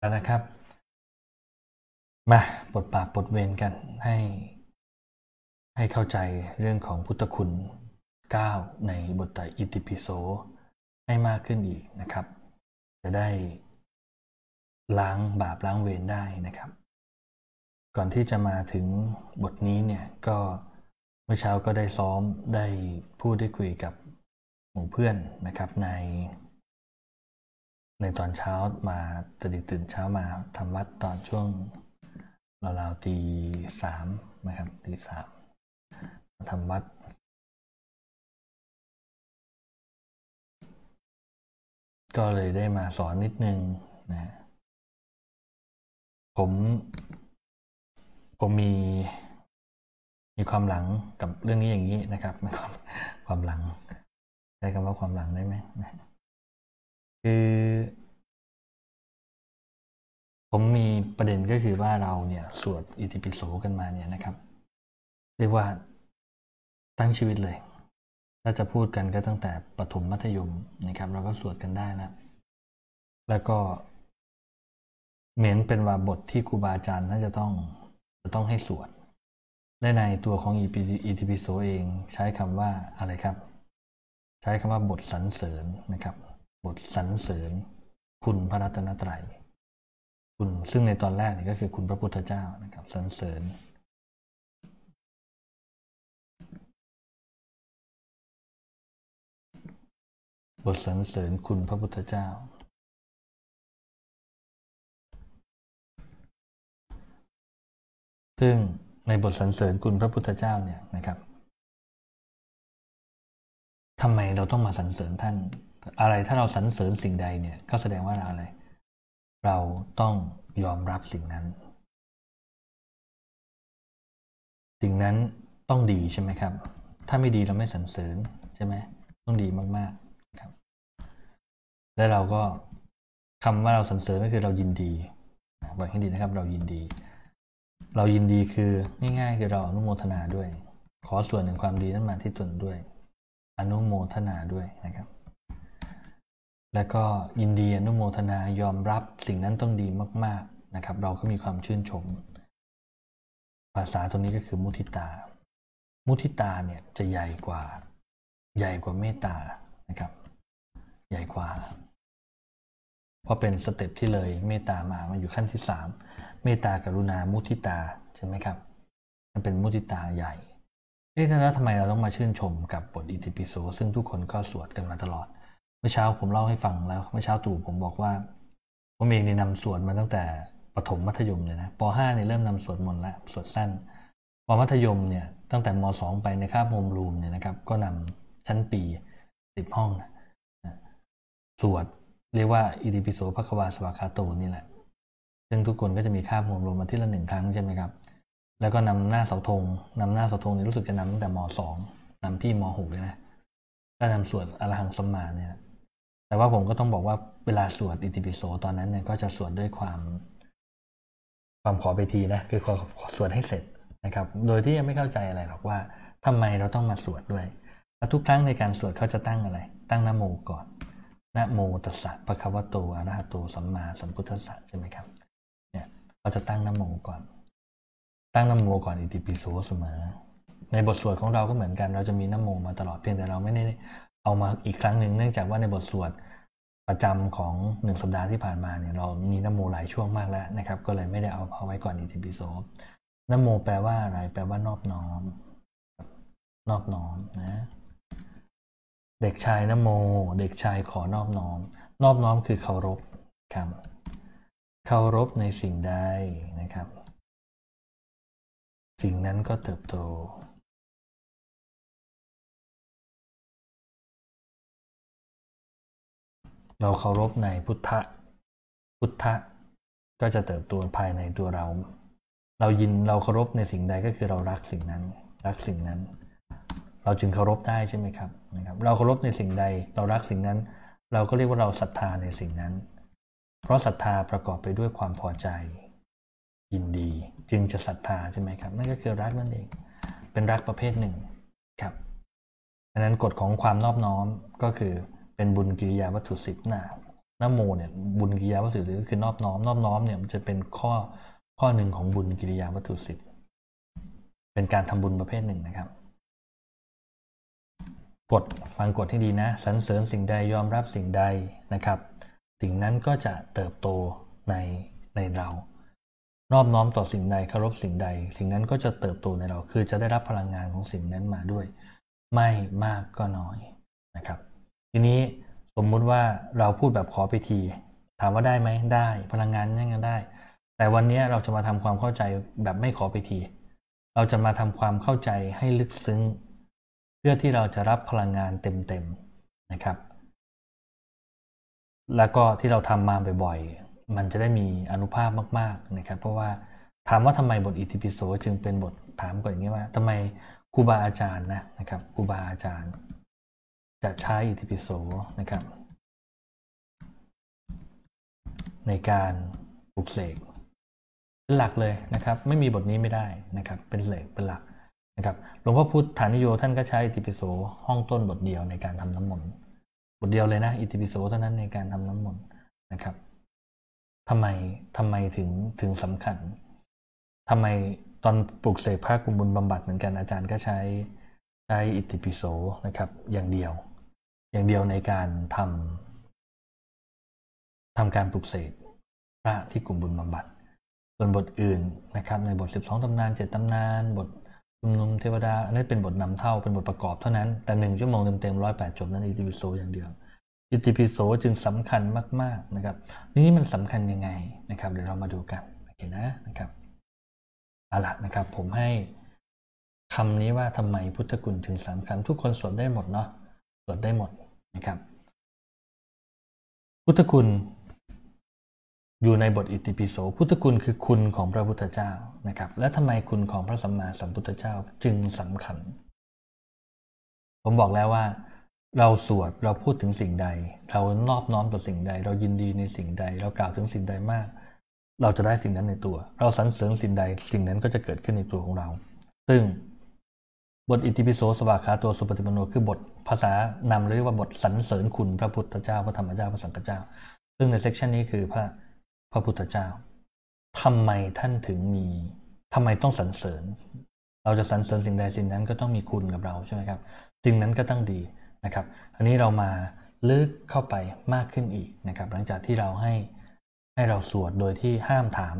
แล้วนะครับ มาบทบาทบทเวรกันให้ ให้เข้าใจเรื่องของพุทธคุณ 9 ในบทไตรอิติปิโสให้มากขึ้นอีกนะครับ จะได้ล้างบาปล้างเวรได้นะครับ ก่อนที่จะมาถึงบทนี้เนี่ยก็เมื่อเช้าก็ได้ซ้อมได้พูดได้คุยกับหมู่เพื่อนนะครับใน ในตอนเช้ามาตื่นตื่นเช้ามาทำวัดตอนช่วงราวๆตีสามนะครับตีสามทำวัด ก็เลยได้มาสอนนิดนึงนะผมผมมีมีความหลังกับเรื่องนี้อย่างนี้นะครับความความหลังใช้คำว่าความหลังได้ไหมนะ คือผมมีประเด็นก็คือว่าเราเนี่ยสวดอิติปิโสกันมาเนี่ยนะครับ เรียกว่าตั้งชีวิตเลย ถ้าจะพูดกันก็ตั้งแต่ปฐมมัธยมนะครับ เราก็สวดกันได้แล้วแล้วก็เหมือนเป็นว่าบทที่ครูบาอาจารย์ท่านจะต้องจะต้องให้สวดและในตัวของอิติปิโสเองใช้คำว่าอะไรครับ ใช้คำว่าบทสรรเสริญนะครับ บทสรรเสริญคุณพระรัตนตรัย คุณซึ่งในตอนแรกนี่ก็คือคุณพระพุทธเจ้านะครับสรรเสริญ บทสรรเสริญคุณพระพุทธเจ้า ซึ่งในบทสรรเสริญคุณพระพุทธเจ้าเนี่ยนะครับทำไมเราต้องมาสรรเสริญท่าน อะไรถ้าเราสรรเสริญสิ่งใดเนี่ย ก็แสดงว่าเราอะไร เราต้องยอมรับสิ่งนั้น สิ่งนั้นต้องดีใช่ไหมครับ ถ้าไม่ดีเราไม่สรรเสริญใช่ไหมต้องดีมากๆครับ และเราก็คำว่าเราสรรเสริญก็คือเรายินดีบอกให้ดีนะครับ เรายินดี เรายินดีคือง่ายๆคือเราอนุโมทนาด้วย ขอส่วนหนึ่งความดีนั้นมาที่ตนด้วย อนุโมทนาด้วยนะครับ แล้วก็ยินดีอนุโมทนายอมรับสิ่งนั้นต้องดีมาก ๆนะครับ เราก็มีความชื่นชม ภาษาตัวนี้ก็คือมุทิตา มุทิตาเนี่ยจะใหญ่กว่า ใหญ่กว่าเมตตานะครับ ใหญ่กว่าเพราะเป็นสเต็ปที่เลยเมตตามามาอยู่ขั้นที่สามเมตตากรุณามุทิตาใช่ไหมครับมันเป็นมุทิตาใหญ่เอ๊ะแล้วทำไมเราต้องมาชื่นชมกับบทอิติปิโสซึ่งทุกคนก็สวดกันมาตลอด เมื่อเช้าผมเล่าให้ฟังแล้วเมื่อเช้าตู่ผมบอกว่าผมเองเนี่ยนำสวดมาตั้งแต่ปฐมมัธยมเลยนะป .5 เนี่ยเริ่มนำสวดมนต์ล้วสวดสั้นปมัธยมเนี่ยตั้งแต่ม .2 ไปในคาบโฮมรูมเนี่ยนะครับก็นำชั้นปีสิบห้องนะสวดเรียกว่าอิติปิโสภควาสวากาโตนี่แหละ ซึ่งทุกคนก็จะมีคาบโฮมรูมมาที่ละหนึ่งครั้งใช่ไหมครับ แล้วก็นำหน้าเสาธงนำหน้าเสาธงนี่รู้สึกจะนำตั้งแต่ม .2 นำพี่ม .6 เลยนะก็นำสวดอรหังสมมาเนี่ย แต่ว่าผมก็ต้องบอกว่าเวลาสวดอิติปิโสตอนนั้นเนี่ยก็จะสวดด้วยความ ความขอไปทีนะคือขอสวดให้เสร็จนะครับ โดยที่ยังไม่เข้าใจอะไรหรอกว่าทำไมเราต้องมาสวดด้วย แล้วทุกครั้งในการสวดเขาจะตั้งอะไร ตั้งนโมก่อนนะโมตัสสะปะคะวะโตอะระหะโตสัมมาสัมพุทธัสสะใช่ไหมครับ เนี่ยเขาจะตั้งนโมก่อน ตั้งนโมก่อนอิติปิโสเสมอ ในบทสวดของเราก็เหมือนกัน เราจะมีนโมมาตลอดเพียงแต่เราไม่ได้ เอามาอีกครั้งหนึ่งเนื่องจากว่าในบทสวดประจำของหนึ่งสัปดาห์ที่ผ่านมาเนี่ยเรามีนโมหลายช่วงมากแล้วนะครับ ก็เลยไม่ได้เอาเอาไว้ก่อนอิติปิโสนโมแปลว่าอะไร แปลว่านอบน้อม นอบน้อมนะ เด็กชายนโม เด็กชายขอนอบน้อม นอบน้อมคือเคารพครับเคารพในสิ่งใดนะครับ สิ่งนั้นก็เติบโต เราเคารพในพุทธะพุทธะก็จะเติบโตภายในตัวเรา เรายินเราเคารพในสิ่งใดก็คือเรารักสิ่งนั้น รักสิ่งนั้น เราจึงเคารพได้ใช่ไหมครับนะครับ เราเคารพในสิ่งใด เรารักสิ่งนั้น เราก็เรียกว่าเราศรัทธาในสิ่งนั้น เพราะศรัทธาประกอบไปด้วยความพอใจ ยินดีจึงจะศรัทธาใช่ไหมครับนั่นก็คือรักนั่นเอง เป็นรักประเภทหนึ่งครับดังนั้นกฎของความนอบน้อมก็คือ เป็นบุญกิริยาวัตถุสิบหน้านโมเนี่ยบุญกิริยาวัตถุสิบคือนอบน้อมนอบน้อมเนี่ยมันจะเป็นข้อข้อหนึ่งของบุญกิริยาวัตถุสิบเป็นการทำบุญประเภทหนึ่งนะครับกฎฟังกฎให้ดีนะสรรเสริญสิ่งใดยอมรับสิ่งใดนะครับ สิ่งนั้นก็จะเติบโตในในเรา นอบน้อมต่อสิ่งใดเคารพสิ่งใด สิ่งนั้นก็จะเติบโตในเรา คือจะได้รับพลังงานของสิ่งนั้นมาด้วย ไม่มากก็น้อยนะครับ ทีนี้สมมุติว่าเราพูดแบบขอไปที ถามว่าได้ไหมได้ พลังงานยังไงได้ แต่วันนี้เราจะมาทำความเข้าใจแบบไม่ขอไปที เราจะมาทำความเข้าใจให้ลึกซึ้ง เพื่อที่เราจะรับพลังงานเต็มๆนะครับ แล้วก็ที่เราทำมาบ่อยๆ มันจะได้มีอนุภาพมากๆนะครับ เพราะว่าถามว่าทำไมบทอิติปิโสจึงเป็นบทถามก่อนอย่างนี้ว่าทำไมครูบาอาจารย์นะนะครับครูบาอาจารย์ จะใช้อิติปิโสนะครับ ในการปลุกเสกเป็นหลักเลยนะครับ ไม่มีบทนี้ไม่ได้นะครับ เป็นเหล็กเป็นหลักนะครับหลวงพ่อพุทธานิโยท่านก็ใช้อิติปิโสห้องต้นบทเดียวในการทำน้ำมนต์บทเดียวเลยนะอิติปิโสเท่านั้นในการทำน้ำมนต์นะครับทำไมทำไมถึงถึงสำคัญทำไมตอนปลุกเสกพระกุมบุญบำบัดเหมือนกันอาจารย์ก็ใช้ใช้อิติปิโสนะครับ อย่างเดียว อย่างเดียวในการทำทำการปลุกเสกพระที่กลุ่มบุญบำบัด ส่วนบทอื่นนะครับในบท 12ตำนาน7ตำนาน บทชุมนุมเทวดาอันนี้เป็นบทนำเท่าเป็นบทประกอบเท่านั้น แต่หนึ่งชั่วโมงเต็มๆร้อยแปดจบนั้นอิติปิโสอย่างเดียวอิติปิโสจึงสำคัญมากๆนะครับนี่มันสำคัญยังไงนะครับเดี๋ยวเรามาดูกันโอเคนะนะครับเอาละนะครับผมให้คำนี้ว่าทำไมพุทธคุณถึงสำคัญทุกคนสวดได้หมดเนาะ วดได้หมดนะครับ พุทธคุณอยู่ในบทอิติปิโส พุทธคุณคือคุณของพระพุทธเจ้านะครับ และทำไมคุณของพระสัมมาสัมพุทธเจ้าจึงสำคัญ ผมบอกแล้วว่า เราสวดเราพูดถึงสิ่งใด เรานอบน้อมต่อสิ่งใด เรายินดีในสิ่งใด เรากล่าวถึงสิ่งใดมาก เราจะได้สิ่งนั้นในตัว เราสรรเสริญสิ่งใด สิ่งนั้นก็จะเกิดขึ้นในตัวของเรา ซึ่งบทอิติปิโสสวากขาตัวสุปฏิปโนคือบท ภาษานำเรียกว่าบทสรรเสริญคุณพระพุทธเจ้าพระธรรมเจ้าพระสังฆเจ้า ซึ่งในเซกชันนี้คือพระพระพุทธเจ้าทำไมท่านถึงมีทำไมต้องสรรเสริญ เราจะสรรเสริญสิ่งใดสิ่งนั้นก็ต้องมีคุณกับเราใช่ไหมครับสิ่งนั้นก็ต้องดีนะครับอันนี้เรามาลึกเข้าไปมากขึ้นอีกนะครับ หลังจากที่เราให้ให้เราสวดโดยที่ห้ามถาม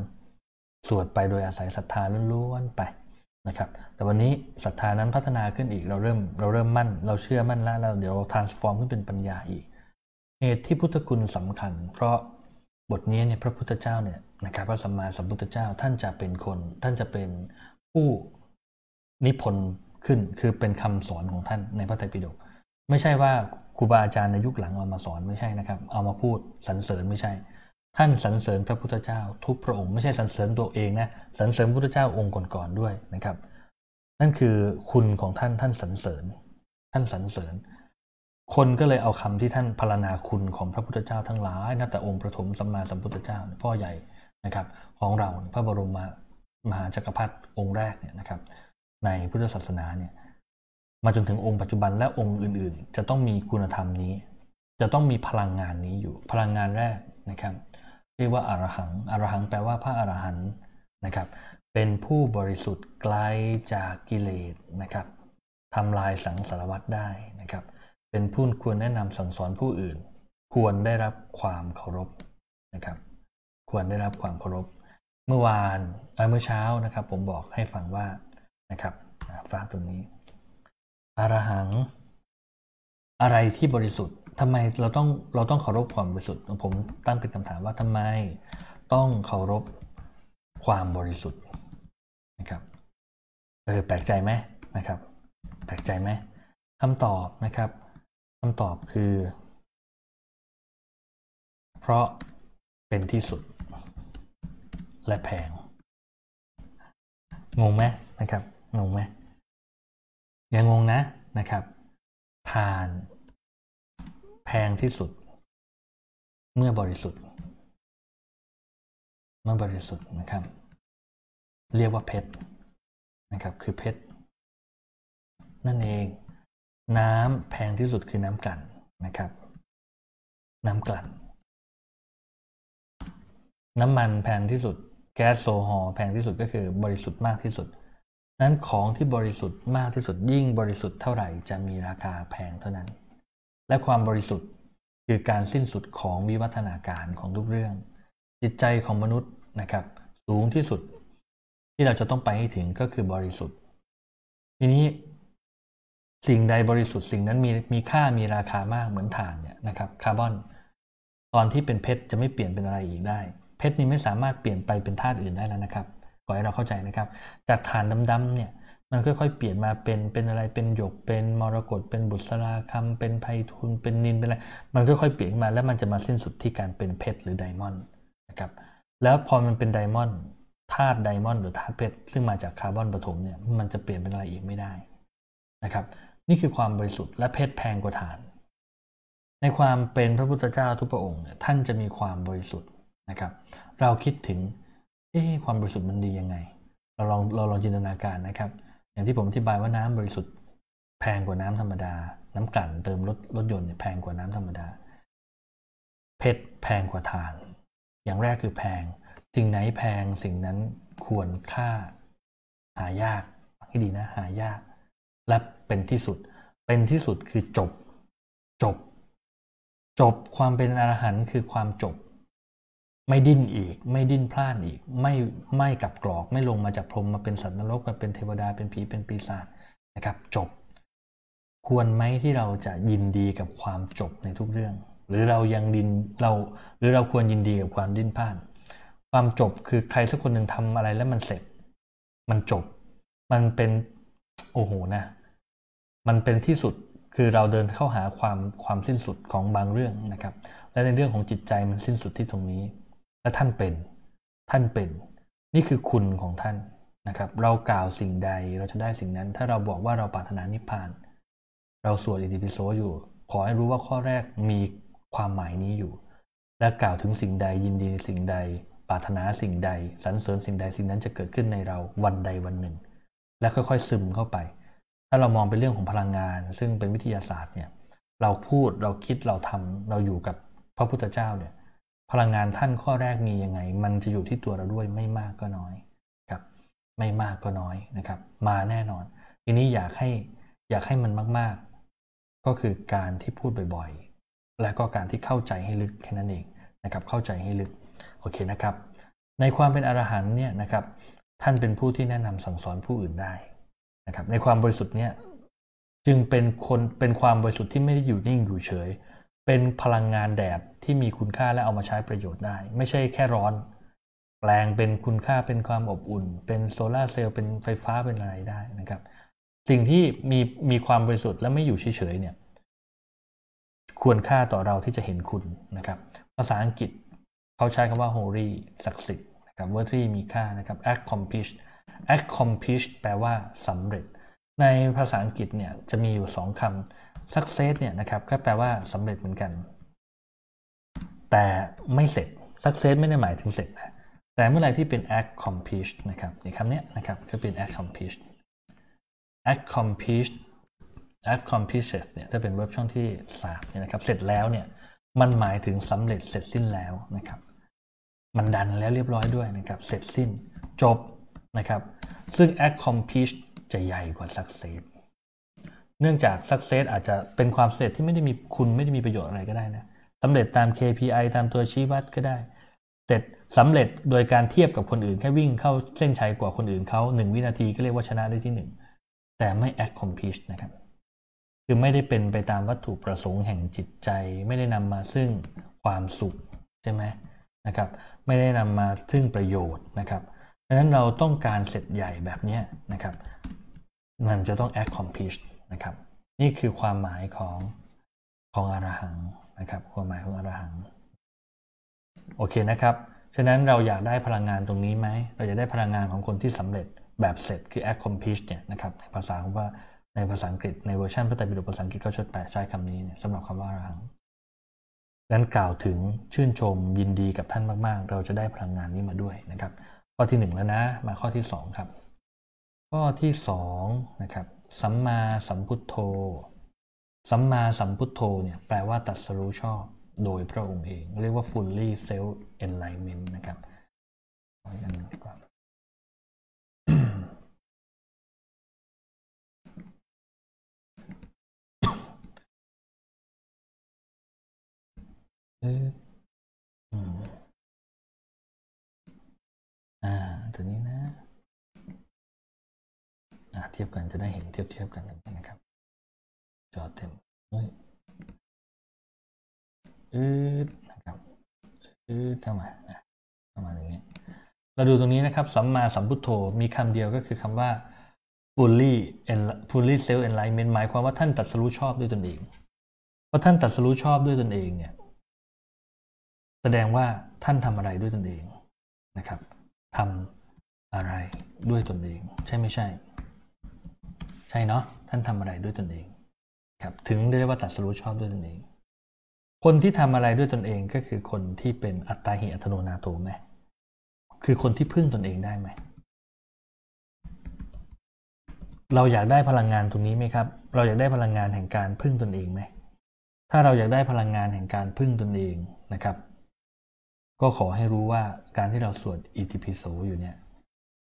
สวดไปโดยอาศัยศรัทธาล้วนๆไป นะครับแต่วันนี้ศรัทธานั้นพัฒนาขึ้นอีก เราเริ่มเราเริ่มมั่น เราเชื่อมั่นแล้วเราเดี๋ยวเรา transform ขึ้นเป็นปัญญาอีกเหตุที่พุทธคุณสำคัญ เพราะบทนี้เนี่ยพระพุทธเจ้าเนี่ยนะครับพระสัมมาสัมพุทธเจ้าท่านจะเป็นคน ท่านจะเป็นผู้นิพนธ์ขึ้นคือเป็นคำสอนของท่านในพระไตรปิฎกไม่ใช่ว่าครูบาอาจารย์ในยุคหลังเอามาสอนไม่ใช่นะครับ เอามาพูดสรรเสริญไม่ใช่ ท่านสรรเสริญพระพุทธเจ้า ทุกพระองค์ไม่ใช่สรรเสริญตัวเองนะสรรเสริญพระพุทธเจ้าองค์ก่อนๆด้วยนะครับ นั่นคือคุณของท่านท่านสรรเสริญ ท่านสรรเสริญ คนก็เลยเอาคำที่ท่านพรรณนาคุณของพระพุทธเจ้าทั้งหลายนับแต่องค์ประถมสัมมาสัมพุทธเจ้าพ่อใหญ่นะครับ ของเราพระบรมมหาจักรพรรดิองค์แรกเนี่ยนะครับ ในพุทธศาสนาเนี่ยมาจนถึงองค์ปัจจุบันและองค์อื่น ๆ จะต้องมีคุณธรรมนี้ จะต้องมีพลังงานนี้อยู่พลังงานแรกนะครับ เรียกว่าอารหังอารหังแปลว่าพระอรหันต์นะครับ เป็นผู้บริสุทธิ์ไกลจากกิเลสนะครับทำลายสังสารวัตได้นะครับ เป็นผู้ควรแนะนำสั่งสอนผู้อื่น ควรได้รับความเคารพนะครับ ควรได้รับความเคารพ เมื่อวานเมื่อเช้านะครับ ผมบอกให้ฟังว่านะครับฝากตรงนี้อรหัง อะไรที่บริสุทธิ์ ทำไมเราต้องเราต้องเคารพความบริสุทธิ์ผมตั้งเป็นคำถามว่าทำไมต้องเคารพความบริสุทธิ์นะครับเออแปลกใจไหมนะครับ แปลกใจไหมคำตอบนะครับคำตอบคือ เพราะเป็นที่สุด และแพงงงไหมนะครับงงไหมอย่างงงนะนะครับ ทาน พงที่สุด เมื่อบริสุทธิ์ เมื่อบริสุทธิ์นะครับ เรียกว่าเพชรนะครับ คือเพชรนั่นเอง น้ำแพงที่สุดคือน้ำกลั่นนะครับ น้ำกลั่น น้ำมันแพงที่สุด แก๊สโซฮอลแพงที่สุดก็คือบริสุทธิ์มากที่สุดนั้นของที่บริสุทธิ์มากที่สุดยิ่งบริสุทธิ์เท่าไหร่จะมีราคาแพงเท่านั้น และความบริสุทธิ์คือการสิ้นสุดของวิวัฒนาการของทุกเรื่อง จิตใจของมนุษย์นะครับ สูงที่สุด ที่เราจะต้องไปให้ถึงก็คือบริสุทธิ์ ทีนี้สิ่งใดบริสุทธิ์สิ่งนั้นมีมีค่ามีราคามากเหมือนถ่านเนี่ยนะครับคาร์บอน ตอนที่เป็นเพชรจะไม่เปลี่ยนเป็นอะไรอีกได้ เพชรนี้ไม่สามารถเปลี่ยนไปเป็นธาตุอื่นได้แล้วนะครับขอให้เราเข้าใจนะครับ จากฐานดำๆเนี่ย มันค่อยๆ เปลี่ยนมาเป็นเป็นอะไรเป็นหยกเป็นมรกตเป็นบุษราคำเป็นไพทุนเป็นนินเป็นอะไรมันค่อยๆเปลี่ยนมาแล้วมันจะมาสิ้นสุดที่การเป็นเพชรหรือไดมอนด์นะครับแล้วพอมันเป็นไดมอนด์ธาตุไดมอนด์หรือธาตุเพชรซึ่งมาจากคาร์บอนปฐมเนี่ยมันจะเปลี่ยนเป็นอะไรอีกไม่ได้นะครับ นี่คือความบริสุทธิ์และเพชรแพงกว่าฐาน ในความเป็นพระพุทธเจ้าทุกพระองค์เนี่ยท่านจะมีความบริสุทธิ์นะครับ เราคิดถึงเอ๊ความบริสุทธิ์มันดียังไง เราลองเราลองจินตนาการนะครับ อย่างที่ผมอธิบายว่าน้ำบริสุทธิ์แพงกว่าน้ำธรรมดา น้ำกลั่นเติมรถรถยนต์เนี่ยแพงกว่าน้ำธรรมดา เพชรแพงกว่าฐาน อย่างแรกคือแพง สิ่งไหนแพงสิ่งนั้นควรค่า หายากให้ดีนะ หายาก และเป็นที่สุด เป็นที่สุดคือจบ จบ จบความเป็นอรหันต์คือความจบ ไม่ดิ้นอีก ไม่ดิ้นพลาดอีก ไม่ไม่กลับกรอก ไม่ลงมาจากพรหมมาเป็นสัตว์นรกมาเป็นเทวดาเป็นผีเป็นปีศาจนะครับ จบ ควรไหมที่เราจะยินดีกับความจบในทุกเรื่อง หรือเรายังดินเราหรือเราควรยินดีกับความดิ้นพลาดความจบคือใครสักคนหนึ่งทำอะไรแล้วมันเสร็จ มันจบ มันเป็นโอ้โหนะ มันเป็นที่สุดคือเราเดินเข้าหาความความสิ้นสุดของบางเรื่องนะครับ และในเรื่องของจิตใจมันสิ้นสุดที่ตรงนี้ และท่านเป็น ท่านเป็น นี่คือคุณของท่านนะครับ เรากล่าวสิ่งใดเราจะได้สิ่งนั้น ถ้าเราบอกว่าเราปรารถนานิพพาน เราสวดอิติปิโสอยู่ ขอให้รู้ว่าข้อแรกมีความหมายนี้อยู่ และกล่าวถึงสิ่งใดยินดีสิ่งใด ปรารถนาสิ่งใดสรรเสริญสิ่งใดสิ่งนั้นจะเกิดขึ้นในเราวันใดวันหนึ่ง และค่อยๆซึมเข้าไป ถ้าเรามองเป็นเรื่องของพลังงาน ซึ่งเป็นวิทยาศาสตร์เนี่ยเราพูดเราคิดเราทำเราอยู่กับพระพุทธเจ้าเนี่ย พลังงานท่านข้อแรกมียังไง มันจะอยู่ที่ตัวเราด้วยไม่มากก็น้อยครับไม่มากก็น้อยนะครับ มาแน่นอน ทีนี้อยากให้อยากให้มันมากๆ ก็คือการที่พูดบ่อยๆ และก็การที่เข้าใจให้ลึกแค่นั้นเองนะครับเข้าใจให้ลึกโอเคนะครับ ในความเป็นอรหันต์เนี่ยนะครับท่านเป็นผู้ที่แนะนำสั่งสอนผู้อื่นได้นะครับในความบริสุทธิ์เนี่ยจึงเป็นคนเป็นความบริสุทธิ์ที่ไม่ได้อยู่นิ่งอยู่เฉย เป็นพลังงานแดดที่มีคุณค่าและเอามาใช้ประโยชน์ได้ ไม่ใช่แค่ร้อน แปลงเป็นคุณค่าเป็นความอบอุ่น เป็นโซลาเซลล์เป็นไฟฟ้าเป็นอะไรได้นะครับ สิ่งที่มีมีความบริสุทธิ์และไม่อยู่เฉยๆเนี่ยควรค่าต่อเราที่จะเห็นคุณนะครับ ภาษาอังกฤษเขาใช้คำว่า holy ศักดิ์สิทธิ์นะครับ worthy มีค่านะครับ accomplished accomplish แปลว่าสำเร็จ ในภาษาอังกฤษเนี่ยจะมีอยู่สองคำ success เนี่ยนะครับก็แปลว่าสำเร็จเหมือนกัน แต่ไม่เสร็จ success ไม่ได้หมายถึงเสร็จนะแต่เมื่อไหร่ที่เป็น accomplish นะครับในคำนี้นะครับก็เป็น accomplish accomplish accomplishes เนี่ยถ้าเป็นเว็บช่องที่3เนี่ยนะครับเสร็จแล้วเนี่ยมันหมายถึงสำเร็จเสร็จสิ้นแล้วนะครับ มันดันแล้วเรียบร้อยด้วยนะครับ เสร็จสิ้นจบนะครับ ซึ่ง accomplish จะใหญ่กว่า success เนื่องจาก success อาจจะเป็นความสำเร็จที่ไม่ได้มีคุณไม่ได้มีประโยชน์อะไรก็ได้นะสำเร็จตาม KPI ตามตัวชี้วัดก็ได้เสร็จสำเร็จโดยการเทียบกับคนอื่นแค่วิ่งเข้าเส้นชัยกว่าคนอื่นเขา1 วินาทีก็เรียกว่าชนะได้ที่ 1 แต่ไม่ accomplish นะครับคือไม่ได้เป็นไปตามวัตถุประสงค์แห่งจิตใจ ไม่ได้นำมาซึ่งความสุขใช่ไหมนะครับ ไม่ได้นำมาซึ่งประโยชน์นะครับดังนั้นเราต้องการเสร็จใหญ่แบบนี้นะครับ มันจะต้อง accomplish นะครับ นี่คือความหมายของของอรหังนะครับความหมายของอรหังโอเคนะครับ ฉะนั้นเราอยากได้พลังงานตรงนี้ไหม เราจะได้พลังงานของคนที่สำเร็จแบบเสร็จคือ accomplish เนี่ยนะครับในภาษาของว่าในภาษาอังกฤษในเวอร์ชันพระไตรปิฎกภาษาอังกฤษก็ชดแปลใช้คำนี้เนี่ยสำหรับคำว่าอรหังนั้นกล่าวถึงชื่นชมยินดีกับท่านมาก ๆ เราจะได้พลังงานนี้มาด้วยนะครับ ข้อที่ 1 แล้วนะ มาข้อที่ 2 ครับ ข้อที่2นะครับ สัมมาสัมพุทโธ สัมมาสัมพุทโธเนี่ยแปลว่าตัดสรู้ชอบโดยพระองค์เอง เรียกว่า fully self enlightenment นะครับอืมอ่าตัวนี้นะ เทียบกันจะได้เห็นเทียบเทียบกันนะครับ จอเต็มเฮ้ยอืดนะครับอืดเข้ามาอะเข้ามาอย่างนี้เราดูตรงนี้นะครับสัมมาสัมพุทโธมีคำเดียวก็คือคำว่า fully en- fully self enlightenment หมายความว่าท่านตัดสรู้ชอบด้วยตนเองเพราะท่านตัดสรู้ชอบด้วยตนเองเนี่ยแสดงว่าท่านทำอะไรด้วยตนเองนะครับทำอะไรด้วยตนเอง ใช่ไม่ใช่ ใช่เนาะท่านทำอะไรด้วยตนเองครับถึงได้เรียกว่าตัดสรู้ชอบด้วยตนเอง คนที่ทำอะไรด้วยตนเองก็คือคนที่เป็นอัตตาหิอัตโนนาโถไหมคือคนที่พึ่งตนเองได้ไหมเราอยากได้พลังงานตรงนี้ไหมครับ เราอยากได้พลังงานแห่งการพึ่งตนเองไหม ถ้าเราอยากได้พลังงานแห่งการพึ่งตนเองนะครับ ก็ขอให้รู้ว่าการที่เราสวดอิติปิโสอยู่เนี่ย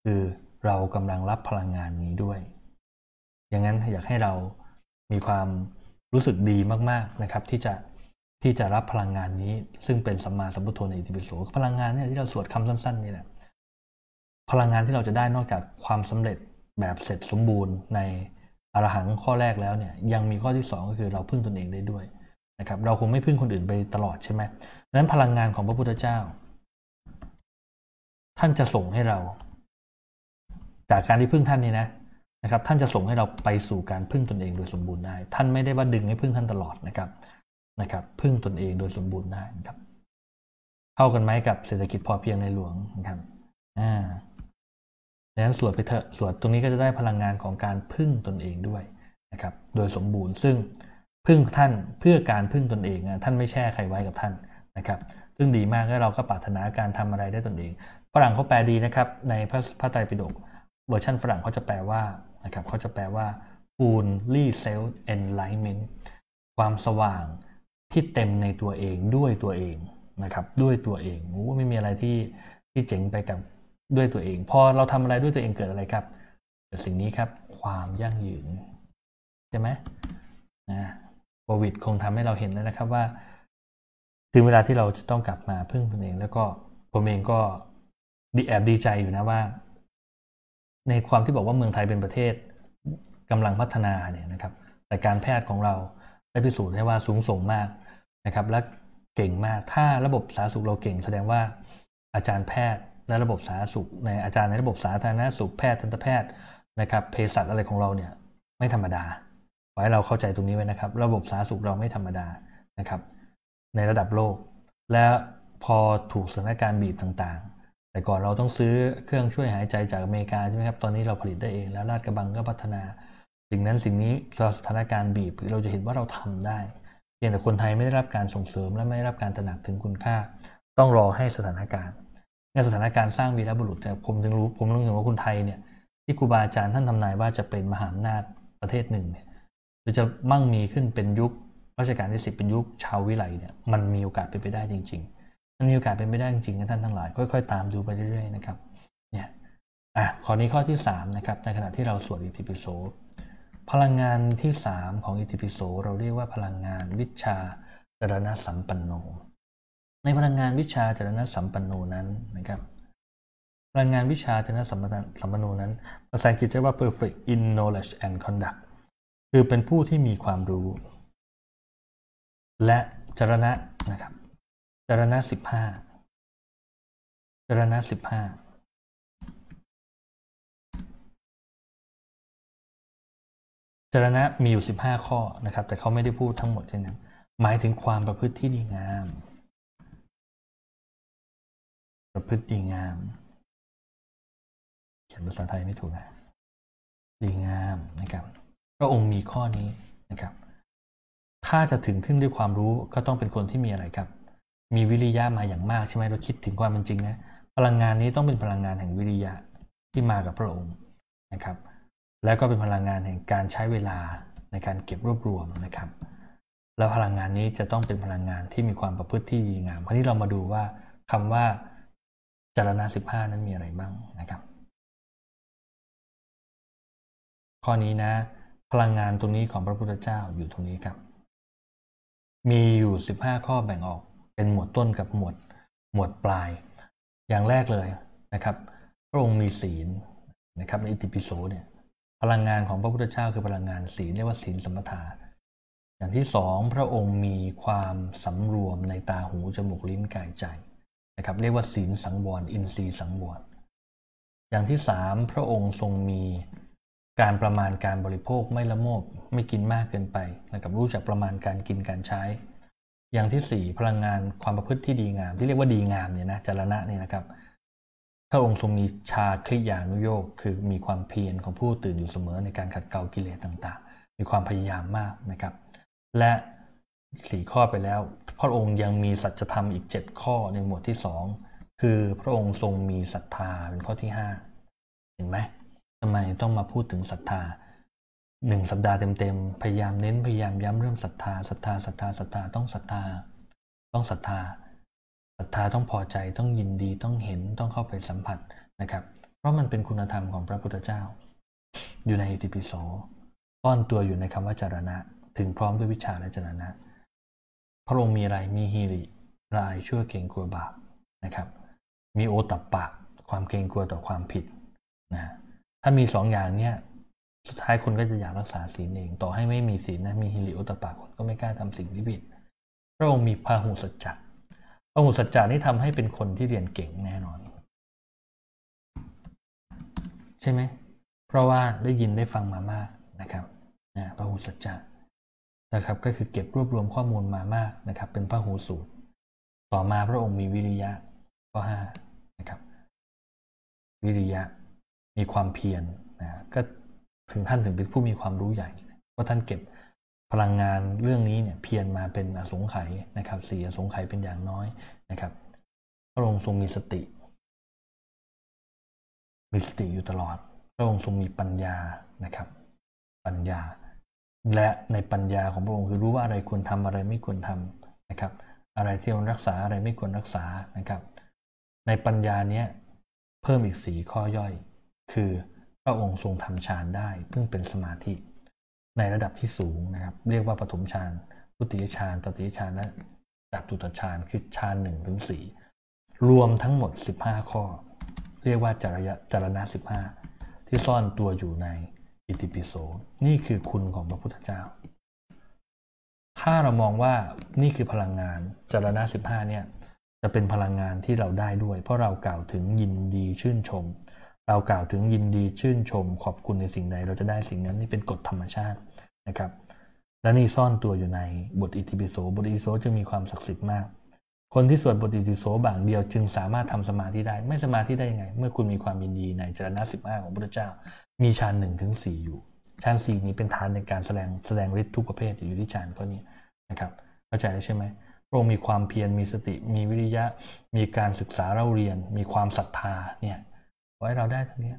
คือเรากำลังรับพลังงานนี้ด้วย อย่างนั้นอยากให้เรามีความรู้สึกดีมากๆนะครับ ที่จะที่จะรับพลังงานนี้ ซึ่งเป็นสัมมาสัมพุทโธในอิติปิโสพลังงานเนี่ยที่เราสวดคำสั้นๆนี่แหละพลังงานที่เราจะได้นอกจากความสำเร็จแบบเสร็จสมบูรณ์ในอรหังข้อแรกแล้วเนี่ยยังมีข้อที่สองก็คือเราพึ่งตนเองได้ด้วยนะครับเราคงไม่พึ่งคนอื่นไปตลอดใช่ไหมดังนั้นพลังงานของพระพุทธเจ้า ท่านจะส่งให้เรา จากการที่พึ่งท่านนี่นะ นะครับท่านจะส่งให้เราไปสู่การพึ่งตนเองโดยสมบูรณ์ได้ ท่านไม่ได้ว่าดึงให้พึ่งท่านตลอดนะครับนะครับ พึ่งตนเองโดยสมบูรณ์ได้นะครับเข้ากันไหมกับเศรษฐกิจพอเพียงในหลวงนะครับอ่าดังนั้นสวดไปเถอะสวดตรงนี้ก็จะได้พลังงานของการพึ่งตนเองด้วยนะครับ โดยสมบูรณ์ซึ่งพึ่งท่านเพื่อการพึ่งตนเองนะท่านไม่แช่ใครไว้กับท่านนะครับ ซึ่งดีมากแล้วเราก็ปรารถนาการทำอะไรได้ตนเองฝรั่งเขาแปลดีนะครับ ในพระพระไตรปิฎก เวอร์ชันฝรั่งเขาจะแปลว่านะครับเขาจะแปลว่า fully self enlightenment ความสว่างที่เต็มในตัวเองด้วยตัวเองนะครับด้วยตัวเองโอ้ไม่มีอะไรที่ที่เจ๋งไปกับด้วยตัวเอง พอเราทำอะไรด้วยตัวเองเกิดอะไรครับเกิดสิ่งนี้ครับ ความยั่งยืนใช่ไหมนะโควิดคงทำให้เราเห็นแล้วนะครับว่า ถึงเวลาที่เราจะต้องกลับมาพึ่งตนเอง แล้วก็ผมเองก็ดีแอบดีใจอยู่นะว่า ในความที่บอกว่าเมืองไทยเป็นประเทศกำลังพัฒนาเนี่ยนะครับ แต่การแพทย์ของเราได้พิสูจน์ให้ว่าสูงส่งมากนะครับ และเก่งมาก ถ้าระบบสาธารณสุขเราเก่ง แสดงว่าอาจารย์แพทย์และระบบสาธารณสุข ในอาจารย์ในระบบสาธารณสุขแพทย์ทันตแพทย์นะครับเภสัชอะไรของเราเนี่ยไม่ธรรมดาขอให้เราเข้าใจตรงนี้ไว้นะครับ ระบบสาธารณสุขเราไม่ธรรมดานะครับ ในระดับโลก และพอถูกสถานการณ์บีบต่าง แต่ก่อนเราต้องซื้อเครื่องช่วยหายใจจากอเมริกาใช่ไหมครับ ตอนนี้เราผลิตได้เอง แล้วราชกระบังก็พัฒนา สิ่งนั้นสิ่งนี้สถานการณ์บีบเราจะเห็นว่าเราทำได้เพียงแต่คนไทยไม่ได้รับการส่งเสริมและไม่ได้รับการตระหนักถึงคุณค่า ต้องรอให้สถานการณ์ในสถานการณ์สร้างวีรบุรุษแต่ผมถึงรู้ผมรู้ถึงว่าคนไทยเนี่ยที่ครูบาอาจารย์ท่านทำนายว่าจะเป็นมหาอำนาจประเทศหนึ่งเนี่ยหรือจะมั่งมีขึ้นเป็นยุครัชกาลที่สิบเป็นยุคชาววิไลเนี่ยมันมีโอกาสเป็นไปได้จริง ๆ มันมีโอกาสเป็นไปได้จริงๆนะท่านทั้งหลาย ค่อยๆ ตามดูไปเรื่อยๆนะครับเนี่ยอะข้อนี้ข้อที่สามนะครับในขณะที่เราสวดอิติปิโสพลังงานที่สามของอิติปิโสเราเรียกว่าพลังงานวิชาจรณะสัมปันโน ในพลังงานวิชาจรณะสัมปันโนนั้นนะครับพลังงานวิชาจรณะสัมปันสัมปันโนนั้นภาษาอังกฤษเรียกว่า perfect in knowledge and conduct คือเป็นผู้ที่มีความรู้ และจรณะนะครับ จรณะสิบห้าจรณะสิบห้าจรณะมีอยู่สิบห้าข้อนะครับ แต่เขาไม่ได้พูดทั้งหมดเช่นนั้น หมายถึงความประพฤติที่ดีงาม ประพฤติดีงาม เขียนภาษาไทยไม่ถูกนะ ดีงามนะครับพระองค์มีข้อนี้นะครับ ถ้าจะถึงขึ้นด้วยความรู้ก็ต้องเป็นคนที่มีอะไรครับ มีวิริยะมาอย่างมากใช่ไหมเราคิดถึงความเป็นจริงนะพลังงานนี้ต้องเป็นพลังงานแห่งวิริยะที่มากับพระองค์นะครับ แล้วก็เป็นพลังงานแห่งการใช้เวลาในการเก็บรวบรวมนะครับ แล้วพลังงานนี้จะต้องเป็นพลังงานที่มีความประพฤติที่ดีงามคราวนี้เรามาดูว่าคำว่าจารณะสิบห้านั้นมีอะไรบ้างนะครับ ข้อนี้นะ พลังงานตรงนี้ของพระพุทธเจ้าอยู่ตรงนี้ครับ มีอยู่สิบห้าข้อแบ่งออก เป็นหมวดต้นกับหมวดหมวดปลาย อย่างแรกเลยนะครับพระองค์มีศีลนะครับในอิติปิโสเนี่ยพลังงานของพระพุทธเจ้าคือพลังงานศีลเรียกว่าศีลสมถะอย่างที่สองพระองค์มีความสำรวมในตาหูจมูกลิ้นกายใจนะครับเรียกว่าศีลสังวรอินทรีย์สังวรอย่างที่สามพระองค์ทรงมีการประมาณการบริโภคไม่ละโมบไม่กินมากเกินไปนะครับรู้จักประมาณการกินการใช้ อย่างที่สี่พลังงานความประพฤติที่ดีงาม ที่เรียกว่าดีงามเนี่ยนะจารณะเนี่ยนะครับพระองค์ทรงมีชาคลิยานุโยกคือมีความเพียรของผู้ตื่นอยู่เสมอในการขัดเกลากิเลสต่างๆ มีความพยายามมากนะครับ และสี่ข้อไปแล้ว พระองค์ยังมีสัจธรรมอีก 7 ข้อในหมวดที่สองคือพระองค์ทรงมีศรัทธาเป็นข้อที่ 5 เห็นไหมทำไมต้องมาพูดถึงศรัทธา หนึ่งสัปดาห์เต็มๆ พยายามเน้นพยายามย้ำเรื่องศรัทธาศรัทธาศรัทธาศรัทธาต้องศรัทธา ต้องศรัทธาศรัทธาต้องพอใจต้องยินดีต้องเห็นต้องเข้าไปสัมผัสนะครับ เพราะมันเป็นคุณธรรมของพระพุทธเจ้า อยู่ในอิติปิโสต้อนตัวอยู่ในคำว่าจารณะ ถึงพร้อมด้วยวิชาและจารณะ พระองค์มีอะไรมีฮิริรายชั่วเกรงกลัวบาปนะครับ มีโอตัปปะความเกรงกลัวต่อความผิดนะถ้ามีสองอย่างเนี้ย สุดท้ายคนก็จะอยากรักษาศีลเอง ต่อให้ไม่มีศีลนะ มีฮิริโอตปปะคนก็ไม่กล้าทำสิ่งที่ผิด พระองค์มีพาหุสัจจะพาหุสัจจะนี่ทำให้เป็นคนที่เรียนเก่งแน่นอน ใช่ไหม เพราะว่าได้ยินได้ฟังมามากนะครับนะพาหุสัจจะนะครับก็คือเก็บรวบรวมข้อมูลมามากนะครับ เป็นพระหูสูตร ต่อมาพระองค์มีวิริยะข้อห้านะครับ วิริยะมีความเพียรนะก็ ถึงท่านถึงเป็นผู้มีความรู้ใหญ่เพราท่านเก็บพลังงานเรื่องนี้เนี่ยเพียรมาเป็นอสงไขยนะครับสี่อสงไขยเป็นอย่างน้อยนะครับ พระองค์ทรงมีสติ มีสติอยู่ตลอด พระองค์ทรงมีปัญญานะครับ ปัญญา และในปัญญาของพระองค์คือรู้ว่าอะไรควรทำอะไรไม่ควรทำนะครับ อะไรที่ควรรักษาอะไรไม่ควรรักษานะครับ ในปัญญาเนี้ยเพิ่มอีกสีข้อย่อย คือ พระองค์ทรงทำฌานได้เพิ่งเป็นสมาธิ ในระดับที่สูงนะครับ เรียกว่าปฐมฌานพุติยฌานตติยฌานและจัตุตฌานคือฌานหนึ่งถึงสี่รวมทั้งหมด 15 ข้อ เรียกว่าจารยจารณะ15 ที่ซ่อนตัวอยู่ในอิติปิโสนี่คือคุณของพระพุทธเจ้า ถ้าเรามองว่านี่คือพลังงานจารณะ15เนี่ยจะเป็นพลังงานที่เราได้ด้วย เพราะเรากล่าวถึงยินดีชื่นชม เรากล่าวถึงยินดีชื่นชมขอบคุณในสิ่งใด เราจะได้สิ่งนั้นนี่เป็นกฎธรรมชาตินะครับ และนี่ซ่อนตัวอยู่ในบทอิติปิโสบทอิติปิโสจึงมีความศักดิ์สิทธิ์มาก คนที่สวดบทอิติปิโสบางเดียวจึงสามารถทำสมาธิได้ไม่สมาธิได้ยังไง เมื่อคุณมีความยินดีในจรณะสิบห้าของพระเจ้า มีฌานหนึ่งถึงสี่อยู่ฌานสี่นี้เป็นฐานในการแสดงแสดงฤทธิ์ทุกประเภทอยู่ที่ฌานข้อนี้นะครับเข้าใจใช่ไหมพระองค์มีความเพียรมีสติ มีวิริยะ มีการศึกษาเล่าเรียน มีความศรัทธาเนี่ย ไว้เราได้ทั้งนี้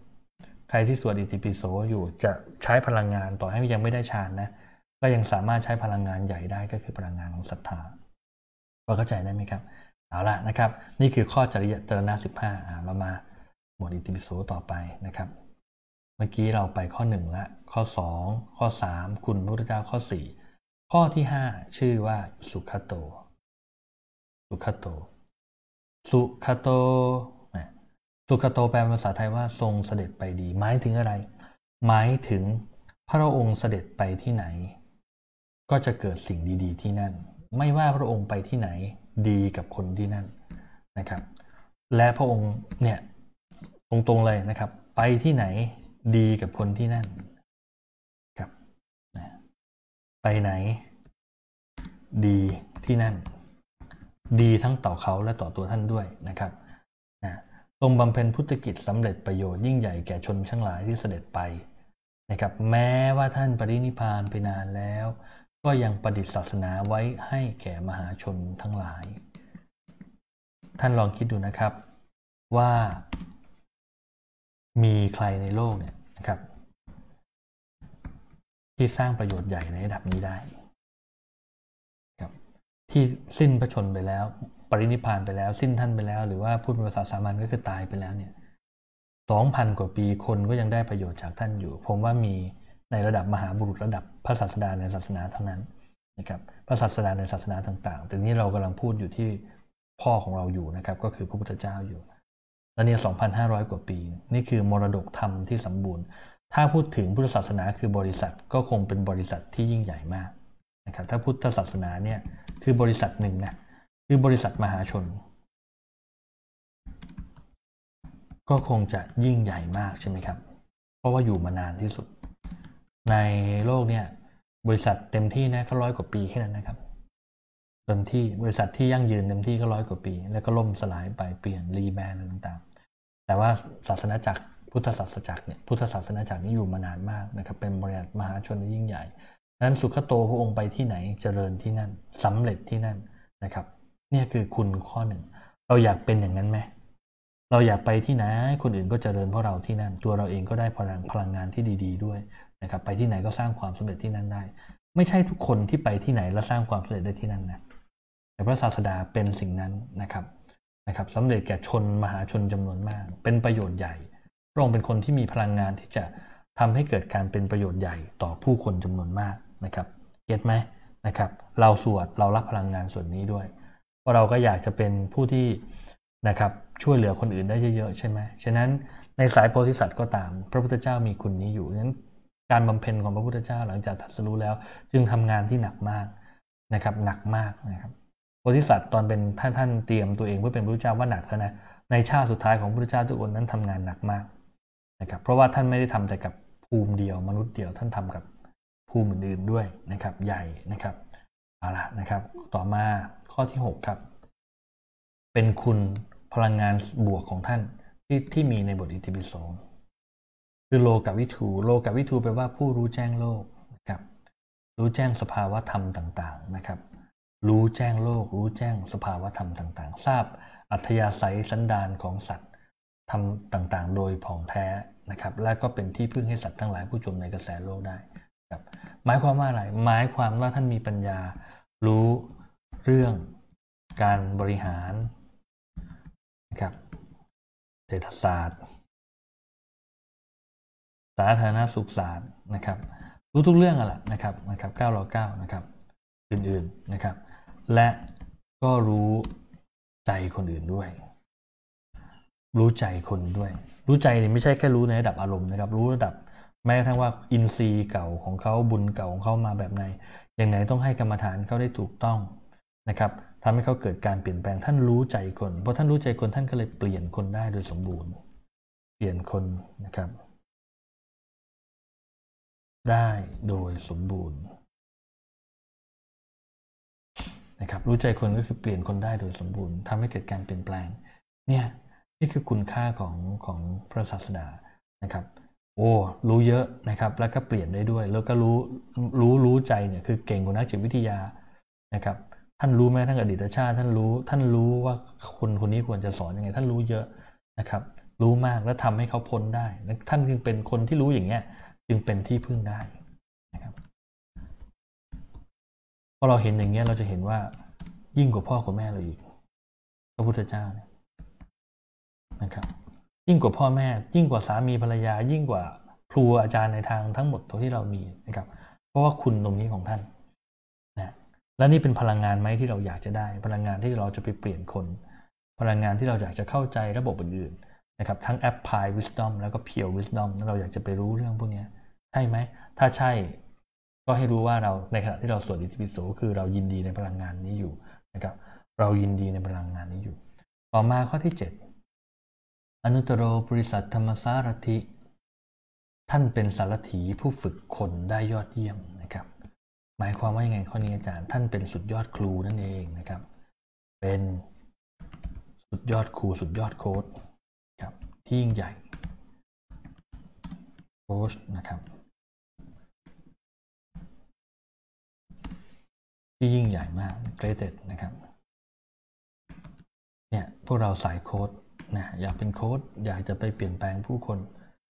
ใครที่สวดอิติปิโสอยู่จะใช้พลังงานต่อให้ยังไม่ได้ฌานนะก็ยังสามารถใช้พลังงานใหญ่ได้ก็คือพลังงานของศรัทธาพอเข้าใจได้ไหมครับเอาละนะครับ นี่คือข้อจริยจรณะสิบห้าเรามาหมวดอิติปิโสต่อไปนะครับ เมื่อกี้เราไปข้อหนึ่งละข้อสองข้อสามคุณพระพุทธเจ้าข้อสี่ข้อที่ห้าชื่อว่าสุขโต สุขโต สุขโต สุขโตแปลภาษาไทยว่าทรงเสด็จไปดี หมายถึงอะไร หมายถึงพระองค์เสด็จไปที่ไหน ก็จะเกิดสิ่งดีๆ ที่นั่น ไม่ว่าพระองค์ไปที่ไหนดีกับคนที่นั่นนะครับ และพระองค์เนี่ยตรงๆเลยนะครับ ไปที่ไหนดีกับคนที่นั่นครับไปไหน ดีที่นั่น ดีทั้งต่อเขาและต่อตัวท่านด้วยนะครับ ทรงบำเพ็ญพุทธกิจสำเร็จประโยชน์ยิ่งใหญ่แก่ชนชั้งหลายที่เสด็จไปนะครับแม้ว่าท่านปรินิพานไปนานแล้ว ก็ยังประดิษฐ์ศาสนาไว้ให้แก่มหาชนทั้งหลาย ท่านลองคิดดูนะครับว่า มีใครในโลกเนี่ยนะครับ ที่สร้างประโยชน์ใหญ่ในระดับนี้ได้ที่สิ้นพระชนไปแล้ว ปรินิพานไปแล้ว สิ้นท่านไปแล้ว หรือว่าพูดเป็นภาษาสามัญก็คือตายไปแล้วเนี่ยสองพันกว่าปีคนก็ยังได้ประโยชน์จากท่านอยู่ ผมว่ามีในระดับมหาบุรุษระดับพระศาสดาในศาสนาเท่านั้นนะครับพระศาสดาในศาสนาต่างๆ แต่นี้เรากำลังพูดอยู่ที่พ่อของเราอยู่นะครับก็คือพระพุทธเจ้าอยู่ แล้วเนี่ย2,500 กว่าปี นี่คือมรดกธรรมที่สมบูรณ์ ถ้าพูดถึงพุทธศาสนาคือบริษัทก็คงเป็นบริษัทที่ยิ่งใหญ่มากนะครับถ้าพุทธศาสนาเนี่ยคือบริษัทหนึ่งนะ คือบริษัทมหาชน ก็คงจะยิ่งใหญ่มากใช่ไหมครับ เพราะว่าอยู่มานานที่สุด ในโลกเนี่ยบริษัทเต็มที่นะก็ร้อยกว่าปีแค่นั้นนะครับเต็มที่บริษัทที่ยั่งยืนเต็มที่ก็ร้อยกว่าปี แล้วก็ล่มสลายไปเปลี่ยนรีแบรนด์ต่างๆ แต่ว่าศาสนาจักรพุทธศาสนาจักรเนี่ยพุทธศาสนาจักรนี้อยู่มานานมากนะครับเป็นบริษัทมหาชนที่ยิ่งใหญ่ดังนั้นสุขโตพระองค์ไปที่ไหนเจริญที่นั่นสำเร็จที่นั่นนะครับ เนี่ยคือคุณข้อหนึ่ง เราอยากเป็นอย่างนั้นไหมเราอยากไปที่ไหนคนอื่นก็เจริญเพราะเราที่นั่น ตัวเราเองก็ได้พลังพลังงานที่ดี ๆ ด้วยนะครับ ไปที่ไหนก็สร้างความสำเร็จที่นั่นได้ ไม่ใช่ทุกคนที่ไปที่ไหนแล้วสร้างความสำเร็จได้ที่นั่นนะแต่พระศาสดาเป็นสิ่งนั้นนะครับนะครับสำเร็จแก่ชนมหาชนจำนวนมาก เป็นประโยชน์ใหญ่พระองค์เป็นคนที่มีพลังงานที่จะทำให้เกิดการเป็นประโยชน์ใหญ่ต่อผู้คนจำนวนมากนะครับเก็ตไหมนะครับ เราสวดเรารับพลังงานส่วนนี้ด้วย เพราะเราก็อยากจะเป็นผู้ที่นะครับช่วยเหลือคนอื่นได้เยอะๆใช่ไหมฉะนั้นในสายโพธิสัตว์ก็ตาม พระพุทธเจ้ามีคุณนี้อยู่นั้นการบำเพ็ญของพระพุทธเจ้าหลังจากทัศรู้แล้ว จึงทำงานที่หนักมากนะครับหนักมากนะครับโพธิสัตว์ตอนเป็นท่านท่านเตรียมตัวเองเพื่อเป็นพระพุทธเจ้าว่าหนักแล้วนะในชาติสุดท้ายของพระพุทธเจ้าทุกคนนั้นทำงานหนักมากนะครับเพราะว่าท่านไม่ได้ทำแต่กับภูมิเดียว มนุษย์เดียวท่านทำกับภูมิอื่นๆด้วยนะครับใหญ่นะครับเอาละนะครับต่อมา ข้อที่ 6 ครับ เป็นคุณพลังงานบวกของท่านที่ที่มีในบทอิติปิโสคือโลกับวิถูโลกับวิถูแปลว่าผู้รู้แจ้งโลกนะครับ รู้แจ้งสภาวะธรรมต่างๆนะครับ รู้แจ้งโลก รู้แจ้งสภาวะธรรมต่าง ๆ ทราบอัธยาศัยสันดานของสัตว์ทำต่างๆ โดยผ่องแท้นะครับ และก็เป็นที่พึ่งให้สัตว์ทั้งหลายผู้ชมในกระแสโลกได้ครับหมายความว่าอะไร หมายความว่าท่านมีปัญญา รู้ เรื่องการบริหารนะครับเศรษฐศาสตร์ สาธารณสุขศาสตร์นะครับรู้ทุกเรื่องอะแหละนะครับนะครับ9รอ9นะครับอื่นๆนะครับ และก็รู้ใจคนอื่นด้วย รู้ใจคนด้วย รู้ใจนี่ไม่ใช่แค่รู้ในระดับอารมณ์นะครับ รู้ระดับแม้กระทั่งว่าอินทรีย์เก่าของเขาบุญเก่าของเขามาแบบไหนอย่างไหนต้องให้กรรมฐานเขาได้ถูกต้อง นะครับทำให้เขาเกิดการเปลี่ยนแปลงท่านรู้ใจคนเพราะท่านรู้ใจคนท่านก็เลยเปลี่ยนคนได้โดยสมบูรณ์ เปลี่ยนคนนะครับ ได้โดยสมบูรณ์นะครับรู้ใจคนก็คือเปลี่ยนคนได้โดยสมบูรณ์ทำให้เกิดการเปลี่ยนแปลงเนี่ยนี่คือคุณค่าของของพระศาสดานะครับ โอ้รู้เยอะนะครับ แล้วก็เปลี่ยนได้ด้วย แล้วก็รู้รู้รู้ใจเนี่ยคือเก่งกว่านักจิตวิทยานะครับ ท่านรู้ไหมท่านอดีตชาติท่านรู้ ท่านรู้ว่าคนคนนี้ควรจะสอนยังไง ท่านรู้เยอะนะครับ รู้มากและทำให้เขาพ้นได้ ท่านจึงเป็นคนที่รู้อย่างเงี้ยจึงเป็นที่พึ่งได้นะครับพอเราเห็นอย่างเงี้ยเราจะเห็นว่ายิ่งกว่าพ่อกว่าแม่เราอีกพระพุทธเจ้าเนี่ยนะครับ ยิ่งกว่าพ่อแม่ ยิ่งกว่าสามีภรรยา ยิ่งกว่าครูอาจารย์ในทางทั้งหมดที่เรามีนะครับ เพราะว่าคุณตรงนี้ของท่าน และนี่เป็นพลังงานไหมที่เราอยากจะได้ พลังงานที่เราจะไปเปลี่ยนคน พลังงานที่เราอยากจะเข้าใจระบบอื่นๆนะครับทั้ง apply wisdom แล้วก็ pure wisdom เราอยากจะไปรู้เรื่องพวกนี้ใช่ไหม ถ้าใช่ ก็ให้รู้ว่าเราในขณะที่เราสวดอิติปิโสคือเรายินดีในพลังงานนี้อยู่นะครับเรายินดีในพลังงานนี้อยู่ ต่อมาข้อที่ 7 อนุตโรบริษัทธรรมสารถิท่านเป็นสารถีผู้ฝึกคนได้ยอดเยี่ยม หมายความว่ายังไงข้อนี้อาจารย์ท่านเป็นสุดยอดครูนั่นเองนะครับ เป็นสุดยอดครูสุดยอดโค้ดครับที่ยิ่งใหญ่โค้ชนะครับ ที่ยิ่งใหญ่มากเกรเต็ดนะครับเนี่ยพวกเราสายโค้ดนะอยากเป็นโค้ดอยากจะไปเปลี่ยนแปลงผู้คน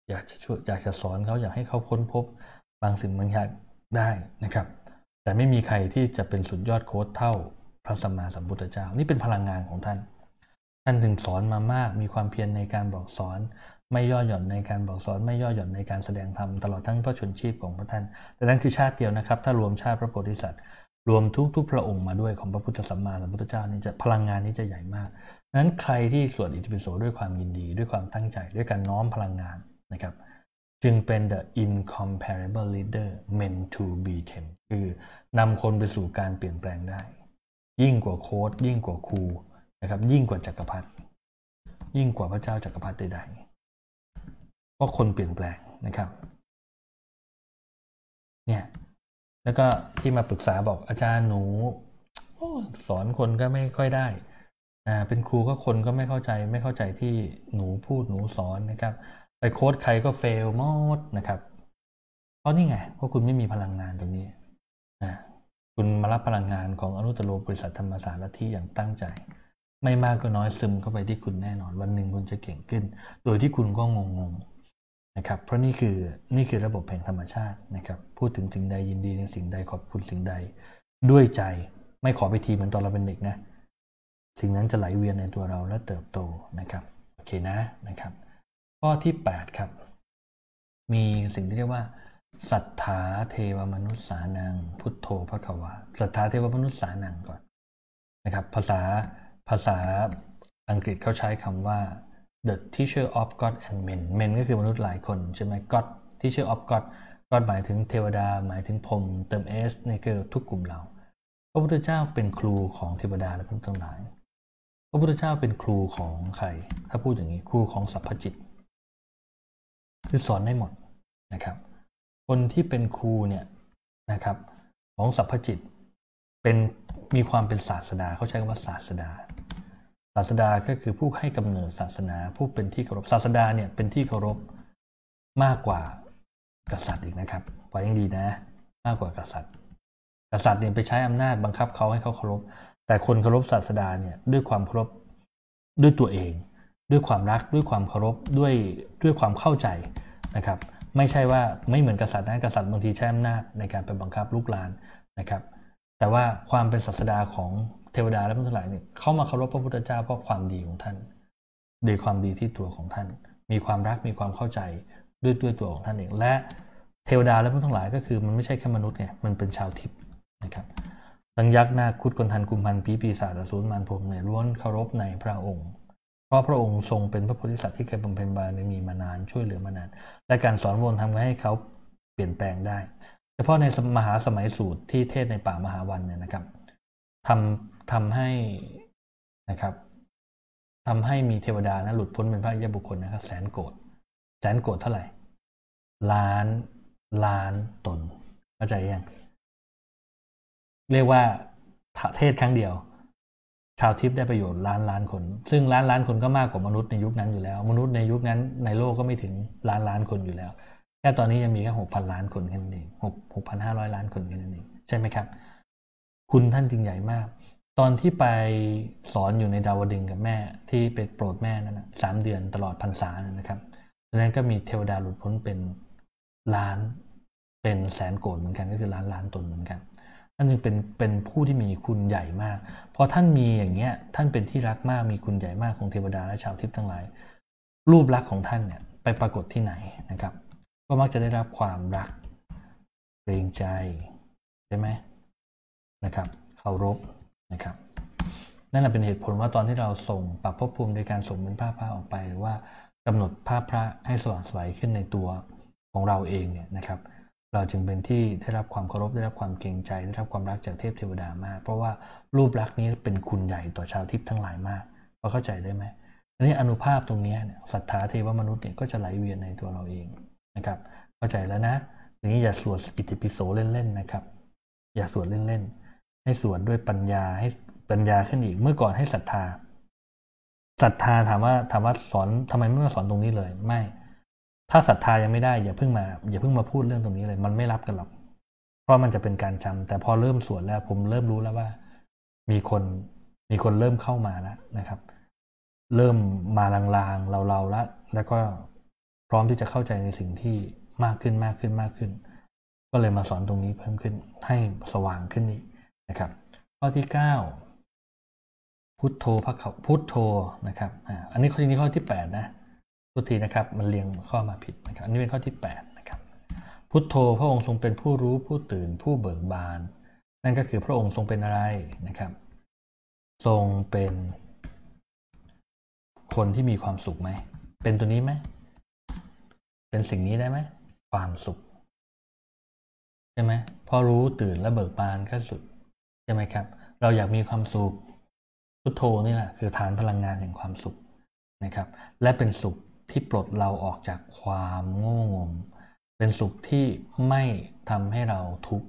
อยากจะช่วยอยากจะสอนเขาอยากให้เขาค้นพบางสิ่งบางอย่างได้นะครับ แต่ไม่มีใครที่จะเป็นสุดยอดโค้ดเท่าพระสัมมาสัมพุทธเจ้า นี่เป็นพลังงานของท่าน ท่านถึงสอนมามาก มีความเพียรในการบอกสอน ไม่ย่อหย่อนในการบอกสอน ไม่ย่อหย่อนในการแสดงธรรมตลอดทั้งพระชนชีพของพระท่าน แต่นั้นคือชาติเดียวนะครับ ถ้ารวมชาติพระโพธิสัตว์ รวมทุกๆพระองค์มาด้วยของพระพุทธสัมมาสัมพุทธเจ้านี่จะพลังงานนี้จะใหญ่มากนั้นใครที่สวดอิติปิโสด้วยความยินดี ด้วยความตั้งใจ ด้วยการน้อมพลังงานนะครับ จึงเป็น the incomparable leader meant to be tem คือนำคนไปสู่การเปลี่ยนแปลงได้ ยิ่งกว่าโค้ดยิ่งกว่าครูนะครับ ยิ่งกว่าจักรพรรดิยิ่งกว่าพระเจ้าจักรพรรดิใดๆเพราะคนเปลี่ยนแปลงนะครับเนี่ยแล้วก็ที่มาปรึกษาบอกอาจารย์หนูสอนคนก็ไม่ค่อยได้อ่าเป็นครูก็คนก็ไม่เข้าใจไม่เข้าใจที่หนูพูดหนูสอนนะครับ ไปโค้ดใครก็เฟลหมดนะครับเพราะนี่ไงเพราะคุณไม่มีพลังงานตรงนี้นะคุณมารับพลังงานของอนุตตรบริษัทธรรมศาสตร์ลัทธิอย่างตั้งใจ ไม่มากก็น้อยซึมเข้าไปที่คุณแน่นอน วันหนึ่งคุณจะเก่งขึ้น โดยที่คุณก็งงๆนะครับ เพราะนี่คือนี่คือระบบแห่งธรรมชาตินะครับ พูดถึงสิ่งใดยินดีในสิ่งใดขอบคุณสิ่งใด ด้วยใจไม่ขอไปทีเหมือนตอนเราเป็นเด็กนะสิ่งนั้นจะไหลเวียนในตัวเราและเติบโตนะครับโอเคนะนะครับ ข้อที่ 8 ครับ มีสิ่งที่เรียกว่าศรัทธาเทวมนุษย์สานัง พุทโธพระควาศรัทธาเทวมนุษย์สานังก่อนนะครับ ภาษาภาษาอังกฤษเขาใช้คำว่า the teacher of God and men men ก็คือมนุษย์หลายคนใช่ไหม God teacher of God God หมายถึงเทวดา หมายถึงพรมเติม s นี่คือทุกกลุ่มเรา พระพุทธเจ้าเป็นครูของเทวดาและพระทั้งหลาย พระพุทธเจ้าเป็นครูของใคร ถ้าพูดอย่างนี้ครูของสัพพจิต คือสอนได้หมดนะครับ คนที่เป็นครูเนี่ยนะครับของสัพพจิตเป็นมีความเป็นศาสดาเขาใช้คำว่าศาสดา ศาสดาก็คือผู้ให้กำเนิดศาสนา ผู้เป็นที่เคารพศาสดาเนี่ยเป็นที่เคารพมากกว่ากษัตริย์อีกนะครับพอยังดีนะ มากกว่ากษัตริย์ กษัตริย์เนี่ยไปใช้อำนาจบังคับเขาให้เขาเคารพแต่คนเคารพศาสดาเนี่ยด้วยความเคารพด้วยตัวเอง ด้วยความรักด้วยความเคารพด้วยด้วยความเข้าใจนะครับ ไม่ใช่ว่าไม่เหมือนกษัตริย์นะกษัตริย์บางทีใช้อำนาจในการไปบังคับลูกหลานนะครับ แต่ว่าความเป็นศาสดาของเทวดาและมนุษย์ทั้งหลายเนี่ยเข้ามาเคารพพระพุทธเจ้าเพราะความดีของท่านโดยความดีที่ตัวของท่าน มีความรักมีความเข้าใจด้วยด้วยตัวของท่านเองและเทวดาและมนุษย์ทั้งหลายก็คือมันไม่ใช่แค่มนุษย์ไงมันเป็นชาวทิพย์นะครับตั้งยักษ์นาคุดคนทันกุมพันปีปีศาจอสูรมารพรหมเนี่ยล้วนเคารพในพระองค์ เพราะพระองค์ทรงเป็นพระโพธิสัตว์ที่เคยบำเพ็ญบารมีมานานช่วยเหลือมานาน และการสอนวนทำให้เขาเปลี่ยนแปลงได้ เฉพาะในมหาสมัยสูตรที่เทศในป่ามหาวันเนี่ยนะครับทำทำให้นะครับทำให้มีเทวดานะหลุดพ้นเป็นพระยาบุคคลนะครับแสนโกดแสนโกดเท่าไหร่ ล้านล้านตนเข้าใจยังเรียกว่าเทศครั้งเดียว ชาวทิพย์ได้ประโยชน์ล้านล้านคน ซึ่งล้านล้านคนก็มากกว่ามนุษย์ในยุคนั้นอยู่แล้ว มนุษย์ในยุคนั้นในโลกก็ไม่ถึงล้านล้านคนอยู่แล้ว แค่ตอนนี้ยังมีแค่หกพันล้านคนแค่นั้นเองหกหกพันห้าร้อยล้านคนแค่นั้นเองใช่ไหมครับ คุณท่านจริงใหญ่มาก ตอนที่ไปสอนอยู่ในดาวดึงกับแม่ที่ไปโปรดแม่นั่นนะสามเดือนตลอดพรรษานะครับดังนั้นก็มีเทวดาหลุดพ้นเป็นล้านเป็นแสนโกดเหมือนกันก็คือล้านล้านตนเหมือนกัน ท่านจึงเป็นเป็นผู้ที่มีคุณใหญ่มากพอท่านมีอย่างเงี้ยท่านเป็นที่รักมากมีคุณใหญ่มากของเทวดาและชาวทิพย์ทั้งหลาย รูปลักษณ์ของท่านเนี่ยไปปรากฏที่ไหนนะครับ ก็มักจะได้รับความรักเกรงใจใช่ไหมนะครับเคารพนะครับนั่นแหละเป็นเหตุผลว่าตอนที่เราส่งปรับภพภูมิโดยการส่งเป็นภาพพระออกไป หรือว่ากำหนดภาพพระให้สว่างสวยขึ้นในตัวของเราเองเนี่ยนะครับ เราจึงเป็นที่ได้รับความเคารพได้รับความเกรงใจ ได้รับความรักจากเทพเทวดามาก เพราะว่ารูปลักษณ์นี้เป็นคุณใหญ่ต่อชาวทิพย์ทั้งหลายมากพอเข้าใจได้ไหมอันนี้อนุภาพตรงนี้เนี่ยศรัทธาเทวมนุษย์เนี่ยก็จะไหลเวียนในตัวเราเองนะครับ เข้าใจแล้วนะอย่างนี้อย่าสวดอิติปิโสเล่นๆนะครับ อย่าสวดเล่นๆให้สวดด้วยปัญญาให้ปัญญาขึ้นอีกเมื่อก่อนให้ศรัทธาศรัทธาถามว่าถามว่าสอนทำไมไม่มาสอนตรงนี้เลย ไม่ ถ้าศรัทธายังไม่ได้อย่าเพิ่งมาอย่าเพิ่งมาพูดเรื่องตรงนี้เลย มันไม่รับกันหรอก เพราะมันจะเป็นการจำแต่พอเริ่มสวดแล้วผมเริ่มรู้แล้วว่า มีคนมีคนเริ่มเข้ามาแล้วนะครับ เริ่มมาลางๆเราๆแล้วแล้วก็พร้อมที่จะเข้าใจในสิ่งที่มากขึ้นมากขึ้นมากขึ้น ก็เลยมาสอนตรงนี้เพิ่มขึ้นให้สว่างขึ้นอีกนะครับ ข้อที่พุทโธพระเขาพุทโธนะครับอันนี้ข้อนี้ข้อที่ 8 นะ ทุกทีนะครับมันเรียงข้อมาผิดนะครับอันนี้เป็นข้อที่8นะครับพุทโธพระองค์ทรงเป็นผู้รู้ผู้ตื่นผู้เบิกบาน นั่นก็คือพระองค์ทรงเป็นอะไรนะครับ ทรงเป็นคนที่มีความสุขไหม เป็นตัวนี้ไหม เป็นสิ่งนี้ได้ไหม ความสุข ใช่ไหมพอรู้ตื่นและเบิกบานขั้นสุด ใช่ไหมครับ เราอยากมีความสุขพุทโธนี่แหละคือฐานพลังงานแห่งความสุขนะครับ และเป็นสุข ที่ปลดเราออกจากความโง่งม เป็นสุขที่ไม่ทำให้เราทุกข์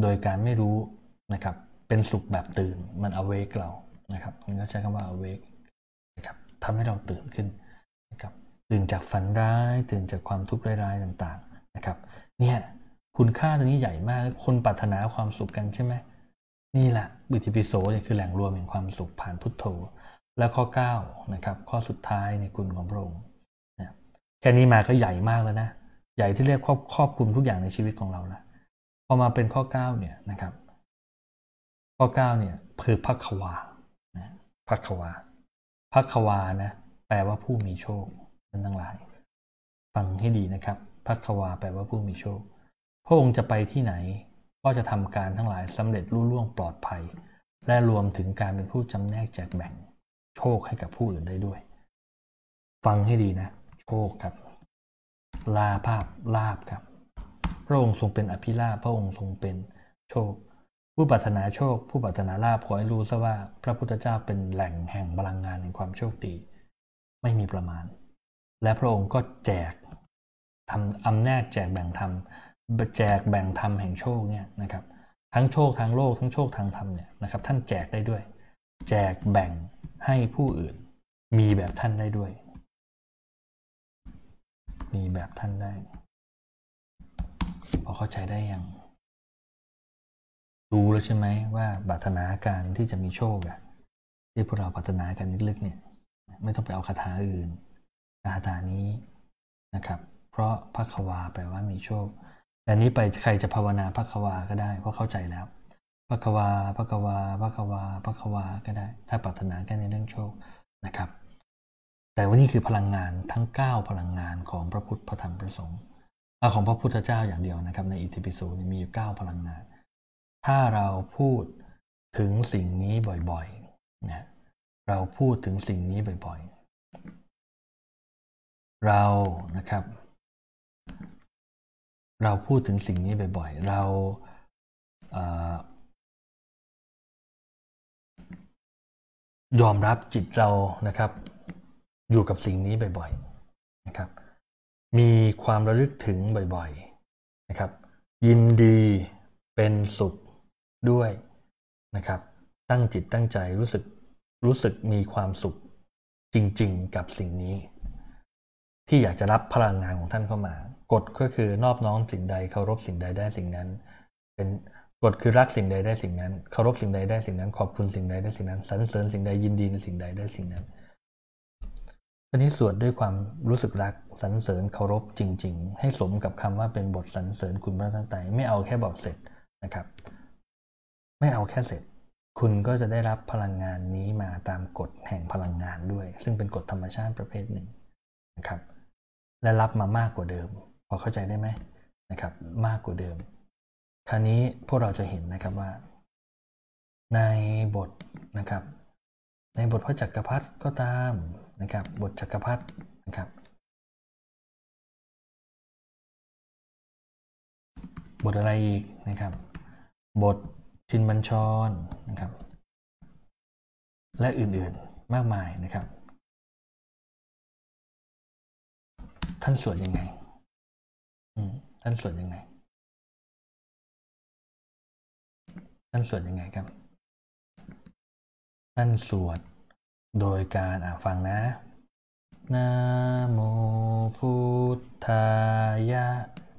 โดยการไม่รู้นะครับ เป็นสุขแบบตื่นมัน awake เรานะครับมันก็ใช้คำว่า awake นะครับทำให้เราตื่นขึ้นนะครับตื่นจากฝันร้าย ตื่นจากความทุกข์ร้ายๆต่างๆนะครับ เนี่ยคุณค่าตัวนี้ใหญ่มากคนปรารถนาความสุขกันใช่ไหมนี่แหละบิติปิโสเนี่ยคือแหล่งรวมแห่งความสุขผ่านพุทโธ แล้วข้อ9นะครับข้อสุดท้ายในคุณของพระองค์ แค่นี้มาก็ใหญ่มากแล้วนะ ใหญ่ที่เรียกครอบครอบคลุมทุกอย่างในชีวิตของเราแล้วพอมาเป็นข้อ 9 เนี่ยนะครับ ข้อ 9 เนี่ยคือพักวานะพักวาพักวานะแปลว่าผู้มีโชคนั่นทั้งหลาย ฟังให้ดีนะครับพักวาแปลว่าผู้มีโชค พระองค์จะไปที่ไหน ก็จะทำการทั้งหลายสำเร็จรุ่ล่วงปลอดภัย และรวมถึงการเป็นผู้จำแนกแจกแบ่ง โชคให้กับผู้อื่นได้ด้วย ฟังให้ดีนะ โชคครับลาภาพลาบครับ พระองค์ทรงเป็นอภิลาภพระองค์ทรงเป็นโชค ผู้ปรารถนาโชค ผู้ปรารถนาลาภขอให้รู้ซะว่าพระพุทธเจ้าเป็นแหล่งแห่งพลังงานแห่งความโชคดี ไม่มีประมาณ และพระองค์ก็แจกทำอำนาจแจกแบ่งธรรมแจกแบ่งธรรมแห่งโชคเนี่ยนะครับ ทั้งโชคทางโลกทั้งโชคทางธรรมเนี่ยนะครับ ท่านแจกได้ด้วย แจกแบ่งให้ผู้อื่น มีแบบท่านได้ด้วย มีแบบท่านได้ พอเข้าใจได้ยัง รู้แล้วใช่ไหมว่าปรารถนาการที่จะมีโชคอะที่พวกเราปรารถนากันลึกๆเนี่ย ไม่ต้องไปเอาคาถาอื่นคาถานี้นะครับ เพราะพระควาแปลว่ามีโชค แต่นี้ไปใครจะภาวนาพระควาก็ได้ เพราะเข้าใจแล้วพระควาพระควาพระควาพระควาก็ได้ ถ้าปรารถนาแค่ในเรื่องโชคนะครับ แต่ว่านี่คือพลังงานทั้ง 9 พลังงานของพระพุทธพระธรรมพระสงฆ์ของพระพุทธเจ้าอย่างเดียวนะครับ ในอิติปิโสมีอยู่ 9 พลังงาน ถ้าเราพูดถึงสิ่งนี้บ่อยๆนะเราพูดถึงสิ่งนี้บ่อยๆ เรานะครับ เราพูดถึงสิ่งนี้บ่อยๆ เรายอมรับจิตเรานะครับ อยู่กับสิ่งนี้บ่อยๆนะครับ มีความระลึกถึงบ่อยๆนะครับ ยินดีเป็นสุขด้วยนะครับ ตั้งจิตตั้งใจรู้สึกรู้สึกมีความสุขจริงๆ กับสิ่งนี้ ที่อยากจะรับพลังงานของท่านเข้ามากฎก็คือนอบน้อมสิ่งใดเคารพสิ่งใดได้สิ่งนั้น เป็นกฎคือรักสิ่งใดได้สิ่งนั้นเคารพสิ่งใดได้สิ่งนั้น ขอบคุณสิ่งใดได้สิ่งนั้นสรรเสริญสิ่งใดยินดีในสิ่งใดได้สิ่งนั้น อันนี้สวดด้วยความรู้สึกรักสรรเสริญเคารพจริง ๆ ให้สมกับคำว่าเป็นบทสรรเสริญคุณพระทัตไตไม่เอาแค่บอกเสร็จนะครับ ไม่เอาแค่เสร็จ คุณก็จะได้รับพลังงานนี้มาตามกฎแห่งพลังงานด้วย ซึ่งเป็นกฎธรรมชาติประเภทหนึ่งนะครับ และรับมามากกว่าเดิม พอเข้าใจได้ไหมนะครับ มากกว่าเดิม คราวนี้พวกเราจะเห็นนะครับว่า ในบทนะครับ ในบทพระจักรพรรดิก็ตามนะครับบทจักรพรรดินะครับบทอะไรอีกนะครับ บทชินบัญชรนะครับ และอื่นๆมากมายนะครับ ท่านสวดยังไงท่านสวดยังไง ท่านสวดยังไงครับ ท่านสวด โดยการอ่าฟังนะนะโมพุทธายะ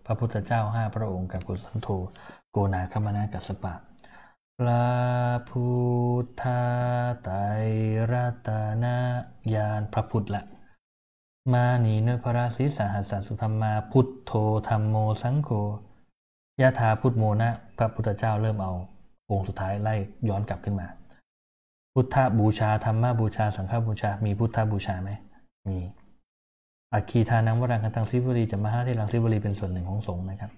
พระพุทธเจ้าห้าพระองค์กับกุสันโธโกนาคมนากัสปะพระพุทธไตรรัตนญาณพระพุทธละมาหนีเนพระราศีสหัสสุธรรมาพุทโธธรรมโมสังโฆยะธาพุทโมนะ พระพุทธเจ้าเริ่มเอาองค์สุดท้ายไล่ย้อนกลับขึ้นมา พุทธบูชาธรรมบูชา สังฆบูชา มีพุทธบูชาไหมมีอัคคีทานังวรังกันตังสิบุรีจะมาห้าที่ลังสิบุรีเป็นส่วนหนึ่งของสงฆ์นะครับ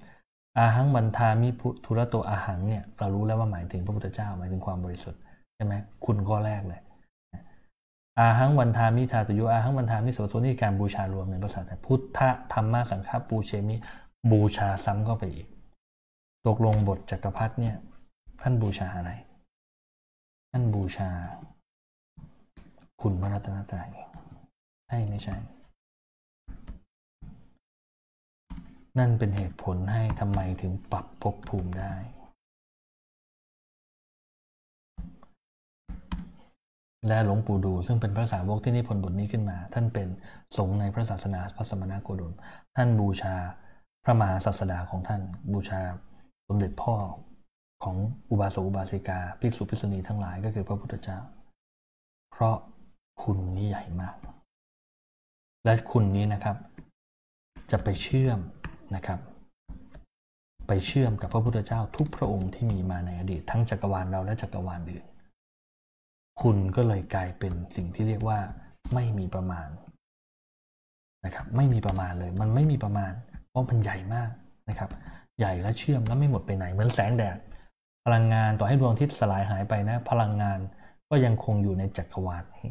อาหังบันทามิพุทุระโตอาหังเนี่ยเรารู้แล้วว่าหมายถึงพระพุทธเจ้าหมายถึงความบริสุทธิ์ใช่ไหมคุณข้อแรกเลยอาหังวันทามิทาตุโยอาหังวันทามิโสโซนี่การบูชารวมในภาษาไทยพุทธธรรมสังฆปูเชมิบูชาซ้ำเข้าไปอีก ตกลงบทจักรพรรดิเนี่ยท่านบูชาอะไร ท่านบูชา คุณพระรัตนตรัยใช่ไม่ใช่ นั่นเป็นเหตุผลให้ทำไมถึงปรับภพภูมิได้ และหลวงปู่ดูซึ่งเป็นพระสาวกที่นิพนธ์บทนี้ขึ้นมา ท่านเป็นสงฆ์ในพระศาสนาพระสมณโคดมท่านบูชาพระมหาศาสดาของท่านบูชาสมเด็จพ่อ ของอุบาสกอุบาสิกาภิกษุภิกษุณีทั้งหลายก็คือพระพุทธเจ้า เพราะคุณนี้ใหญ่มาก และคุณนี้นะครับ จะไปเชื่อมนะครับ ไปเชื่อมกับพระพุทธเจ้าทุกพระองค์ที่มีมาในอดีต ทั้งจักรวาลเราและจักรวาลอื่น คุณก็เลยกลายเป็นสิ่งที่เรียกว่าไม่มีประมาณนะครับ ไม่มีประมาณเลย มันไม่มีประมาณเพราะมันใหญ่มากนะครับ ใหญ่และเชื่อมแล้วไม่หมดไปไหนเหมือนแสงแดด พลังงานต่อให้ดวงอาทิตย์สลายหายไปนะ พลังงานก็ยังคงอยู่ในจักรวาลนี้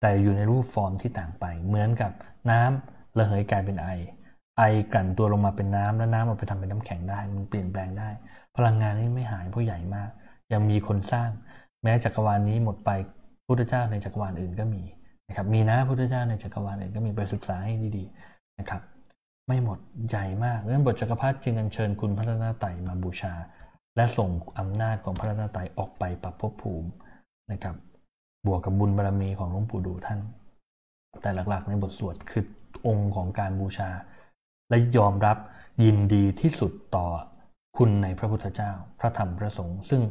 แต่อยู่ในรูปฟอร์มที่ต่างไป เหมือนกับน้ำระเหยกลายเป็นไอ ไอกลั่นตัวลงมาเป็นน้ำแล้วน้ำเอาไปทำเป็นน้ำแข็งได้ มันเปลี่ยนแปลงได้ พลังงานนี้ไม่หายเพราะใหญ่มาก ยังมีคนสร้าง แม้จักรวาลนี้หมดไปพุทธเจ้าในจักรวาลอื่นก็มีนะครับมีนะพุทธเจ้าในจักรวาลอื่นก็มีไปศึกษาให้ดีๆนะครับ ไม่หมดใหญ่มากดังนั้นบทจักรพรรดิจึงอัญเชิญคุณพระนาไตมาบูชา และส่งอำนาจของพระนาไตออกไปปรับภพภูมินะครับ บวกกับบุญบารรมีของหลวงปู่ดูท่าน แต่หลักๆ ในบทสวดคือองค์ของการบูชา และยอมรับยินดีที่สุดต่อคุณในพระพุทธเจ้า พระธรรมพระสงฆ์ซึ่ง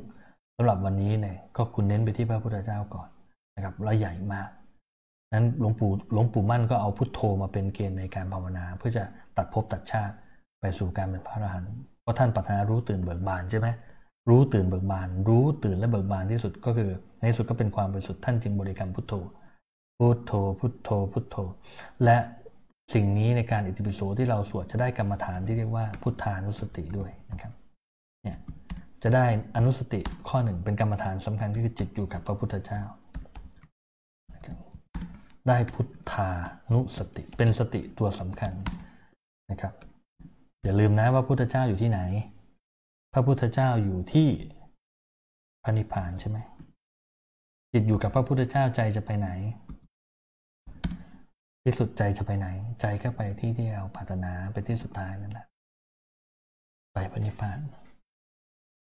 สำหรับวันนี้เนี่ยก็คุณเน้นไปที่พระพุทธเจ้าก่อนนะครับและใหญ่มากนั้นหลวงปู่หลวงปู่มั่นก็เอาพุทโธมาเป็นเกณฑ์ในการภาวนา เพื่อจะตัดภพตัดชาติไปสู่การเป็นพระอรหันต์ ราะท่านปรารถนารู้ตื่นเบิกบานใช่ไหมรู้ตื่นเบิกบาน รู้ตื่นและเบิกบานที่สุดก็คือ ในสุดก็เป็นความบริสุทธิ์ท่านจึงบริกรรมพุทโธพุทโธพุทโธพุทโธ และสิ่งนี้ในการอิติปิโสที่เราสวดจะได้กรรมฐานที่เรียกว่าพุทธานุสติด้วยนะครับเนี่ยจะได้อนุสติข้อหนึ่งเป็นกรรมฐานสำคัญที่คือจิตอยู่กับพระพุทธเจ้า ได้พุทธานุสติเป็นสติตัวสำคัญนะครับ อย่าลืมนะว่าพุทธเจ้าอยู่ที่ไหน พระพุทธเจ้าอยู่ที่พระนิพพานใช่ไหมจิตอยู่กับพระพุทธเจ้าใจจะไปไหน ที่สุดใจจะไปไหน ใจก็ไปที่ที่เราปรารถนาไปที่สุดท้ายนั่นแหละไปพระนิพพาน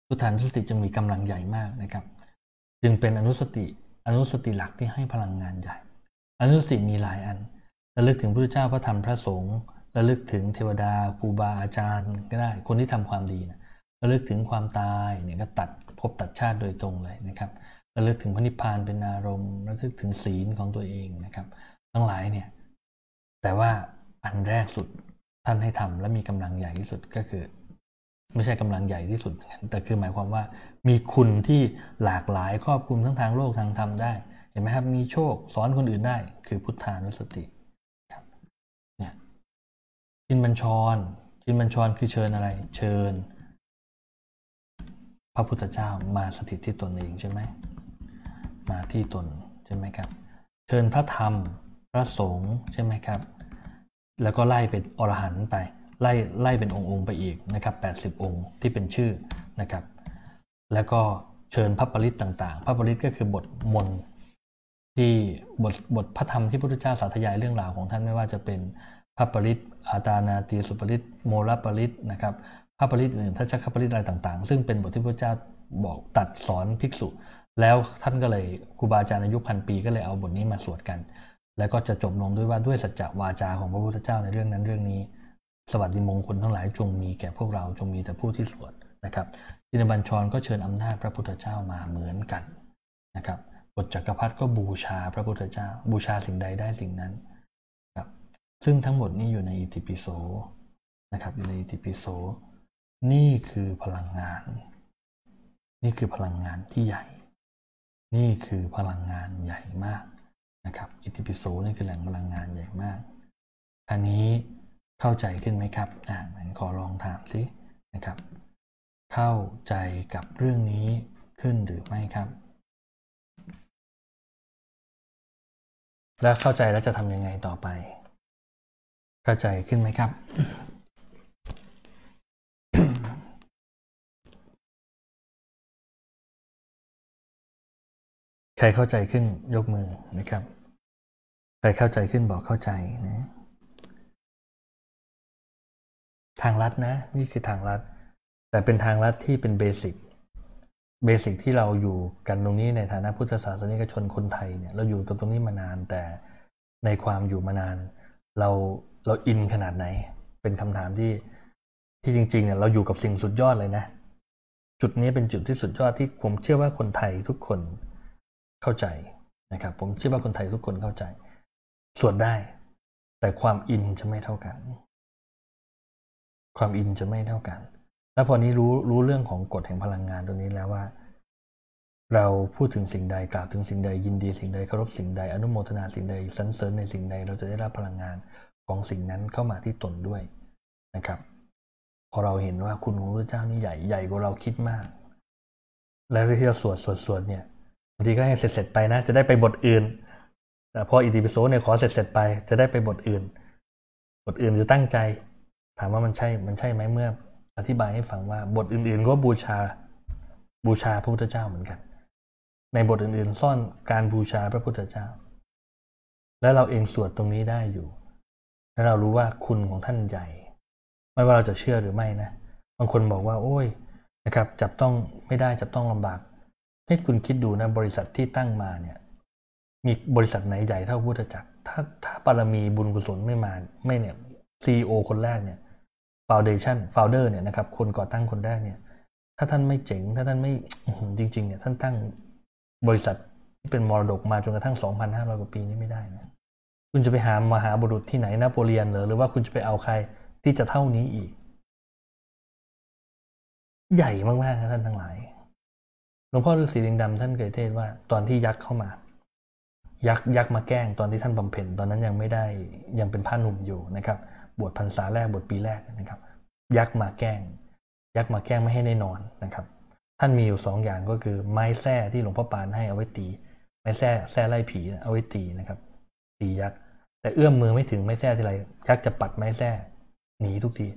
พุทธานุสติจึงมีกำลังใหญ่มากนะครับ จึงเป็นอนุสติอนุสติหลักที่ให้พลังงานใหญ่ อนุสติมีหลายอันระลึกถึงพระเจ้าพระธรรมพระสงฆ์ ระลึกถึงเทวดาครูบาอาจารย์ก็ได้ คนที่ทำความดีนะระลึกถึงความตายเนี่ยก็ตัดภพตัดชาติโดยตรงเลยนะครับระลึกถึงพระนิพพานเป็นอารมณ์ระลึกถึงศีลของตัวเองนะครับ ทั้งหลายเนี่ย แต่ว่าอันแรกสุดท่านให้ทำและมีกำลังใหญ่ที่สุดก็คือ ไม่ใช่กำลังใหญ่ที่สุด แต่คือหมายความว่า มีคุณที่หลากหลายครอบคลุมทั้งทางโลกทางธรรมได้ เห็นไหมครับ มีโชคสอนคนอื่นได้ คือพุทธานุสติ ชินบัญชร ชินบัญชรคือเชิญอะไร เชิญ พระพุทธเจ้ามาสถิตที่ตนเองใช่ไหม มาที่ตนใช่ไหมครับ เชิญพระธรรม พระสงฆ์ใช่ไหมครับ แล้วก็ไล่เป็นอรหันต์ไป ไล่ไล่เป็นองค์องค์ไปอีกนะครับ 80 องค์ที่เป็นชื่อนะครับ แล้วก็เชิญพระปริตต่างๆ พระปริตก็คือบทมนที่บทบทพระธรรมที่พระพุทธเจ้าสาธยายเรื่องราวของท่านไม่ว่าจะเป็นพระปริต อาตานาตีสุปริตโมลปริตนะครับพระปริตอื่นทัชชคปริตอะไรต่างๆ ซึ่งเป็นบทที่พระเจ้าบอกตัดสอนภิกษุ แล้วท่านก็เลยครูบาอาจารย์อายุพันปีก็เลยเอาบทนี้มาสวดกัน แล้วก็จะจบลงด้วยว่าด้วยสัจจวาจาของพระพุทธเจ้าในเรื่องนั้นเรื่องนี้ สวัสดิมงคลทั้งหลายจงมีแก่พวกเราจงมีแต่ผู้ที่สวดนะครับจินบัญชรก็เชิญอำนาจพระพุทธเจ้ามาเหมือนกันนะครับบทจักรพรรดิก็บูชาพระพุทธเจ้า บูชาสิ่งใดได้สิ่งนั้น ซึ่งทั้งหมดนี้อยู่ในอิติปิโสนะครับอยู่ในอิติปิโสนี่คือพลังงาน นี่คือพลังงานที่ใหญ่ นี่คือพลังงานใหญ่มากนะครับอิติปิโสนี่คือแหล่งพลังงานใหญ่มากอันนี้เข้าใจขึ้นไหมครับอ่าขอลองถามสินะครับ เข้าใจกับเรื่องนี้ขึ้นหรือไม่ครับ แล้วเข้าใจแล้วจะทำยังไงต่อไป เข้าใจขึ้นไหมครับ ใครเข้าใจขึ้นยกมือนะครับ ใครเข้าใจขึ้นบอกเข้าใจนะ ทางลัดนะ นี่คือทางลัด แต่เป็นทางลัดที่เป็น basic basic ที่เราอยู่กันตรงนี้ในฐานะพุทธศาสนิกชนคนไทยเนี่ยเราอยู่กับตรงนี้มานานแต่ในความอยู่มานาน เรา เรา in ขนาดไหน เป็นคำถามที่ที่จริงๆเนี่ยเราอยู่กับสิ่งสุดยอดเลยนะ จุดนี้เป็นจุดที่สุดยอดที่ผมเชื่อว่าคนไทยทุกคนเข้าใจนะครับ ผมเชื่อว่าคนไทยทุกคนเข้าใจ สวดได้ แต่ความอินจะไม่เท่ากัน ความอินจะไม่เท่ากัน แล้วพอนี้รู้รู้เรื่องของกฎแห่งพลังงานตรงนี้แล้วว่า เราพูดถึงสิ่งใดกล่าวถึงสิ่งใดยินดีสิ่งใดเคารพสิ่งใดอนุโมทนาสิ่งใดสรรเสริญในสิ่งใดเราจะได้รับพลังงาน ของสิ่งนั้นเข้ามาที่ตนด้วยนะครับ พอเราเห็นว่าคุณของพระเจ้านี่ใหญ่ใหญ่กว่าเราคิดมาก และที่เราสวดสวดสวดเนี่ยบางทีก็ให้เสร็จเสร็จไปนะ จะได้ไปบทอื่น แต่พออิติปิโสเนี่ยขอเสร็จเสร็จไป จะได้ไปบทอื่น บทอื่นจะตั้งใจ ถามว่ามันใช่มันใช่ไหมเมื่อ อธิบายให้ฟังว่าบทอื่น ๆ ก็บูชาบูชาพระพุทธเจ้าเหมือนกัน ในบทอื่นๆ ซ่อนการบูชาพระพุทธเจ้า และเราเองสวดตรงนี้ได้อยู่ และเรารู้ว่าคุณของท่านใหญ่ ไม่ว่าเราจะเชื่อหรือไม่นะบางคนบอกว่า โอ้ยนะครับ จับต้องไม่ได้จับต้องลำบากให้คุณคิดดูนะบริษัทที่ตั้งมาเนี่ย มีบริษัทไหนใหญ่เท่าพุทธจักร ถ้าถ้าบารมีบุญกุศลไม่มาไม่เนี่ยซีอคนแรกเนี่ยฟาวเดชันฟาวเดอร์เนี่ยนะครับคนก่อตั้งคนแรกเนี่ย ถ้าท่านไม่เจ๋ง ถ้าท่านไม่จริง ๆ เนี่ย ท่านตั้งบริษัทที่เป็นมรดกมาจนกระทั่ง 2,500 กว่าปีนี้ไม่ได้นะ คุณจะไปหามหาบุรุษที่ไหนนโปเลียนหรือหรือว่าคุณจะไปเอาใครที่จะเท่านี้อีก ใหญ่มากๆนะท่านทั้งหลายหลวงพ่อฤาษีลิงดำท่านเคยเทศว่า ตอนที่ยักษ์เข้ามา ยักษ์ยักษ์มาแกล้งตอนที่ท่านบำเพ็ญตอนนั้นยังไม่ได้ยังเป็นพระหนุ่มอยู่นะครับ บวชพรรษาแรกบวชปีแรกนะครับ ยักษ์มาแกล้ง ยักษ์มาแกล้งไม่ให้ได้นอนนะครับ ท่านมีอยู่สองอย่างก็คือไม้แส้ที่หลวงพ่อปานให้เอาไว้ตี ไม้แส้แส้ไล่ผีเอาไว้ตีนะครับ ตียักษ์แต่เอื้อมมือไม่ถึงไม้แส้ทีไรยักษ์จะปัดไม้แส้หนีทุกที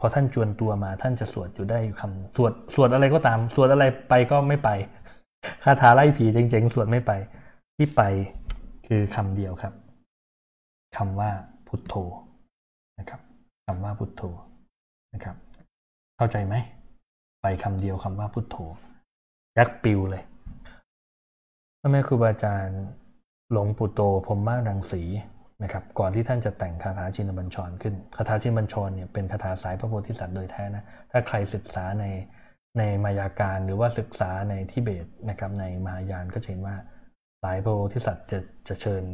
พอท่านจวนตัวมาท่านจะสวดอยู่ได้คำสวดสวดอะไรก็ตาม สวดอะไรไปก็ไม่ไปคาถาไล่ผีเจ๋งๆ สวดไม่ไป ที่ไปคือคำเดียวครับคำว่าพุทโธนะครับคำว่าพุทโธนะครับ เข้าใจไหมไปคำเดียวคำว่าพุทโธยักษ์ปิวเลยพระแม่ครูบาอาจารย์ หลวงปู่โตพรมมารังสีนะครับก่อนที่ท่านจะแต่งคาถาชินบัญชรขึ้นคาถาชินบัญชรเนี่ยเป็นคาถาสายพระโพธิสัตว์โดยแท้นะถ้าใครศึกษาในในมายาการหรือว่าศึกษาในทิเบตนะครับในมหายานก็จะเห็นว่าสายพระโพธิสัตว์จะจะเชิญ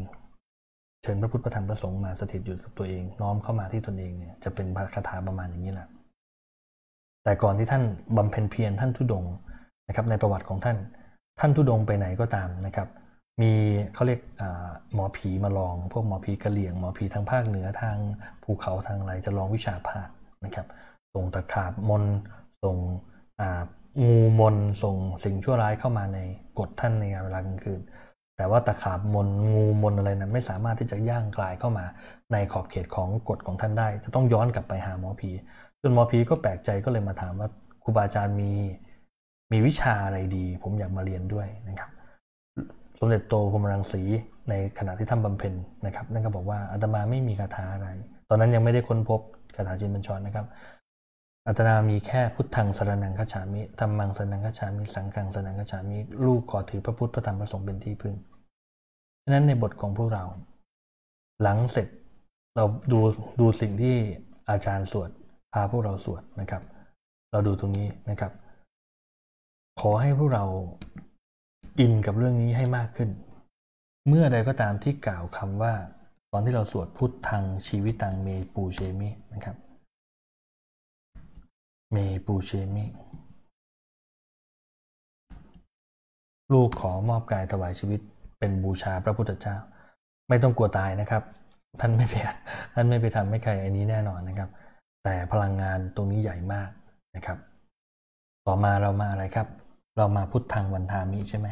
เชิญพระพุทธพระธรรมพระสงฆ์มาสถิตอยู่กับตัวเอง น้อมเข้ามาที่ตนเองเนี่ยจะเป็นคาถาประมาณอย่างนี้แหละแต่ก่อนที่ท่านบำเพ็ญเพียรท่านทุดงนะครับในประวัติของท่าน ท่านทุดงไปไหนก็ตามนะครับ มีเขาเรียกหมอผีมาลอง พวกหมอผีกะเหลี่ยงหมอผีทางภาคเหนือทางภูเขาทางอะไรจะลองวิชาภาคนะครับ ส่งตะขาบมนส่งงูมนส่งสิ่งชั่วร้ายเข้ามาในกฎท่านในงานเวลากลางคืน แต่ว่าตะขาบมนงูมนอะไรนะั้นไม่สามารถที่จะย่างกลายเข้ามาในขอบเขตของกฎของท่านได้ จะต้องย้อนกลับไปหาหมอผีจนหมอผีก็แปลกใจก็เลยมาถามว่าครูบาอาจารย์มีมีวิชาอะไรดี ผมอยากมาเรียนด้วยนะครับ สมเด็จโตพรมรังสีในขณะที่ท่านบำเพ็ญนะครับนั่นก็บอกว่าอาตมาไม่มีคาถาอะไร ตอนนั้นยังไม่ได้ค้นพบคาถาจินบัญชรนะครับอาตนามีแค่พุทธังสรนังคฉามิธรรมังสรนังคฉามิสังฆังสรนังคฉามิลูกขอถือพระพุทธพระธรรมพระสงฆ์เป็นที่พึ่งฉะนั้นในบทของพวกเรา หลังเสร็จเราดูดูสิ่งที่อาจารย์สวดพาพวกเราสวดนะครับ เราดูตรงนี้นะครับ ขอให้พวกเรา อินกับเรื่องนี้ให้มากขึ้น เมื่อใดก็ตามที่กล่าวคำว่า ตอนที่เราสวดพุทธังชีวิตังเมปูเชมินะครับ เมปูเชมิลูกขอมอบกายถวายชีวิต เป็นบูชาพระพุทธเจ้า ไม่ต้องกลัวตายนะครับ ท่านไม่ไปท่านไม่ไปทำให้ใครอันนี้แน่นอนนะครับ แต่พลังงานตรงนี้ใหญ่มากนะครับ ต่อมาเรามาอะไรครับ เรามาพุทธังวันทามิใช่ไหม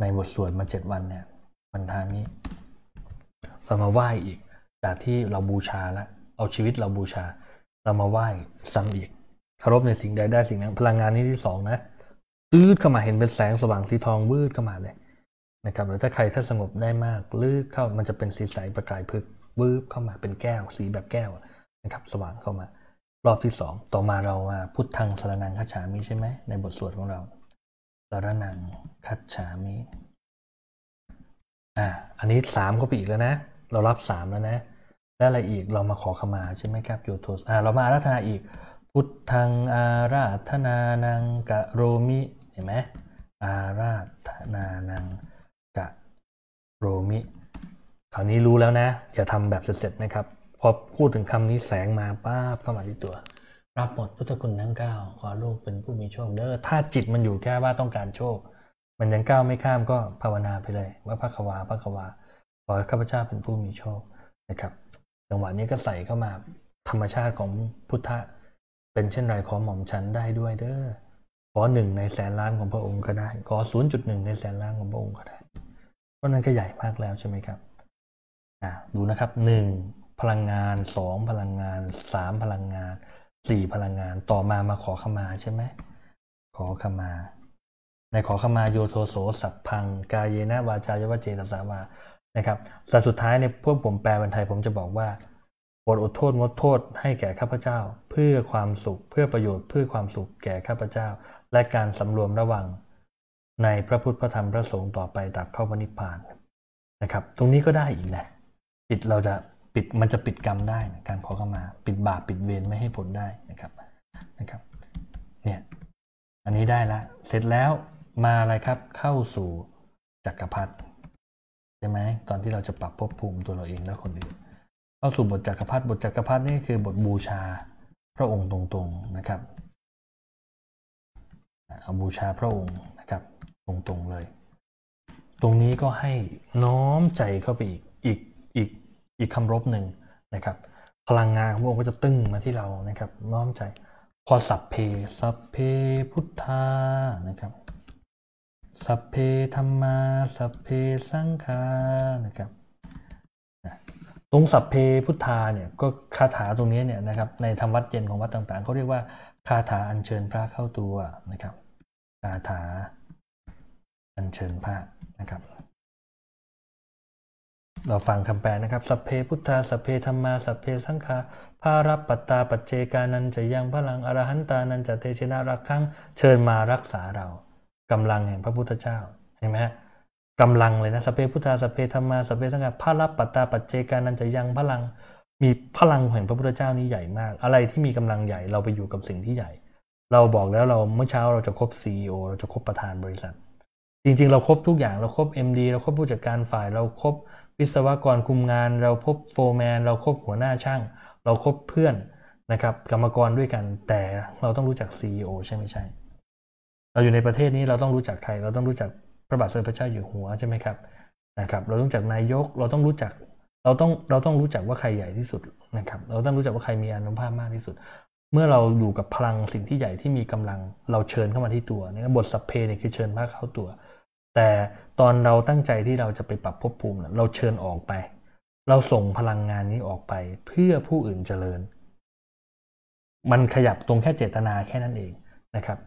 ในบทสวดมาเจ็ดวันเนี่ย วันทามิ เรามาไหว้อีก จากที่เราบูชาแล้วเอาชีวิตเราบูชา เรามาไหว้ซ้ำอีกเคารพในสิ่งใดได้สิ่งนั้นพลังงานนี้ที่สองนะอืดเข้ามาเห็นเป็นแสงสว่างสีทองวืดเข้ามาเลยนะครับหรือถ้าใครถ้าสงบได้มากลืดเข้ามันจะเป็นสีใสประกายพึกวืบเข้ามาเป็นแก้ว สีแบบแก้วนะครับ สว่างเข้ามา รอบที่สองต่อมาเรามาพุทธังสารนังคัจฉามิใช่ไหมในบทสวดของเราสารนังคัจฉามิอ่าอันนี้สามก็ไปอีกแล้วนะ เรารับสามแล้วนะแล้วอะไรอีกเรามาขอขมาใช่ไหมครับโยโทสอ่าเรามาอาราธนาอีก พุทธังอาราธนานังกะโรมิเห็นไหมอาราธนานังกะโรมิคราวนี้รู้แล้วนะ อย่าทำแบบเสร็จๆนะครับ พอพูดถึงคำนี้แสงมาป้าบเข้ามาที่ตัว รับหมดพุทธคุณทั้งเก้าขอลูกเป็นผู้มีโชคเด้อถ้าจิตมันอยู่แค่ว่าต้องการโชค มันยังก้าวไม่ข้ามก็ภาวนาไปเลย ว่าพระควาพระควาขอข้าพเจ้าเป็นผู้มีโชคนะครับจังหวะนี้ก็ใส่เข้ามาธรรมชาติของพุทธะเป็นเช่นไรขอหม่อมฉันได้ด้วยเด้อขอหนึ่งในแสนล้านของพระองค์ก็ได้ ขอศูนย์จุดหนึ่งในแสนล้านของพระองค์ก็ได้เพราะนั้นก็ใหญ่มากแล้วใช่ไหมครับอ่าดูนะครับหนึ่ง พลังงานสองพลังงานสามพลังงานสี่พลังงานต่อมามาขอขมาใช่ไหมขอขมา ในขอขมาโยโทโสสัพพัง กายเยนะวาจายวเจตสาวานะครับแต่สุดท้ายในพวกผมแปลเป็นไทยผมจะบอกว่าโปรดอดโทษงดโทษให้แก่ข้าพเจ้า เพื่อความสุขเพื่อประโยชน์เพื่อความสุขแก่ข้าพเจ้า และการสำรวมระวัง ในพระพุทธพระธรรมพระสงฆ์ต่อไปตับเข้าพนิพพานนะครับ ตรงนี้ก็ได้อีกนะจิตเราจะ ปิดมันจะปิดกรรมได้นะการขอขมา ปิดบาปปิดเวรไม่ให้ผลได้นะครับนะครับเนี่ยอันนี้ได้ละ เสร็จแล้วมาอะไรครับเข้าสู่จักรพรรดิใช่ไหมตอนที่เราจะปรับภพภูมิตัวเราเองและคนอื่นเข้าสู่บทจักรพรรดิบทจักรพรรดินี่คือบทบูชาพระองค์ตรงๆนะครับเอาบูชาพระองค์นะครับตรงๆเลย ตรงนี้ก็ให้น้อมใจเข้าไปอีกอีกอีก อีกคำรบหนึ่งนะครับ พลังงานของพระองค์ก็จะตึ้งมาที่เรานะครับน้อมใจพอสัพเพ สัพเพพุทธานะครับ สัพเพธรรมา สัพเพสังฆานะครับตรงสัพเพพุทธาเนี่ยก็คาถาตรงนี้เนี่ยนะครับในธรรมวัดเย็นของวัดต่างๆเขาเรียกว่าคาถาอัญเชิญพระเข้าตัวนะครับคาถาอัญเชิญพระนะครับ เราฟังคำแปลนะครับ สัพเพพุทธา สัพเพธรรมา สัพเพสังฆาภารับปัตตาปัจเจกานันจะยังพลังอรหันตานันจะเตชนะรักขังเชิญมารักษาเรากำลังแห่งพระพุทธเจ้าเห็นไหมฮะกำลังเลยนะสัพเปพุทธาสัพเปธรรมาสัพเปสังฆาพระรับปัตตาปัจเจกานันจะยังพลังมีพลังแห่งพระพุทธเจ้านี้ใหญ่มาก อะไรที่มีกำลังใหญ่เราไปอยู่กับสิ่งที่ใหญ่ เราบอกแล้วเราเมื่อเช้าเราจะครบ CEO เราจะครบประธานบริษัท จริงๆ เราครบทุกอย่างเราครบ MD เราครบผู้จัดการฝ่ายเราครบ วิศวกรคุมงาน เราคบโฟร์แมน เราครบหัวหน้าช่าง เราครบเพื่อนนะครับกรรมกรด้วยกัน แต่เราต้องรู้จัก CEO ใช่ไม่ใช่ เราอยู่ในประเทศนี้เราต้องรู้จักใคร เราต้องรู้จักพระบาทสมเด็จพระเจ้าอยู่หัวใช่ไหมครับนะครับเราต้องรู้จักนายกเราต้องรู้จัก เราต้องเราต้องรู้จักว่าใครใหญ่ที่สุดนะครับ เราต้องรู้จักว่าใครมีอานุภาพมากที่สุด เมื่อเราอยู่กับพลังสิ่งที่ใหญ่ที่มีกำลังเราเชิญเข้ามาที่ตัวนี่บทสัพเพเนี่ยคือเชิญมากเข้าตัว แต่ตอนเราตั้งใจที่เราจะไปปรับภพภูมิเราเชิญออกไป เราส่งพลังงานนี้ออกไปเพื่อผู้อื่นเจริญ มันขยับตรงแค่เจตนาแค่นั้นเองนะครับ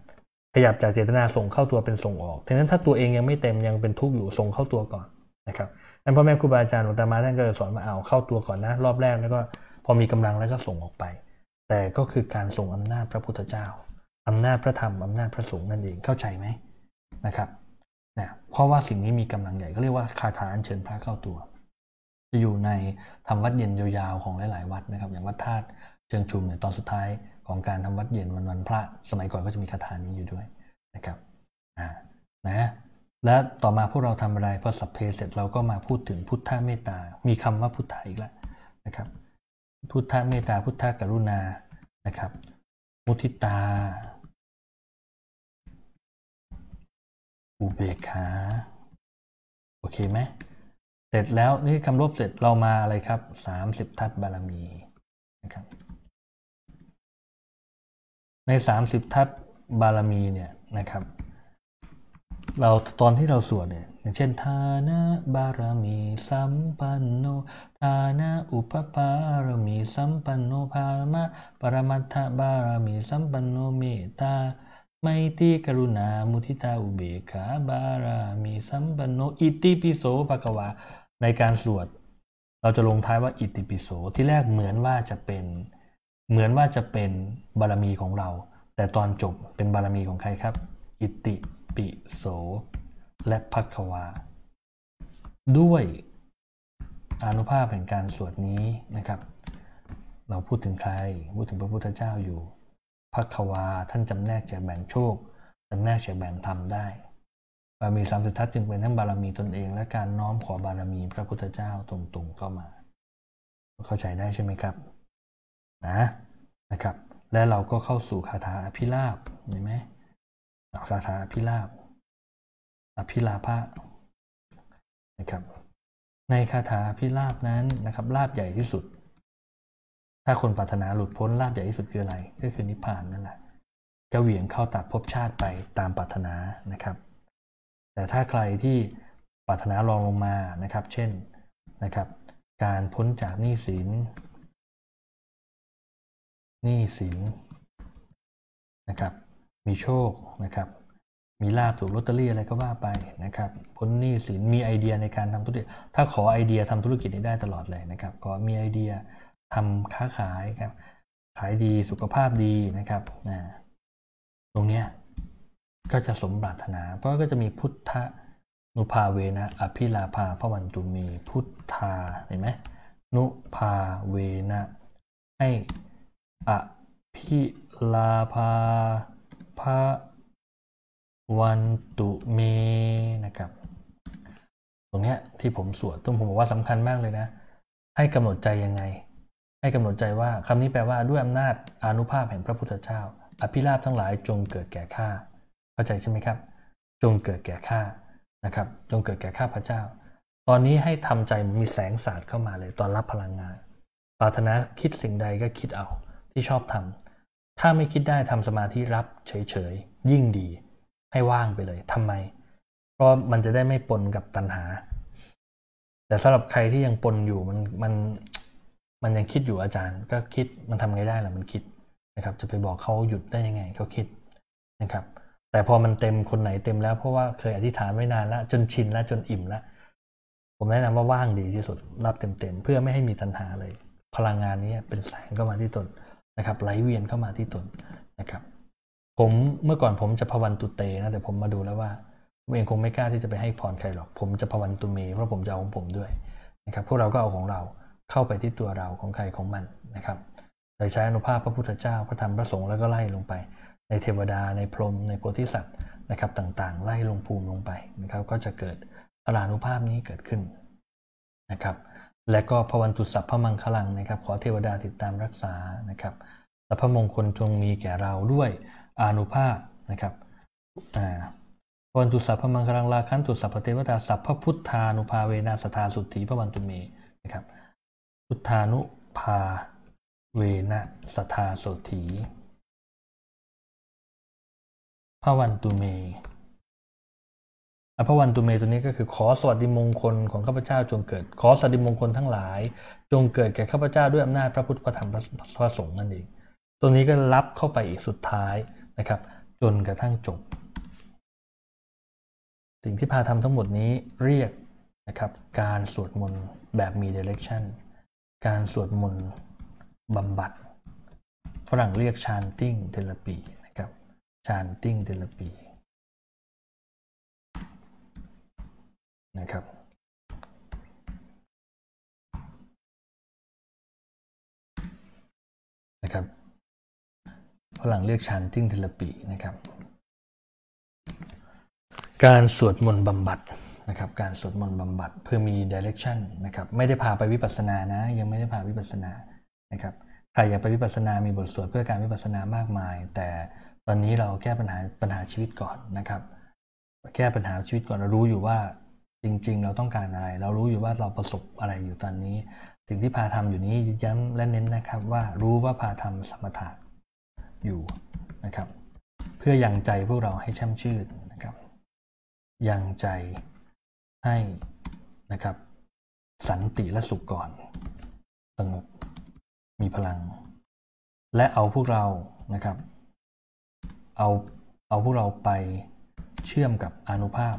ขยับจากเจตนาส่งเข้าตัวเป็นส่งออกดังนั้นถ้าตัวเองยังไม่เต็มยังเป็นทุกข์อยู่ส่งเข้าตัวก่อนนะครับนั้นพ่อแม่ครูบาอาจารย์หลวงตามาท่านก็เลยสอนมาเอาเข้าตัวก่อนนะ รอบแรกแล้วก็พอมีกำลังแล้วก็ส่งออกไป แต่ก็คือการส่งอำนาจพระพุทธเจ้าอำนาจพระธรรมอำนาจพระสงฆ์นั่นเองเข้าใจไหมนะครับ นะเพราะว่าสิ่งนี้มีกำลังใหญ่ก็เรียกว่าคาถาอัญเชิญพระเข้าตัว จะอยู่ในทำวัดเย็นยาวๆของหลาย ๆ วัดนะครับ อย่างวัดธาตุเชิงชุมเนี่ยตอนสุดท้ายของการทำวัดเย็นวันวันพระ สมัยก่อนก็จะมีคาถานี้อยู่ด้วยนะครับอ่านะและต่อมาพวกเราทำอะไรพอสัพเพเสร็จเราก็มาพูดถึงพุทธเมตตา มีคำว่าพุทธะอีกแล้วนะครับพุทธเมตตาพุทธกรุณานะครับมุทิตา อุเบกขาโอเคไหมเสร็จแล้วนี่คำรบเสร็จเรามาอะไรครับสามสิบทัศบารมีนะครับในสามสิบทัศบารมีเนี่ยนะครับ เราตอนที่เราสวดเนี่ยอย่างเช่น ทานะบารมีสัมปันโนทานะอุปปารมีสัมปันโนภารมะปรมัตถบารมีสัมปันโนเมตตา ไมตีกรุณา มุทิตาอุเบกขาบารามีสัมปันโนอิติปิโสภะกวาในการสวด เราจะลงท้ายว่าอิติปิโสที่แรกเหมือนว่าจะเป็น เหมือนว่าจะเป็นบารมีของเรา แต่ตอนจบเป็นบารมีของใครครับ อิติปิโสและพักวาด้วยอนุภาพแห่งการสวดนี้นะครับ เราพูดถึงใคร พูดถึงพระพุทธเจ้าอยู่ พักวา ท่านจำแนกแจกแบ่งโชคจำแนกแจกแบ่งธรรมได้บารมีสามสิบทัศจึงเป็นทั้งบารมีตนเอง และการน้อมขอบารมีพระพุทธเจ้าตรงๆเข้ามา เข้าใจได้ใช่ไหมครับนะนะครับ และเราก็เข้าสู่คาถาอภิลาบเห็นไหมคาถาอภิลาบอภิลาภะนะครับ ในคาถาอภิลาบนั้นนะครับลาบใหญ่ที่สุด ถ้าคนปรารถนาหลุดพ้นลาบใหญ่ที่สุดคืออะไร ก็คือนิพพานนั่นแหละก็เหวี่ยงเข้าตัดภพชาติไปตามปรารถนานะครับ แต่ถ้าใครที่ปรารถนารองลงมานะครับ เช่นนะครับ การพ้นจากหนี้สินหนี้สินนะครับ มีโชคนะครับมีลาบถูกลอตเตอรี่อะไรก็ว่าไปนะครับ พ้นหนี้สินมีไอเดียในการทำธุรกิจ ถ้าขอไอเดียทำธุรกิจนี้ได้ตลอดเลยนะครับก็มีไอเดีย ทำค้าขายครับขายดีสุขภาพดีนะครับนะตรงเนี้ยก็จะสมปรารถนา เพราะก็จะมีพุทธนุภาเวนะอภิลาภาพวันตุมีพุทธาเห็นไหมนุภาเวนะให้อภิลาภาพระวันตุเมนะครับ ตรงเนี้ยที่ผมสวดต้องผมบอกว่าสำคัญมากเลยนะ ให้กำหนดใจยังไง ให้กำหนดใจว่าคำนี้แปลว่าด้วยอำนาจอนุภาพแห่งพระพุทธเจ้า อภิราบทั้งหลายจงเกิดแก่ข้าเข้าใจใช่ไหมครับ จงเกิดแก่ข้านะครับ จงเกิดแก่ข้าพระเจ้า ตอนนี้ให้ทำใจมีแสงสาดเข้ามาเลย ตอนรับพลังงาน ปรารถนาคิดสิ่งใดก็คิดเอาที่ชอบทำถ้าไม่คิดได้ทำสมาธิรับเฉยๆยิ่งดี ให้ว่างไปเลยทำไม เพราะมันจะได้ไม่ปนกับตัณหา แต่สำหรับใครที่ยังปนอยู่มันมัน มันยังคิดอยู่อาจารย์ ก็คิดมันทำไงได้ล่ะมันคิดนะครับ จะไปบอกเขาหยุดได้ยังไงเขาคิดนะครับ แต่พอมันเต็มคนไหนเต็มแล้วเพราะว่าเคยอธิษฐานไว้นานแล้วจนชินแล้วจนอิ่มแล้วผมแนะนำว่าว่างดีที่สุดรับเต็มๆเพื่อไม่ให้มีตัณหาเลย พลังงานนี้เป็นแสงเข้ามาที่ตนนะครับไหลเวียนเข้ามาที่ตนนะครับ ผมเมื่อก่อนผมจะพวันตุเตนะแต่ผมมาดูแล้วว่าผมเองคงไม่กล้าที่จะไปให้พรใครหรอก ผมจะพวันตุเมเพราะผมจะเอาของผมด้วยนะครับพวกเราก็เอาของเรา เข้าไปที่ตัวเราของใครของมันนะครับโดยใช้อนุภาพพระพุทธเจ้าพระธรรมพระสงฆ์แล้วก็ไล่ลงไป ในเทวดาในพรหมในโพธิสัตว์นะครับต่างๆ ไล่ลงภูมิลงไปนะครับ ก็จะเกิดอรานุภาพนี้เกิดขึ้นนะครับ และก็พวันตุสัพพมังคลังนะครับ ขอเทวดาติดตามรักษานะครับสัพพมงคลจงมีแก่เราด้วยอนุภาพนะครับอ่าวันตุสัพพมังคลังลาคันตุสัพพเทวตาสัพพพุทธานุภาเวนะสทาสุทธิพระวันตุเมนะครับ พุทธานุภาเวนะสทาโสุทธิพระวันตุเมภะวันตุเมตัวนี้ก็คือขอสวัสดิมงคลของข้าพเจ้าจงเกิด ขอสวัสดิมงคลทั้งหลาย จงเกิดแก่ข้าพเจ้าด้วยอำนาจพระพุทธพระธรรมพระสงฆ์นั่นเอง ตัวนี้ก็รับเข้าไปอีกสุดท้ายนะครับ จนกระทั่งจบ สิ่งที่พาทำทั้งหมดนี้เรียกนะครับการสวดมนต์แบบ meditation การสวดมนต์บำบัด ฝรั่งเรียก chanting therapyนะครับ chanting therapy นะครับนะครับฝรั่งเรียก chanting therapy นะครับ การสวดมนต์บำบัด นะครับการสวดมนต์บำบัดเพื่อมีดิเรกชันนะครับไม่ได้พาไปวิปัสสนานะ ยังไม่ได้พาวิปัสสนานะครับใครอยากไปวิปัสสนา มีบทสวดเพื่อการวิปัสสนามากมาย แต่ตอนนี้เราแก้ปัญหาปัญหาชีวิตก่อนนะครับ แก้ปัญหาชีวิตก่อนเรารู้อยู่ว่าจริง ๆ เราต้องการอะไร เรารู้อยู่ว่าเราประสบอะไรอยู่ตอนนี้ สิ่งที่พาทำอยู่นี้ย้ำและเน้นนะครับว่ารู้ว่าพาทำสมถะอยู่นะครับ เพื่อยังใจพวกเราให้ช่ำชื่นนะครับยังใจ ให้นะครับ สันติและสุขก่อน สงบมีพลัง และเอาพวกเรานะครับ เอาเอาพวกเราไปเชื่อมกับอนุภาพ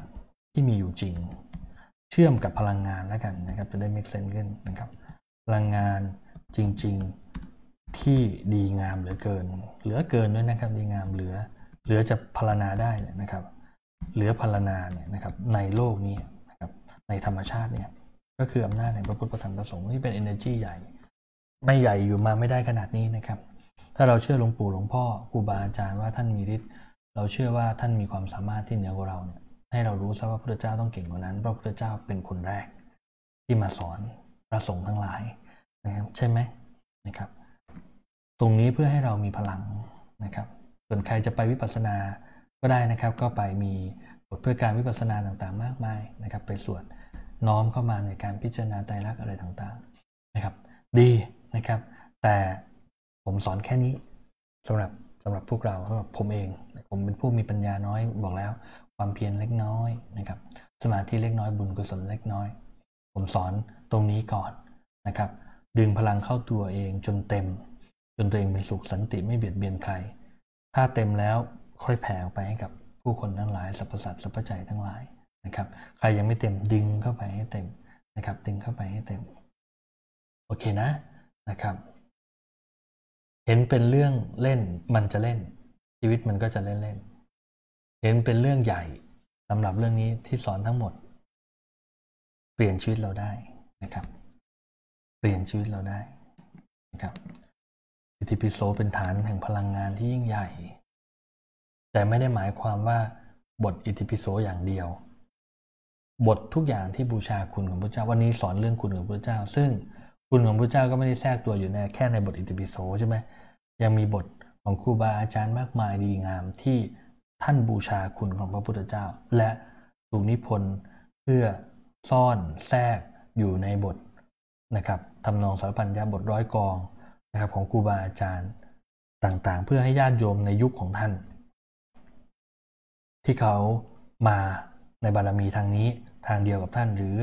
ที่มีอยู่จริง เชื่อมกับพลังงานแล้วกันนะครับ จะได้ make sense ขึ้นนะครับ พลังงานจริง ๆที่ดีงามเหลือเกิน เหลือเกินด้วยนะครับดีงามเหลือ เหลือจะพรรณนาได้นะครับ เหลือพรรณนาเนี่ยนะครับในโลกนี้ ในธรรมชาติเนี่ยก็คืออำนาจแห่งพระพุทธพระธรรมพระสงฆ์ที่เป็น energy ใหญ่ ไม่ใหญ่อยู่มาไม่ได้ขนาดนี้นะครับ ถ้าเราเชื่อหลวงปู่หลวงพ่อครูบาอาจารย์ว่าท่านมีฤทธิ์เราเชื่อว่าท่านมีความสามารถที่เหนือกว่าเราเนี่ยให้เรารู้ซะว่าพระพุทธเจ้าต้องเก่งกว่านั้นเพราะพระพุทธเจ้าเป็นคนแรก ที่มาสอนพระสงฆ์ทั้งหลายนะครับใช่ไหมนะครับ ตรงนี้เพื่อให้เรามีพลังนะครับส่วนใครจะไปวิปัสสนาก็ได้นะครับ ก็ไปมีบทเพื่อการวิปัสสนาต่างๆ มากมายนะครับ ไปสวด น้อมเข้ามาในการพิจารณาไตรลักษณ์อะไรต่างๆนะครับ ดีนะครับ แต่ผมสอนแค่นี้สำหรับสำหรับพวกเราสำหรับผมเอง ผมเป็นผู้มีปัญญาน้อยบอกแล้ว ความเพียรเล็กน้อยนะครับ สมาธิเล็กน้อยบุญกุศลเล็กน้อย ผมสอนตรงนี้ก่อนนะครับ ดึงพลังเข้าตัวเองจนเต็ม จนตัวเองเป็นสุขสันติไม่เบียดเบียนใคร ถ้าเต็มแล้วค่อยแผ่ออกไปให้กับผู้คนทั้งหลายสรรพสัตว์สรรพใจทั้งหลาย นะครับใครยังไม่เต็มดึงเข้าไปให้เต็มนะครับดึงเข้าไปให้เต็มโอเคนะนะครับ เห็นเป็นเรื่องเล่นมันจะเล่น ชีวิตมันก็จะเล่นเล่นเห็นเป็นเรื่องใหญ่สำหรับเรื่องนี้ที่สอนทั้งหมด เปลี่ยนชีวิตเราได้นะครับ เปลี่ยนชีวิตเราได้นะครับอิติปิโสเป็นฐานแห่งพลังงานที่ยิ่งใหญ่ แต่ไม่ได้หมายความว่าบทอิติปิโสอย่างเดียว บททุกอย่างที่บูชาคุณของพระเจ้า วันนี้สอนเรื่องคุณของพระเจ้า ซึ่งคุณของพระเจ้าก็ไม่ได้แทรกตัวอยู่ในแค่ในบทอิติปิโสใช่ไหมยังมีบทของครูบาอาจารย์มากมายดีงามที่ท่านบูชาคุณของพระพุทธเจ้า และถูกนิพนธ์เพื่อซ่อนแทรกอยู่ในบทนะครับทำนองสารพันยาบทร้อยกองนะครับของครูบาอาจารย์ต่างๆ เพื่อให้ญาติโยมในยุคของท่าน ที่เขามา ในบารมีทางนี้ทางเดียวกับท่านหรือ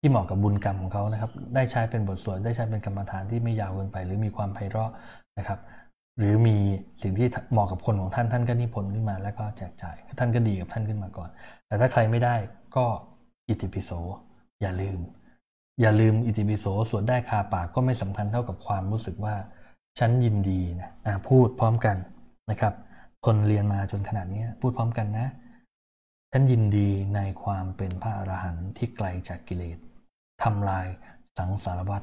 ที่เหมาะกับบุญกรรมของเขานะครับ ได้ใช้เป็นบทสวดได้ใช้เป็นกรรมฐานที่ไม่ยาวเกินไป หรือมีความไพเราะนะครับ หรือมีสิ่งที่เหมาะกับคนของท่านท่านก็นิพนธ์ขึ้นมา แล้วก็แจกจ่ายท่านก็ดีกับท่านขึ้นมาก่อน แต่ถ้าใครไม่ได้ก็อิติปิโสอย่าลืม อย่าลืมอิติปิโสสวดได้คาปากก็ไม่สำคัญเท่ากับความรู้สึกว่าฉันยินดีนะะพูดพร้อมกันนะครับทนเรียนมาจนขนาดนี้พูดพร้อมกันนะ ฉันยินดีในความเป็นพระอรหันต์ที่ไกลจากกิเลสทำลายสังสารวัฏ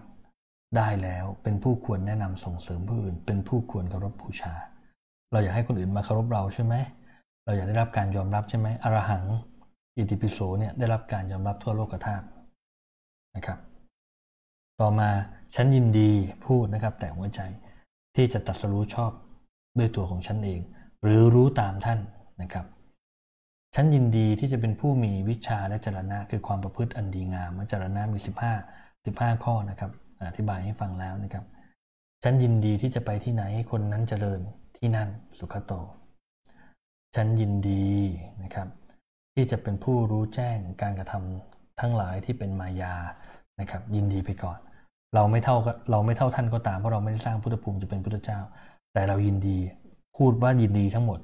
ได้แล้วเป็นผู้ควรแนะนำส่งเสริมผู้อื่น เป็นผู้ควรเคารพบูชา เราอยากให้คนอื่นมาเคารพเราใช่ไหมเราอยากได้รับการยอมรับใช่ไหมอรหังอิติปิโสเนี่ยได้รับการยอมรับทั่วโลกธาตุนะครับ ต่อมาฉันยินดีพูดนะครับ แต่หัวใจที่จะตัดสรู้ชอบด้วยตัวของฉันเอง หรือรู้ตามท่านนะครับ ฉันยินดีที่จะเป็นผู้มีวิชาและจรณะคือความประพฤติอันดีงามจรณะมี 15 15 ข้อนะครับอธิบายให้ฟังแล้วนะครับ ฉันยินดีที่จะไปที่ไหนคนนั้นเจริญที่นั่นสุขโต ฉันยินดีนะครับ ที่จะเป็นผู้รู้แจ้งการกระทำทั้งหลายที่เป็นมายานะครับ ยินดีไปก่อน เราไม่เท่าเราไม่เท่าท่านก็ตามเพราะเราไม่ได้สร้างพุทธภูมิจะเป็นพุทธเจ้า แต่เรายินดีพูดว่ายินดีทั้งหมด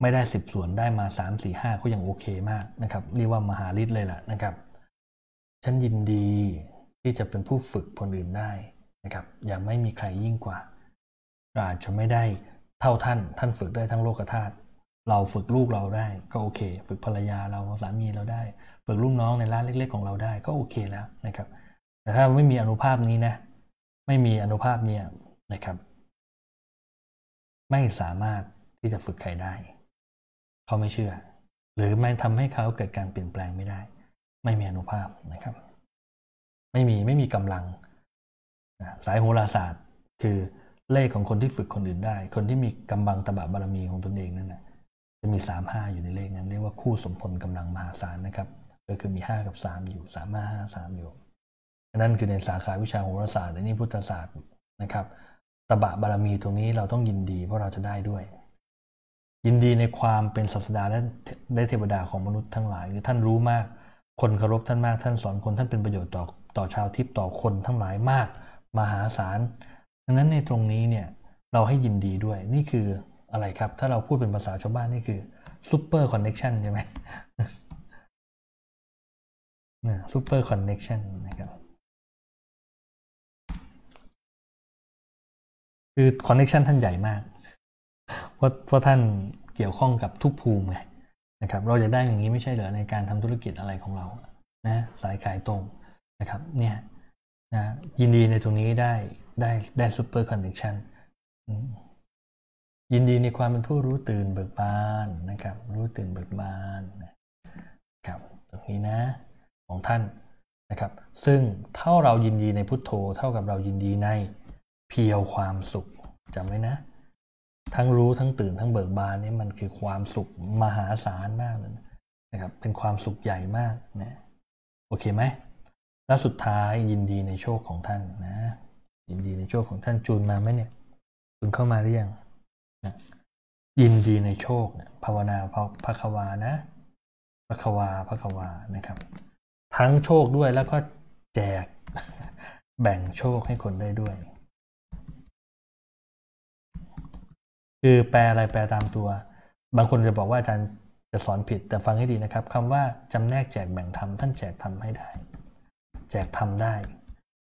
ไม่ได้สิบส่วนได้มาสามสี่ห้าก็ยังโอเคมากนะครับ เรียกว่ามหาฤทธิ์เลยล่ะนะครับ ฉันยินดีที่จะเป็นผู้ฝึกคนอื่นได้นะครับ อย่าไม่มีใครยิ่งกว่าเราอาจจะไม่ได้เท่าท่าน ท่านฝึกได้ทั้งโลกธาตุเราฝึกลูกเราได้ก็โอเค ฝึกภรรยาเราสามีเราได้ ฝึกลูกน้องในร้านเล็ก ๆ ของเราได้ก็โอเคแล้วนะครับ แต่ถ้าไม่มีอนุภาพนี้นะ ไม่มีอนุภาพเนี่ยนะครับ ไม่สามารถที่จะฝึกใครได้ เขาไม่เชื่อ หรือไม่ทำให้เขาเกิดการเปลี่ยนแปลงไม่ได้ ไม่มีอนุภาพนะครับ ไม่มีไม่มีกำลังสายโหราศาสตร์ คือเลขของคนที่ฝึกคนอื่นได้ คนที่มีกำบังตบะบารมีของตนเองนั่นแหละจะมีสามห้าอยู่ในเลขนั้น เรียกว่าคู่สมพลกำลังมหาศาลนะครับ ก็คือมีห้ากับสามอยู่สามห้าห้าสามอยู่นั่นคือในสาขาวิชาโหราศาสตร์และนี่พุทธศาสตร์นะครับตบะบารมีตรงนี้เราต้องยินดีเพราะเราจะได้ด้วย ยินดีในความเป็นศาสดาและได้เทวดาของมนุษย์ทั้งหลายคือท่านรู้มาก คนเคารพท่านมาก ท่านสอนคนท่านเป็นประโยชน์ต่อต่อชาวทิพย์ต่อคนทั้งหลายมาก มหาศาลดังนั้นในตรงนี้เนี่ยเราให้ยินดีด้วยนี่คืออะไรครับ ถ้าเราพูดเป็นภาษาชาวบ้านนี่คือ super connection ใช่ไหมsuper connection นะครับคือ connection ท่านใหญ่มาก เพราะเพราะท่านเกี่ยวข้องกับทุกภูมิไงนะครับเราจะได้อย่างนี้ไม่ใช่เหรอในการทำธุรกิจอะไรของเรานะสายขายตรงนะครับเนี่ยนะยินดีในตรงนี้ได้ได้ได้ super connection ยินดีในความเป็นผู้รู้ตื่นเบิกบานนะครับ รู้ตื่นเบิกบานนะครับตรงนี้นะของท่านนะครับ ซึ่งเท่าเรายินดีในพุทโธ เท่ากับเรายินดีในเพียวความสุขจำไว้นะ ทั้งรู้ทั้งตื่นทั้งเบิกบานนี่มันคือความสุขมหาศาลมากเลยนะครับ เป็นความสุขใหญ่มากนะโอเคไหมแล้วสุดท้ายยินดีในโชคของท่านนะ ยินดีในโชคของท่านจูนมาไหมเนี่ยจูนเข้ามาหรือยังนะยินดีในโชคเนี่ยภาวนาพระควานะพระควาพระควานะครับ ทั้งโชคด้วยแล้วก็แจกแบ่งโชคให้คนได้ด้วย คือแปลอะไรแปลตามตัว บางคนจะบอกว่าอาจารย์จะสอนผิดแต่ฟังให้ดีนะครับคำว่าจำแนกแจกแบ่งทำท่านแจกทำให้ได้ แจกทำได้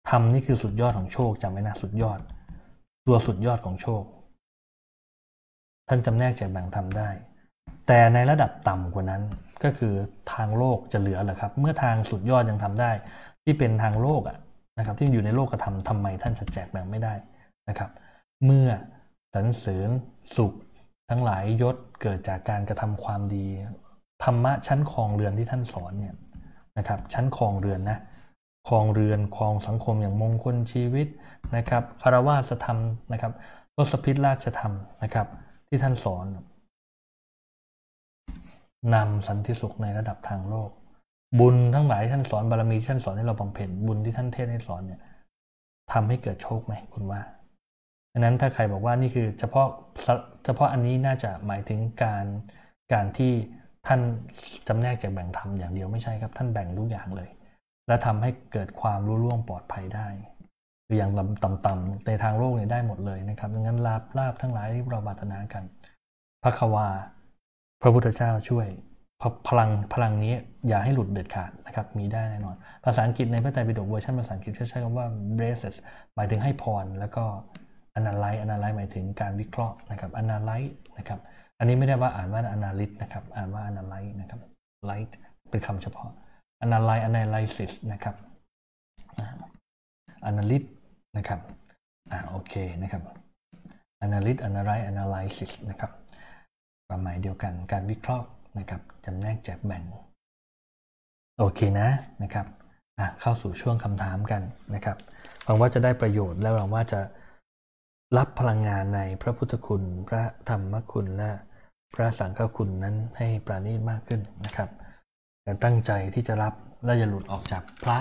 ทำนี่คือสุดยอดของโชคจำไว้นะสุดยอด ตัวสุดยอดของโชค ท่านจำแนกแจกแบ่งทำได้ แต่ในระดับต่ำกว่านั้นก็คือทางโลกจะเหลือหรอครับ เมื่อทางสุดยอดยังทำได้ ที่เป็นทางโลกอะนะครับ ที่อยู่ในโลกกระทำทำไมท่านจะแจกแบ่งไม่ได้นะครับ เมื่อ สรรเสริญสุข ทั้งหลายยศเกิดจากการกระทำความดีธรรมะชั้นคลองเรือนที่ท่านสอนเนี่ยนะครับ ชั้นคลองเรือนนะคลองเรือนคลองสังคมอย่างมงคลชีวิตนะครับคารวาสธรรมนะครับรสพิษราชธรรมนะครับ ที่ท่านสอนนำสันติสุขในระดับทางโลก บุญทั้งหลายท่านสอนบารมีที่ท่านสอนให้เราบำเพ็ญบุญที่ท่านเทศให้สอนเนี่ยทำให้เกิดโชคไหมคุณว่า ดังนั้นถ้าใครบอกว่านี่คือเฉพาะเฉพาะอันนี้น่าจะหมายถึงการการที่ท่านจำแนกจากแบ่งธรรมอย่างเดียวไม่ใช่ครับ ท่านแบ่งทุกอย่างเลย และทำให้เกิดความรู้ร่วงปลอดภัยได้คืออย่างต่ำๆในทางโลกเนี่ยได้หมดเลยนะครับดังนั้นลาบลาบทั้งหลายที่เราบารนากันพระควา พระพุทธเจ้าช่วยพลังพลังนี้อย่าให้หลุดเด็ดขาดนะครับมีได้แน่นอน ภาษาอังกฤษในพระไตรปิฎกเวอร์ชันภาษาอังกฤษใช้คำว่า blesses หมายถึงให้พรแล้วก็ analyze analyze หมายถึงการวิเคราะห์นะครับ analyze นะครับ อันนี้ไม่ได้ว่าอ่านว่า analyze นะครับ อ่านว่า analyze นะครับ light เป็นคำเฉพาะ analyze analysis นะครับ analyze นะครับ อ่าโอเคนะครับ analyze analyze analysis นะครับ ความหมายเดียวกันการวิเคราะห์นะครับจำแนกแจกแบ่ง โอเคนะนะครับ อะเข้าสู่ช่วงคำถามกันนะครับหวังว่าจะได้ประโยชน์และหวังว่าจะ รับพลังงานในพระพุทธคุณ พระธรรมคุณและพระสังฆคุณนั้นให้ปราณีตมากขึ้นนะครับแต่ตั้งใจที่จะรับและจะหลุดออกจากพระ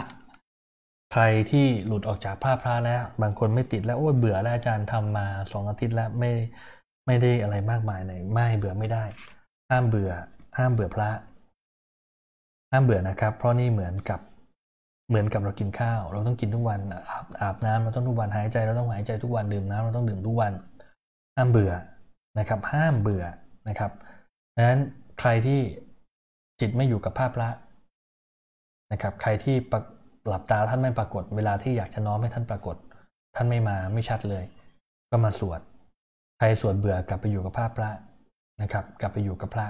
ใครที่หลุดออกจากผ้าพระแล้ว บางคนไม่ติดแล้วโอ้ยเบื่อแล้วอาจารย์ทำมาสองอาทิตย์แล้วไม่ไม่ได้อะไรมากมายเลยไม่เบื่อไม่ได้ ห้ามเบื่อห้ามเบื่อพระห้ามเบื่อนะครับ เพราะนี่เหมือนกับ เหมือนกับเรากินข้าว เราต้องกินทุกวันอาบอาบน้ำเราต้องทุกวันหายใจ เราต้องหายใจทุกวันดื่มน้ำเราต้องดื่มทุกวัน ห้ามเบื่อนะครับห้ามเบื่อนะครับดังนั้นใครที่จิตไม่อยู่กับภาพละนะครับใครที่หลับตาท่านไม่ปรากฏ เวลาที่อยากจะน้อมให้ท่านปรากฏ ท่านไม่มาไม่ชัดเลย ก็มาสวด ใครสวดเบื่อกลับไปอยู่กับภาพพระนะครับ กลับไปอยู่กับพระ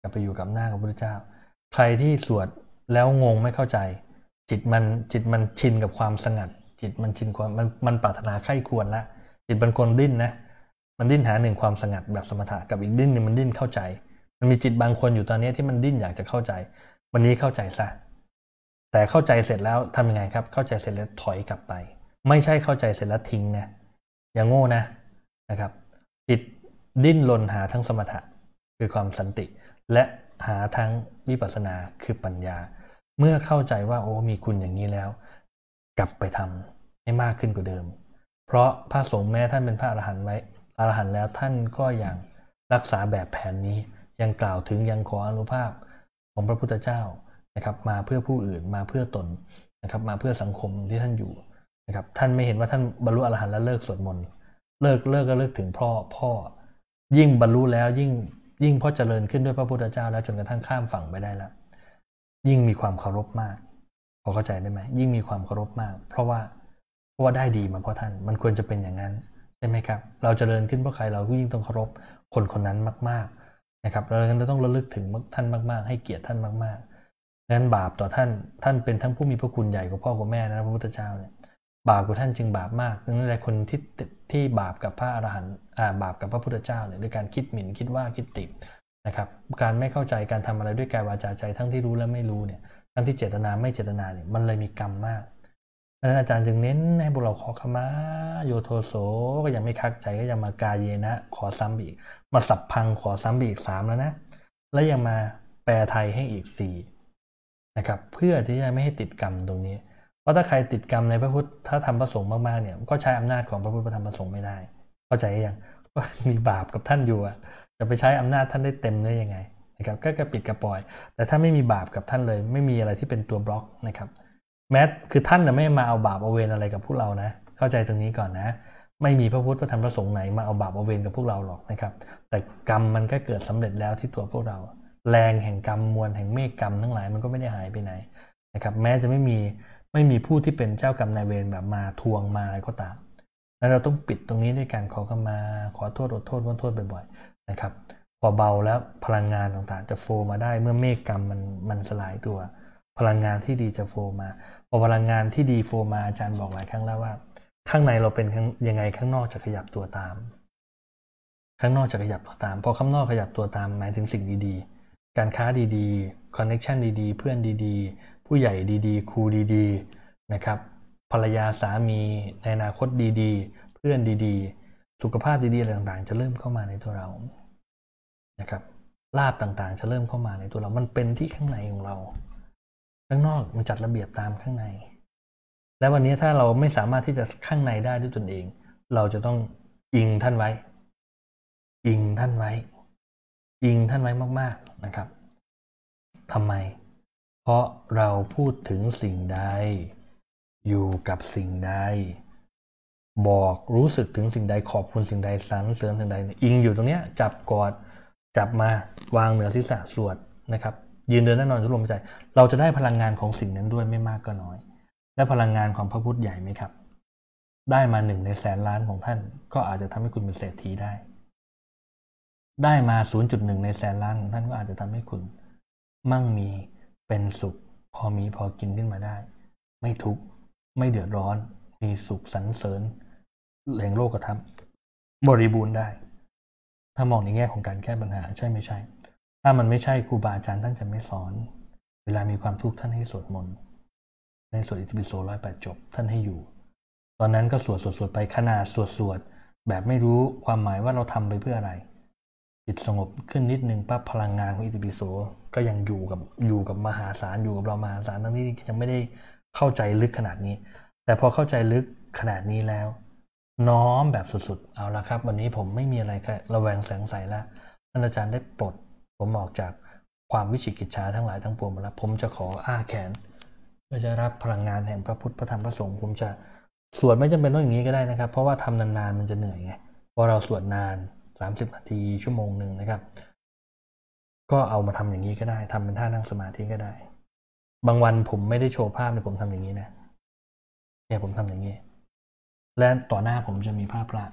กลับไปอยู่กับหน้าของพระพุทธเจ้า ใครที่สวดแล้วงงไม่เข้าใจ จิตมันจิตมันชินกับความสงัด จิตมันชินความมันมันปรารถนาไข้ควรละจิตบางคนดิ้นนะมันดิ้นหาหนึ่งความสงัดแบบสมถะกับอีกดิ้นหนึ่งมันดิ้นเข้าใจ มันมีจิตบางคนอยู่ตอนนี้ที่มันดิ้นอยากจะเข้าใจ วันนี้เข้าใจซะแต่เข้าใจเสร็จแล้วทำยังไงครับ เข้าใจเสร็จแล้วถอยกลับไป ไม่ใช่เข้าใจเสร็จแล้วทิ้งนะอย่างโง่นะนะครับ จิตดิ้นรนหาทั้งสมถะคือความสันติ และหาทั้งวิปัสสนาคือปัญญา เมื่อเข้าใจว่าโอ้มีคุณอย่างนี้แล้ว กลับไปทำให้มากขึ้นกว่าเดิม เพราะพระสงฆ์แม้ท่านเป็นพระอรหันต์ไว้อรหันต์แล้วท่านก็ยังรักษาแบบแผนนี้ยังกล่าวถึงยังขออนุภาพของพระพุทธเจ้านะครับ มาเพื่อผู้อื่นมาเพื่อตนนะครับ มาเพื่อสังคมที่ท่านอยู่นะครับ ท่านไม่เห็นว่าท่านบรรลุอรหันต์แล้วเลิกสวดมนต์เลิกเลิกก็เลิกถึงพ่อพ่อ ยิ่งบรรลุแล้วยิ่งยิ่งพ่อเจริญขึ้นด้วยพระพุทธเจ้าแล้วจนกระทั่งข้ามฝั่งไปได้แล้ว ยิ่งมีความเคารพมากพอเข้าใจได้ไหมยิ่งมีความเคารพมาก เพราะว่าเพราะว่าได้ดีมาเพราะท่านมันควรจะเป็นอย่างนั้นใช่ไหมครับ เราจเจริญขึ้นเพราะใครเราก็ยิ่งต้องเคารพคนคนนั้นมาก ๆนะครับเราต้องระลึกถึงท่านมากๆ ให้เกียรติท่านมากๆงั้นบาปต่อท่านท่านเป็นทั้งผู้มีพระคุณใหญ่กว่าพ่อกว่าแม่นะพระพุทธเจ้าเนี่ยบาปของท่านจึงบาปมากดังนั้นหลายคนที่ที่บาปกับพระอรหันต์อ่าบาปกับพระพุทธเจ้าเนี่ยด้วยการคิดหมิ่นคิดว่าคิดติ นะครับการไม่เข้าใจการทำอะไรด้วยกายวาจาใจทั้งที่รู้และไม่รู้เนี่ยทั้งที่เจตนาไม่เจตนาเนี่ยมันเลยมีกรรมมากดังนั้นอาจารย์จึงเน้นให้พวกเราขอขมาโยโทโสก็ยังไม่คักใจก็ยังมากาเยนะ ขอซ้ำอีก มาสับพังขอซ้ำอีกสามแล้วนะ แล้วยังมาแปลไทยให้อีกสี่นะครับเพื่อที่จะไม่ให้ติดกรรมตรงนี้ เพราะถ้าใครติดกรรมในพระพุทธถ้าทำประสงค์มากๆเนี่ยก็ใช้อำนาจของพระพุทธธรรมประสงค์ไม่ได้ เข้าใจยังก็มีบาปกับท่านอยู่อะ จะไปใช้อำนาจท่านได้เต็มได้ยังไงนะครับก็กระปิดกระปล่อย แต่ถ้าไม่มีบาปกับท่านเลย ไม่มีอะไรที่เป็นตัวบล็อกนะครับแม้คือท่านจะไม่มาเอาบาปเอาเวรอะไรกับพวกเรานะ เข้าใจตรงนี้ก่อนนะ ไม่มีพระพุทธพระธรรมพระสงฆ์ไหนมาเอาบาปเอาเวรกับพวกเราหรอกนะครับ แต่กรรมมันก็เกิดสำเร็จแล้วที่ตัวพวกเรา แรงแห่งกรรมมวลแห่งเมฆกรรมทั้งหลายมันก็ไม่ได้หายไปไหนนะครับแม้จะไม่มีไม่มีผู้ที่เป็นเจ้ากรรมนายเวรแบบมาทวงมาอะไรก็ตาม แล้วเราต้องปิดตรงนี้ด้วยการขอขมา ขอโทษอดโทษวนโทษบ่อย นะครับพอเบาแล้วพลังงานต่างๆ จะโฟมาได้เมื่อเมฆกรรมมันมันสลายตัว พลังงานที่ดีจะโฟมาพอพลังงานที่ดีโฟมาอาจารย์บอกหลายครั้งแล้วว่า ข้างในเราเป็นยังไงข้างนอกจะขยับตัวตาม ข้างนอกจะขยับตัวตามพอข้างนอกขยับตัวตามหมายถึงสิ่งดีๆ การค้าดีๆคอนเน็ชันดีๆ เพื่อนดีๆ ผู้ใหญ่ดีๆครูดีๆนะครับภรรยาสามีในอนาคตดีๆ เพื่อนดีๆ สุขภาพดีๆอะไรต่างๆ จะเริ่มเข้ามาในตัวเรานะครับลาบต่างๆ จะเริ่มเข้ามาในตัวเรา มันเป็นที่ข้างในของเรา ข้างนอกมันจัดระเบียบตามข้างใน และวันนี้ถ้าเราไม่สามารถที่จะข้างในได้ด้วยตนเอง เราจะต้องอิงท่านไว้ อิงท่านไว้ อิงท่านไว้มากๆนะครับทำไม เพราะเราพูดถึงสิ่งใด อยู่กับสิ่งใด บอกรู้สึกถึงสิ่งใดขอบคุณสิ่งใดสรรเสริมสิ่งใด อิงอยู่ตรงเนี้ยจับกอดจับมาวางเหนือศีรษะสวดนะครับยืนเดินแน่นอนทุลมใจ เราจะได้พลังงานของสิ่งนั้นด้วยไม่มากก็น้อยและพลังงานของพระพุทธใหญ่ไหมครับ ได้มาหนึ่งในแสนล้านของท่าน ก็อาจจะทำให้คุณเป็นเศรษฐีได้ ได้มา 0.1 ในแสนล้านของท่านก็อาจจะทำให้คุณ มั่งมีเป็นสุข พอมีพอกินขึ้นมาได้ ไม่ทุกข์ไม่เดือดร้อน มีสุขสรรเสริญแหล่งโลกธรรมบริบูรณ์ได้ ถ้ามองในแง่ของการแก้ปัญหาใช่ไม่ใช่ ถ้ามันไม่ใช่ครูบาอาจารย์ท่านจะไม่สอน เวลามีความทุกข์ท่านให้สวดมนต์ในสวดอิติปิโสร้อยแปดจบท่านให้อยู่ ตอนนั้นก็สวดสวดสวดไปขนาดสวดสวดแบบไม่รู้ความหมายว่าเราทำไปเพื่ออะไร จิตสงบขึ้นนิดนึงปั๊บพลังงานของอิติปิโสก็ยังอยู่กับอยู่กับมหาศาลอยู่กับเรามหาศาลทั้งที่ยังไม่ได้เข้าใจลึกขนาดนี้ แต่พอเข้าใจลึกขนาดนี้แล้ว น้อมแบบสุดๆ เอาละครับ วันนี้ผมไม่มีอะไรระแวงแสงใสแล้วท่านอาจารย์ได้ปลดผมออกจากความวิจิกิจฉาทั้งหลายทั้งปวงมาแล้วผมจะขออ้าแขนเพื่อจะรับพลังงานแห่งพระพุทธพระธรรมพระสงฆ์ผมจะสวดไม่จำเป็นต้องอย่างนี้ก็ได้นะครับ เพราะว่าทำนานๆมันจะเหนื่อยไงพอเราสวดนานสามสิบนาทีชั่วโมงหนึ่งนะครับ ก็เอามาทำอย่างนี้ก็ได้ทำเป็นท่านั่งสมาธิก็ได้ บางวันผมไม่ได้โชว์ภาพแต่ผมทำอย่างนี้นะ เนี่ยผมทำอย่างนี้ และต่อหน้าผมจะมีภาพพระ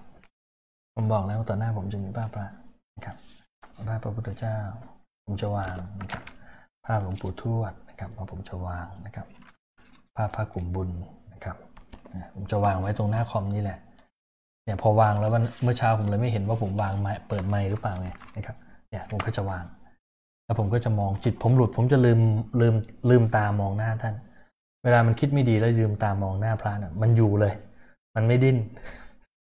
ผมบอกแล้วต่อหน้าผมจะมีภาพพระนะครับภาพพระพุทธเจ้า ผมจะวางนะครับภาพหลวงปู่ทวดนะครับผมจะวางนะครับ ภาพพระกลุ่มบุญนะครับผมจะวางไว้ตรงหน้าคอมนี่แหละเนี่ยพอวางแล้วเมื่อเช้าผมเลยไม่เห็นว่าผมวางไม้เปิดไม้หรือเปล่าไงนะครับเนี่ยผมก็จะวาง แล้วผมก็จะมองจิตผมหลุด ผมจะลืมลืมลืมตามองหน้าท่าน เวลามันคิดไม่ดีแล้วลืมตามองหน้าพระน่ะ มันอยู่เลย มันไม่ดิ้น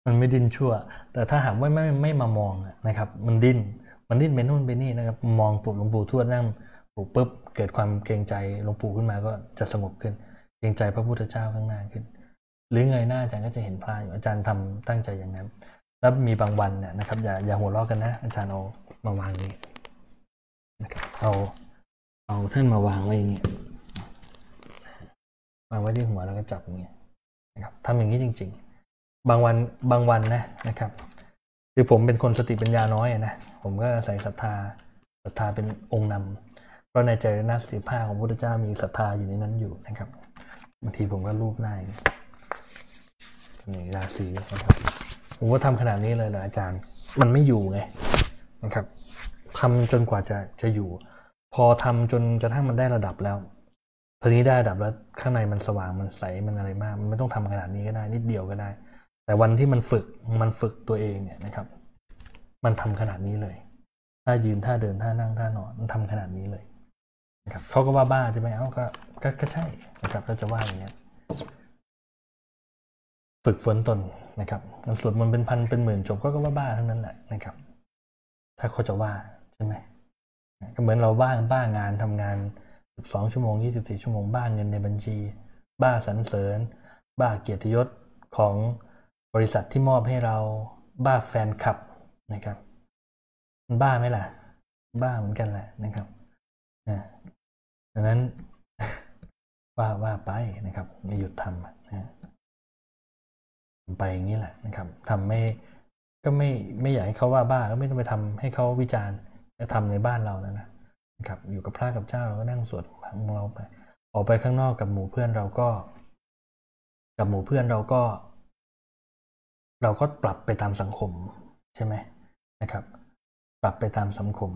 มันไม่ดิ้นชั่ว แต่ถ้าหากว่าไม่ไม่มามองนะครับ มันดิ้น มันดิ้นไปนู่นไปนี่นะครับ มองปู่หลวงปู่ทวดนั่งปู่ปุ๊บเกิดความเกรงใจหลวงปู่ขึ้นมาก็จะสงบขึ้น เกรงใจพระพุทธเจ้าข้างหน้าขึ้น หรือเงยหน้าอาจารย์ก็จะเห็นพระอยู่อาจารย์ทำตั้งใจอย่างนั้น แล้วมีบางวันเนี่ยนะครับ อย่าอย่าหัวเราะกันนะ อาจารย์เอามาวางนี้นะครับเอาเอาท่านมาวางไว้อย่างนี้ วางไว้ที่หัวแล้วก็จับอย่างนี้ยนะครับทำอย่างนี้จริง ๆ บางวันบางวันนะนะครับ คือผมเป็นคนสติปัญญาน้อยนะผมก็ใส่ศรัทธาศรัทธาเป็นองค์นำเพราะในใจนาสิบห้าของพระพุทธเจ้ามีศรัทธาอยู่ในนั้นอยู่นะครับบางทีผมก็รูปหน้าอย่างนี้ราศีนะครับผมก็ทำขนาดนี้เลยเหรออาจารย์ มันไม่อยู่ไงนะครับทำจนกว่าจะจะอยู่ พอทำจนกระทั่งมันได้ระดับแล้ว ทีนี้ได้ระดับแล้วข้างในมันสว่างมันใสมันอะไรมาก มันไม่ต้องทำขนาดนี้ก็ได้ นิดเดียวก็ได้ แต่วันที่มันฝึกมันฝึกตัวเองเนี่ยนะครับ มันทำขนาดนี้เลยถ้ายืนท่าเดินท่านั่งท่านอนมันทำขนาดนี้เลยนะครับเขาก็ว่าบ้าใช่ไหมเอ้าก็ก็ก็ใช่นะครับถ้าจะว่าอย่างเงี้ยฝึกฝนตนนะครับสวดมนต์เป็นพันเป็นหมื่นจบก็ก็ว่าบ้าทั้งนั้นแหละนะครับ ถ้าเขาจะว่าใช่ไหมก็เหมือนเราบ้าบ้างานทำงาน 12 ชั่วโมง 24 ชั่วโมง บ้าเงินในบัญชี บ้าสรรเสริญ บ้าเกียรติยศของบริษัทที่มอบให้เรา บ้าแฟนคลับนะครับมันบ้าไหมล่ะ บ้าเหมือนกันแหละนะครับนะดังนั้นว่าว่าไปนะครับ ไม่หยุดทำนะไปอย่างนี้แหละนะครับทำไม่ก็ไม่ไม่อยากให้เขาว่าบ้าก็ไม่ต้องไปทำให้เขาวิจารณ์ทำในบ้านเรานะนะ ครับอยู่กับพระกับเจ้าเราก็นั่งสวดของเราไป ออกไปข้างนอกกับหมู่เพื่อนเราก็ กับหมู่เพื่อนเราก็ เราก็ปรับไปตามสังคมใช่ไหมนะครับ ปรับไปตามสังคม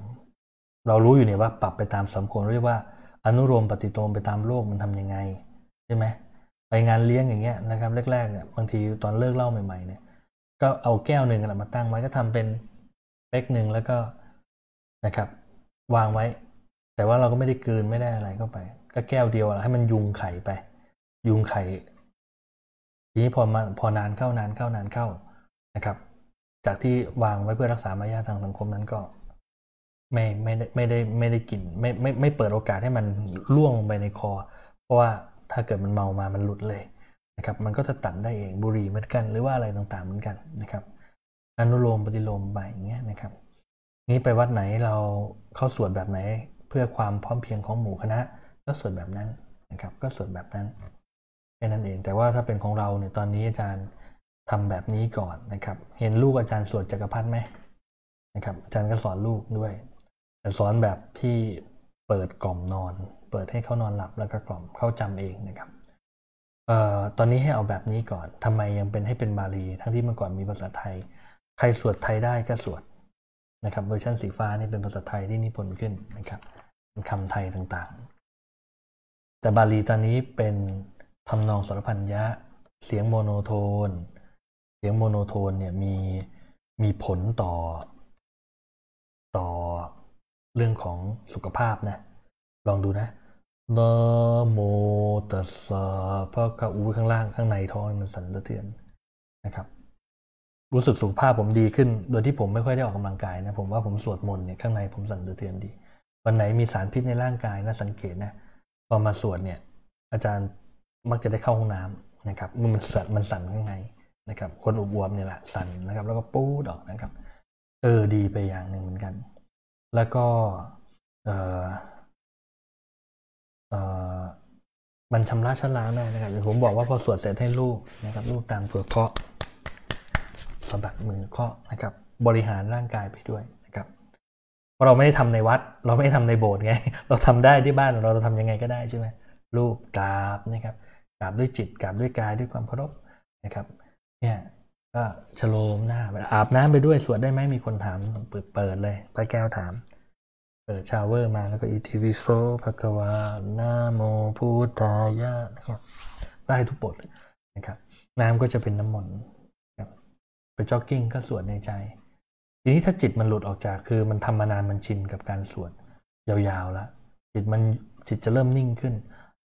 เรารู้อยู่เนี่ยว่าปรับไปตามสังคมเรียกว่า อนุโลมปฏิโลมไปตามโลกมันทํำยังไงใช่ไหมไปงานเลี้ยงอย่างเงี้ยนะครับแรกๆเนี่ยบางทีตอนเลิกเล่าใหม่ๆเนี่ยก็เอาแก้วหนึ่งมาตั้งไว้ก็ทำเป็นเป๊กหนึ่งแล้วก็นะครับ วางไว้ แต่ว่าเราก็ไม่ได้เกืนไม่ได้อะไรเข้าไป ก็แก้วเดียวให้มันยุงไข่ไป ยุงไข่ทีนี้พอมาพอนานเข้านานเข้านานเข้านะครับ จากที่วางไว้เพื่อรักษามารยาททางสังคมนั้นก็ ไม่ไม่ได้ไม่ได้ไม่ได้กินไม่ไม่ไม่เปิดโอกาสให้มันล่วงลงไปในคอ เพราะว่าถ้าเกิดมันเมามามันหลุดเลยนะครับ มันก็จะตัดได้เองบุหรี่เหมือนกัน หรือว่าอะไรต่างๆเหมือนกันนะครับอนุโลมปฏิโลมไปอย่างเงี้ยนะครับ นี้ไปวัดไหนเราเข้าสวดแบบไหน เพื่อความพร้อมเพียงของหมู่คณะ ก็สวดแบบนั้นนะครับ ก็สวดแบบนั้นแค่นั้นเอง แต่ว่าถ้าเป็นของเราเนี่ยตอนนี้อาจารย์ทำแบบนี้ก่อนนะครับ เห็นลูกอาจารย์สวดจักรพรรดิไหมนะครับ อาจารย์ก็สอนลูกด้วย แต่สอนแบบที่เปิดกล่อมนอน เปิดให้เขานอนหลับแล้วก็กล่อมเขาจำเองนะครับเอ่อตอนนี้ให้เอาแบบนี้ก่อนทำไมยังเป็นให้เป็นบาลี ทั้งที่เมื่อก่อนมีภาษาไทย ใครสวดไทยได้ก็สวด นะครับเวอร์ชันสีฟ้านี่เป็นภาษาไทยที่นิพนธ์ขึ้นนะครับเป็นคำไทยต่างๆ แต่บาลีตอนนี้เป็นทำนองสรภัญญะ เสียง monotone เสียง monotone เนี่ยมีมีผลต่อ ต่อเรื่องของสุขภาพนะ ลองดูนะนะโมตัสสะพระกะอูข้างล่างข้างในท้องมันสั่นสะเทือนนะครับ รู้สึกสุขภาพผมดีขึ้น โดยที่ผมไม่ค่อยได้ออกกำลังกายนะ ผมว่าผมสวดมนต์เนี่ยข้างในผมสั่นสะเทือนดี วันไหนมีสารพิษในร่างกายนะสังเกตนะพอมาสวดเนี่ยอาจารย์มักจะได้เข้าห้องน้ำนะครับมันสั่นมันสั่นข้างในนะครับคนอุบวมเนี่ยแหละสั่นนะครับ แล้วก็ปูดออกนะครับ เออดีไปอย่างหนึ่งเหมือนกัน แล้วก็เออเออมันชำระชั้นล้างได้นะครับผมบอกว่าพอสวดเสร็จให้ลูกนะครับลูกตามตัวเคาะ สะบัดมือเคาะนะครับบริหารร่างกายไปด้วยนะครับเพราะเราไม่ได้ทำในวัด เราไม่ได้ทำในโบสถ์ไง เราทำได้ที่บ้านเราเราทำยังไงก็ได้ใช่ไหมลูกกราบนะครับกราบด้วยจิตกราบด้วยกายด้วยความเคารพนะครับเนี่ยก็ชโลมหน้าอาบน้ำไปด้วยสวดได้ไหมมีคนถามเปิดเปิดเลยป้าแก้วถามเปิด shower มาแล้วก็อิติปิโสภะคะวานะโมพุทธายะนะครับได้ทุกบทนะครับ น้ำก็จะเป็นน้ำมนต์ ไปจ็อกกิ้งก็สวดในใจ ทีนี้ถ้าจิตมันหลุดออกจากคือมันทำมานานมันชินกับการสวดยาวๆแล้วจิตมันจิตจะเริ่มนิ่งขึ้น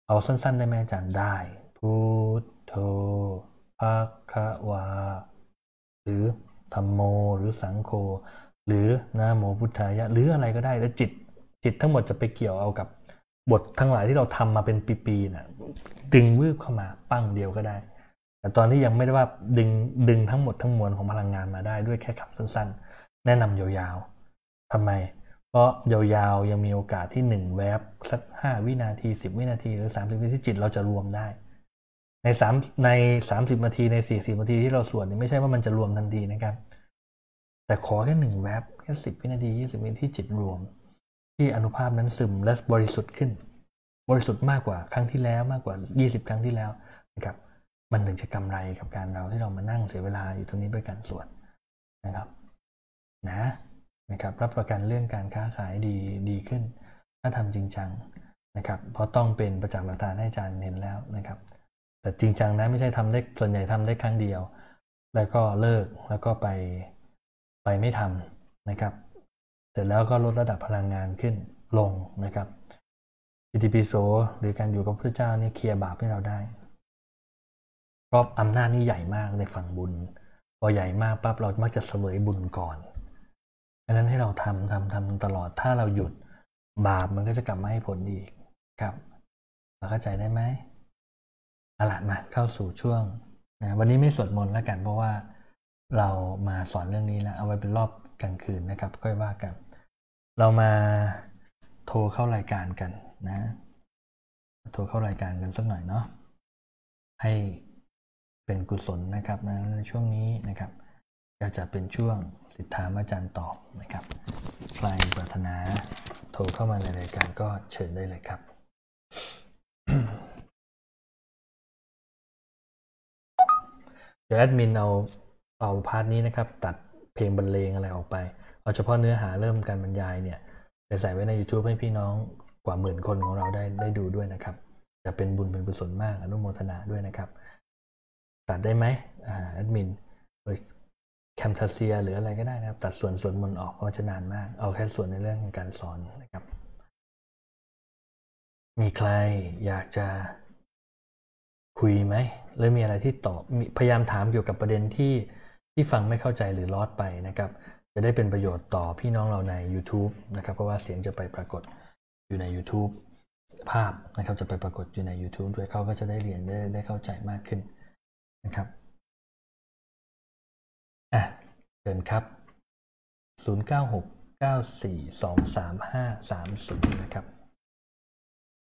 เอาสั้น ๆ ได้ไหมอาจารย์ได้พุทโธภะคะวา หรือธรรมโม หรือสังโฆหรือนะโมพุทธายะ หรืออะไรก็ได้แล้วจิตจิตทั้งหมดจะไปเกี่ยวเอากับบททั้งหลายที่เราทำมาเป็นปีๆนะ่ะดึงวืบเข้ามาปั้งเดียวก็ได้ แต่ตอนที่ยังไม่ได้ว่าดึงดึงทั้งหมดทั้งมวลของพลังงานมาได้ด้วยแค่คำสั้นๆ แนะนำยาวๆทำไม เพราะยาวๆยังมีโอกาสที่หนึ่งแวบสักห้าวินาทีสิบวินาทีหรือสามสิบวินาทีจิตเราจะรวมได้ ในสามในสามสิบนาทีในสี่สิบนาทีที่เราสวดนี่ไม่ใช่ว่ามันจะรวมทันทีนะครับ แต่ขอแค่หนึ่งแวบแค่สิบวินาทียี่สิบวินาทีจิตรวม ที่อนุภาพนั้นซึมและบริสุทธิ์ขึ้น บริสุทธิ์มากกว่าครั้งที่แล้วมากกว่ายี่สิบครั้งที่แล้วนะครับ มันถึงจะกำไรกับการเราที่เรามานั่งเสียเวลาอยู่ตรงนี้ด้วยการสวดนะครับนะนะครับรับประกันเรื่องการค้าขายดีดีขึ้น ถ้าทำจริงจังนะครับเพราะต้องเป็นประจักษ์หลักฐานให้อาจารย์เน้นแล้วนะครับ แต่จริงจังนะไม่ใช่ทำได้ส่วนใหญ่ทำได้ครั้งเดียว แล้วก็เลิกแล้วก็ไปไปไม่ทำนะครับ เสร็จแล้วก็ลดระดับพลังงานขึ้นลงนะครับอิติปิโสหรือการอยู่กับพระเจ้านี่เคลียร์บาปให้เราได้ รอบอำนาจนี่ใหญ่มากในฝั่งบุญ พอใหญ่มากปั๊บเรามักจะเสวยบุญก่อนดังนั้นให้เราทำทำทำตลอดถ้าเราหยุดบาปมันก็จะกลับมาให้ผลอีกครับเราเข้าใจได้ไหมเอาละมาเข้าสู่ช่วงนะวันนี้ไม่สวดมนต์แล้วกัน เพราะว่าเรามาสอนเรื่องนี้แล้วเอาไว้เป็นรอบกลางคืนนะครับก็ว่ากัน เรามาโทรเข้ารายการกันนะ โทรเข้ารายการกันสักหน่อยเนาะให้ เป็นกุศลนะครับนะในช่วงนี้นะครับก็จะเป็นช่วงศิษย์ถามอาจารย์ตอบนะครับใครปรารถนาโทรเข้ามาในรายการก็เชิญได้เลยครับเดี๋ยวแอดมินเอาเอา part นี้นะครับ ตัดเพลงบรรเลงอะไรออกไป เอาเฉพาะเนื้อหาเริ่มการบรรยายเนี่ยไปใส่ไว้ใน YouTube ให้พี่น้องกว่าหมื่นคนของเราได้ได้ดูด้วยนะครับ จะเป็นบุญเป็นกุศลมากอนุโมทนาด้วยนะครับ ตัดได้ไหมอ่าแอดมินแคมทาเซียหรืออะไรก็ได้นะครับ ตัดส่วนส่วนมนออกเพราะจะนานมาก เอาแค่ส่วนในเรื่องการสอนนะครับ มีใครอยากจะคุยไหมหรือมีอะไรที่ตอบพยายามถามเกี่ยวกับประเด็นที่ที่ฟังไม่เข้าใจหรือลอดไปนะครับ จะได้เป็นประโยชน์ต่อพี่น้องเราใน YouTube นะครับ เพราะว่าเสียงจะไปปรากฏอยู่ใน YouTube ภาพนะครับจะไปปรากฏอยู่ใน YouTube ด้วยเขาก็จะได้เรียนได้ได้เข้าใจมากขึ้น นะครับอะเชิญครับ 096 94 235 30 นะครับ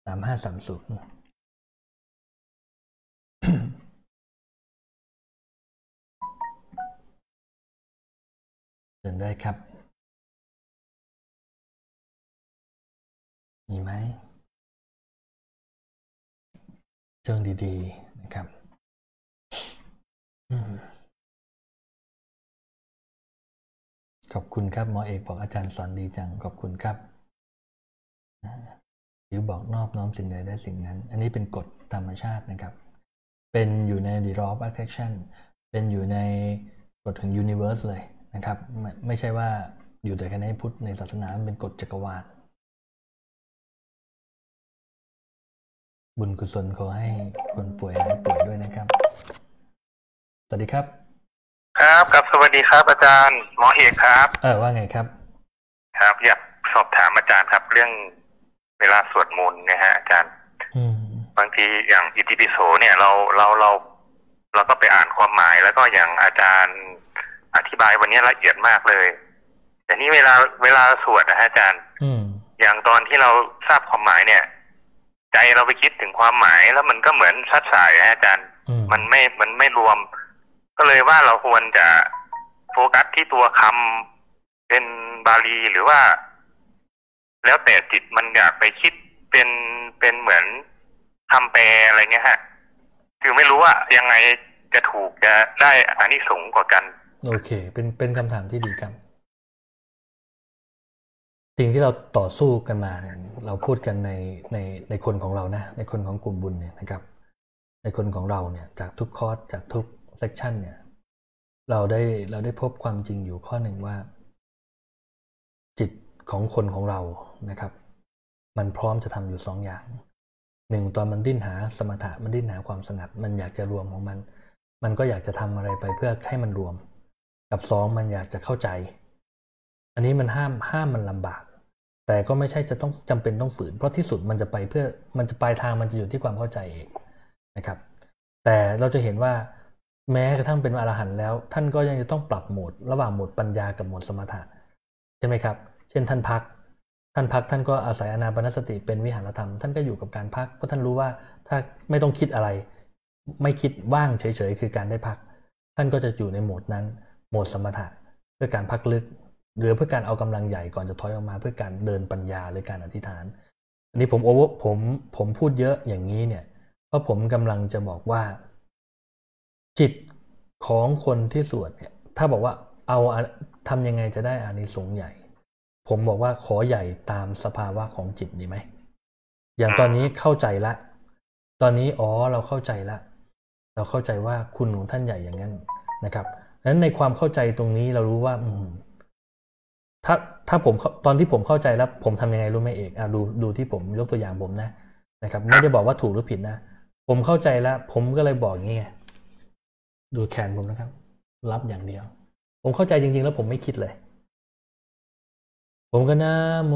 3530เชิญได้ครับ มีไหมเรื่องดี ๆ นะครับ ขอบคุณครับหมอเอกบอกอาจารย์สอนดีจัง ขอบคุณครับหรือบอกนอบน้อมสิ่งใดได้สิ่งนั้น อันนี้เป็นกฎธรรมชาตินะครับ เป็นอยู่ใน the law of attraction เป็นอยู่ในกฎของ universe เลยนะครับ ไม่ใช่ว่าอยู่แต่แค่ในพุทธในศาสนาเป็นกฎจักรวาลบุญกุศลขอให้คนป่วยหายป่วยด้วย ครับ ครับครับสวัสดีครับ อาจารย์ หมอเอกครับ เออว่าไงครับ ครับอยากสอบถามอาจารย์ครับ เรื่องเวลาสวดมนต์เนี่ยฮะอาจารย์อืมบางทีอย่างอิติปิโสเนี่ยเราเราเราเราก็ไปอ่านความหมายแล้วก็อย่างอาจารย์อธิบายวันนี้ละเอียดมากเลย แต่นี่เวลาเวลาสวดนะฮะอาจารย์อืมอย่างตอนที่เราทราบความหมายเนี่ย ใจเราไปคิดถึงความหมายแล้วมันก็เหมือนชัดสายนะฮะอาจารย์อืมมันไม่มันไม่รวม ก็เลยว่าเราควรจะโฟกัสที่ตัวคำเป็นบาลีหรือว่า แล้วแต่จิตมันอยากไปคิดเป็นเป็นเหมือนคำแปลอะไรเงี้ยฮะ คือไม่รู้ว่ายังไงจะถูกจะได้อานิสงส์กว่ากัน โอเค เป็นเป็นคำถามที่ดีครับสิ่งที่เราต่อสู้กันมาเนี่ยเราพูดกันในในในคนของเรานะ ในคนของกลุ่มบุญเนี่ยนะครับ ในคนของเราเนี่ยจากทุกคอร์สจากทุก เซกชันเนี่ย เราได้เราได้พบความจริงอยู่ข้อหนึ่งว่า จิตของคนของเรานะครับ มันพร้อมจะทำอยู่สองอย่างหนึ่งตอนมันดิ้นหาสมถะมันดิ้นหาความสงัด มันอยากจะรวมของมัน มันก็อยากจะทำอะไรไปเพื่อให้มันรวม กับสองมันอยากจะเข้าใจ อันนี้มันห้ามห้ามมันลำบากแต่ก็ไม่ใช่จะต้องจำเป็นต้องฝืน เพราะที่สุดมันจะไปเพื่อมันจะปลายทางมันจะอยู่ที่ความเข้าใจเองนะครับ แต่เราจะเห็นว่า แม้กระทั่งเป็นอรหันต์แล้ว ท่านก็ยังจะต้องปรับโหมด ระหว่างโหมดปัญญากับโหมดสมถะใช่ไหมครับ เช่นท่านพัก ท่านพักท่านก็อาศัยอนาปนสติเป็นวิหารธรรม ท่านก็อยู่กับการพัก เพราะท่านรู้ว่าถ้าไม่ต้องคิดอะไร ไม่คิดว่างเฉยๆคือการได้พัก ท่านก็จะอยู่ในโหมดนั้น โหมดสมถะเพื่อการพักลึกหรือเพื่อการเอากำลังใหญ่ก่อนจะถอยออกมา เพื่อการเดินปัญญาหรือการอธิษฐาน อันนี้ผมโอเวอร์ผมผมพูดเยอะอย่างนี้เนี่ยเพราะผมกำลังจะบอกว่า จิตของคนที่สวดเนี่ยถ้าบอกว่าเอาทำยังไงจะได้อานิสงส์ใหญ่ ผมบอกว่าขอใหญ่ตามสภาวะของจิตดีไหมอย่างตอนนี้เข้าใจละ ตอนนี้อ๋อเราเข้าใจละ เราเข้าใจว่าคุณของท่านใหญ่อย่างนั้นนะครับดังนั้นในความเข้าใจตรงนี้เรารู้ว่า อืม ถ้าถ้าผมตอนที่ผมเข้าใจแล้ว ผมทำยังไงรู้ไหมเอกอะดูดูที่ผมยกตัวอย่างผมนะนะครับ ไม่ได้บอกว่าถูกหรือผิดนะผมเข้าใจแล้ว ผมก็เลยบอกงี้ไง ดูแขนผมนะครับ รับอย่างเดียว ผมเข้าใจจริง ๆ แล้วผมไม่คิดเลย ผมก็นะโม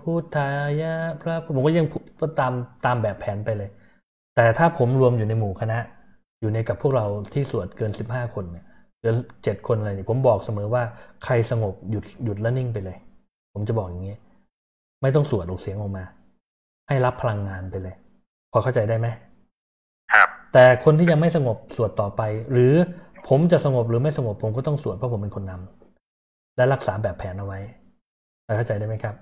พุทธายะพระผมก็ยังตามตามแบบแผนไปเลย แต่ถ้าผมรวมอยู่ในหมู่คณะ อยู่ในกับพวกเราที่สวดเกินสิบห้าคนเนี่ยหรือเจ็ดคนอะไรเนี่ยผมบอกเสมอว่าใครสงบหยุดหยุดแล้วนิ่งไปเลย ผมจะบอกอย่างนี้ ไม่ต้องสวดออกเสียงออกมา ให้รับพลังงานไปเลย พอเข้าใจได้ไหม แต่คนที่ยังไม่สงบสวดต่อไป หรือผมจะสงบหรือไม่สงบผมก็ต้องสวดเพราะผมเป็นคนนำและรักษาแบบแผนเอาไว้เข้าใจได้ไหมครับ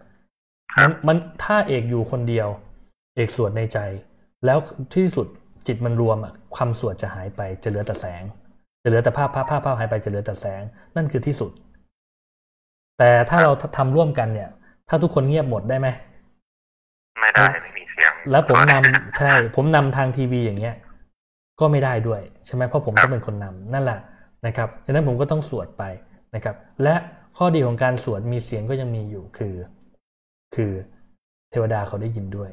มันมันถ้าเอกอยู่คนเดียว เอกสวดในใจ แล้วที่สุดจิตมันรวมอะความสวดจะหายไปจะเหลือแต่แสง จะเหลือแต่ภาพภาพภาพภาพหายไปจะเหลือแต่แสง นั่นคือที่สุด แต่ถ้าเราทำร่วมกันเนี่ย ถ้าทุกคนเงียบหมดได้ไหมไม่ได้ไม่มีเสียง แล้วผมนำใช่ ผมนำทางทีวีอย่างเงี้ย ก็ไม่ได้ด้วยใช่ไหมเพราะผมก็เป็นคนนำนั่นแหละนะครับดังนั้นผมก็ต้องสวดไปนะครับ และข้อดีของการสวดมีเสียงก็ยังมีอยู่คือ คือเทวดาเขาได้ยินด้วย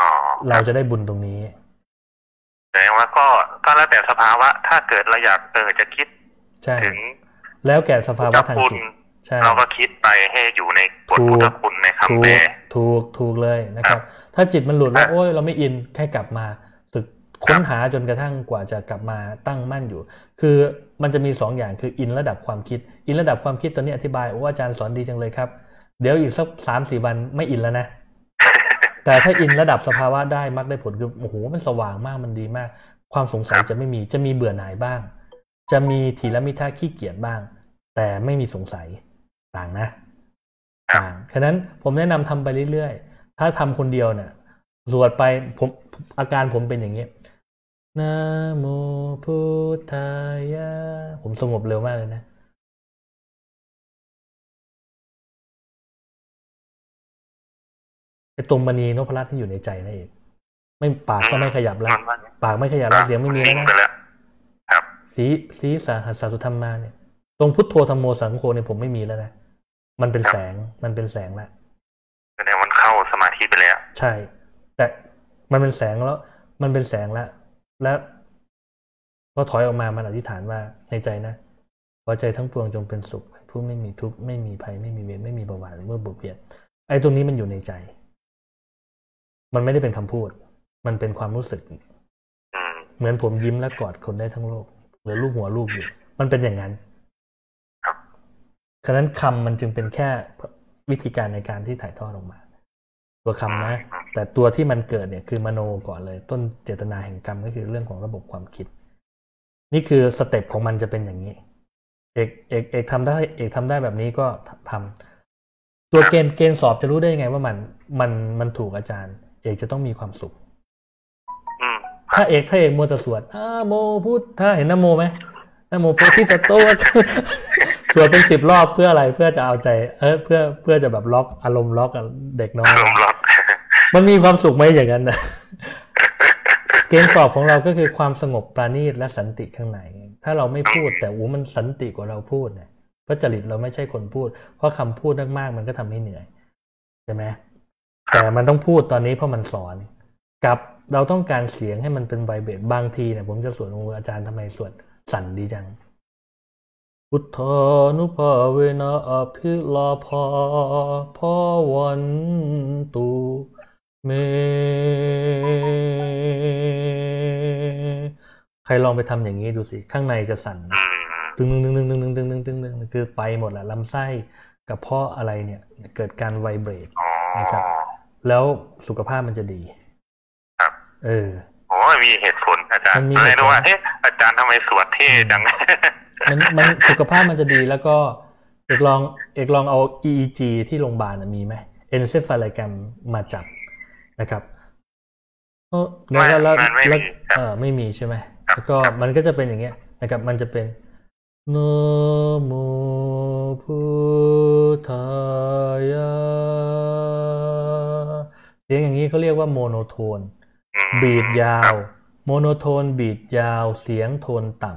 อ๋อเราจะได้บุญตรงนี้แต่ว่าก็ก็แล้วแต่สภาวะ ถ้าเกิดเราอยากเออจะคิดใช่ถึง แล้วแก่สภาวะพุทธทางคุณจิตใช่เราก็คิดไปให้อยู่ในกฎถูกพุทธคุณในถูคำกแปลถูกถูกเลยนะครับ ถ้าจิตมันหลุดว่าโอ้ยเราไม่อินแค่กลับมาฝึก ค้นหาจนกระทั่งกว่าจะกลับมาตั้งมั่นอยู่ คือมันจะมีสองอย่างคืออินระดับความคิด อินระดับความคิดตอนนี้อธิบายโอ้อาจารย์สอนดีจังเลยครับ เดี๋ยวอีกสักสามสี่วันไม่อินแล้วนะ แต่ถ้าอินระดับสภาวะได้มักได้ผลคือโอ้โหมันสว่างมากมันดีมาก ความสงสัยจะไม่มีจะมีเบื่อหน่ายบ้าง จะมีทีละมิท่าขี้เกียจบ้าง แต่ไม่มีสงสัยต่างนะต่างฉะนั้นผมแนะนำทำไปเรื่อยๆ ถ้าทำคนเดียวเนี่ยสวดไปผมอาการผมเป็นอย่างนี้ นะโมพุทธายะ ผมสงบเร็วมากเลยนะ ไอ้ตรงมณีนพรัตน์ที่อยู่ในใจนั่นเอง ไม่ปากก็ไม่ขยับแล้วมันปากไม่ขยับแล้วเสียงไม่มีแล้วนิ่งนะไปแล้วครับสีสีสาหัสสาสุธรรมมาเนี่ย ตรงพุทโธธรรมโมสังโฆเนี่ยผมไม่มีแล้วนะ มันเป็นแสง มันเป็นแสงแล้วแสดงมันเข้าสมาธิไปแล้ว ใช่ แต่มันเป็นแสงแล้ว มันเป็นแสงแล้ว แล้วก็ถอยออกมามันอธิษฐานว่าในใจนะขอใจทั้งปวงจงเป็นสุข ผู้ไม่มีทุกข์ไม่มีภัยไม่มีเวรไม่มีประวัติเมื่อบุเบียดไอ้ตรงนี้มันอยู่ในใจ มันไม่ได้เป็นคำพูด มันเป็นความรู้สึกอืมเหมือนผมยิ้มและกอดคนได้ทั้งโลกหรือลูกหัวลูกอยู่ มันเป็นอย่างนั้นครับฉะนั้นคำมันจึงเป็นแค่วิธีการในการที่ถ่ายทอดออกมา ตัวคำนะ แต่ตัวที่มันเกิดเนี่ยคือมโนก่อนเลย ต้นเจตนาแห่งกรรมก็คือเรื่องของระบบความคิด นี่คือสเต็ปของมันจะเป็นอย่างนี้ เอกเอกเอกทำได้เอกทำได้แบบนี้ก็ทำตัวเกณฑ์เกณฑ์สอบจะรู้ได้ยังไงว่ามันมันมันถูกอาจารย์ เอกจะต้องมีความสุขอืมถ้าเอกถ้าเอกมัวแต่สวดอาโมพุทธาเห็นนโมไหมนโมโพธิสัตว์โตสวดเป็นสิบรอบเพื่ออะไรเพื่อจะเอาใจ เออเพื่อเพื่อจะแบบล็อกอารมณ์ล็อกกับเด็กน้อยอาร มันมีความสุขไหมอย่างนั้นนะเกณฑ์สอบของเราก็คือความสงบปราณีตและสันติข้างใน ถ้าเราไม่พูดแต่อูมันสันติกว่าเราพูดเนี่ยเพราะจริตเราไม่ใช่คนพูด เพราะคำพูดมากๆมันก็ทำให้เหนื่อยใช่ไหมแต่มันต้องพูดตอนนี้เพราะมันสอน กับเราต้องการเสียงให้มันเป็นไวเบรบางทีเนี่ยผมจะสวดองค์อาจารย์ทำไมสวดสั่นดีจังพุทธานุภาเวนะอภิลาภาภาวันตุ เม ใครลองไปทำอย่างนี้ดูสิ ข้างในจะสั่นอืมตึงตึงตึงตึงตึงตึงตึงตึงตึงคือไปหมดแหละลำไส้กับเพาะอะไรเนี่ย เกิดการไวเบรตอ๋อนะครับ แล้วสุขภาพมันจะดี ครับ เออโอ้ยมีเหตุผลอาจารมัย์นมีเลยเหตุผลรู้ว่าเอ๊ะอาจารย์ทำไมสวดเท่จังมันมันสุขภาพมันจะดีแล้วก็เอกลองเอกลองเอา EEG ที่โรงพยาบาลน่ะมีไหม encephalogram มาจับ นะครับเออแล้วก็แล้วมันไม่แล้วมีครับเออไม่มีใช่ไหมครับแล้วก็มันก็จะเป็นอย่างเงี้ยนะครับ มันจะเป็นนะโมพุทธายะเสียงอย่างนี้เขาเรียกว่า monotone อืม beat ยาวครับ monotone beat ยาว เสียงโทนต่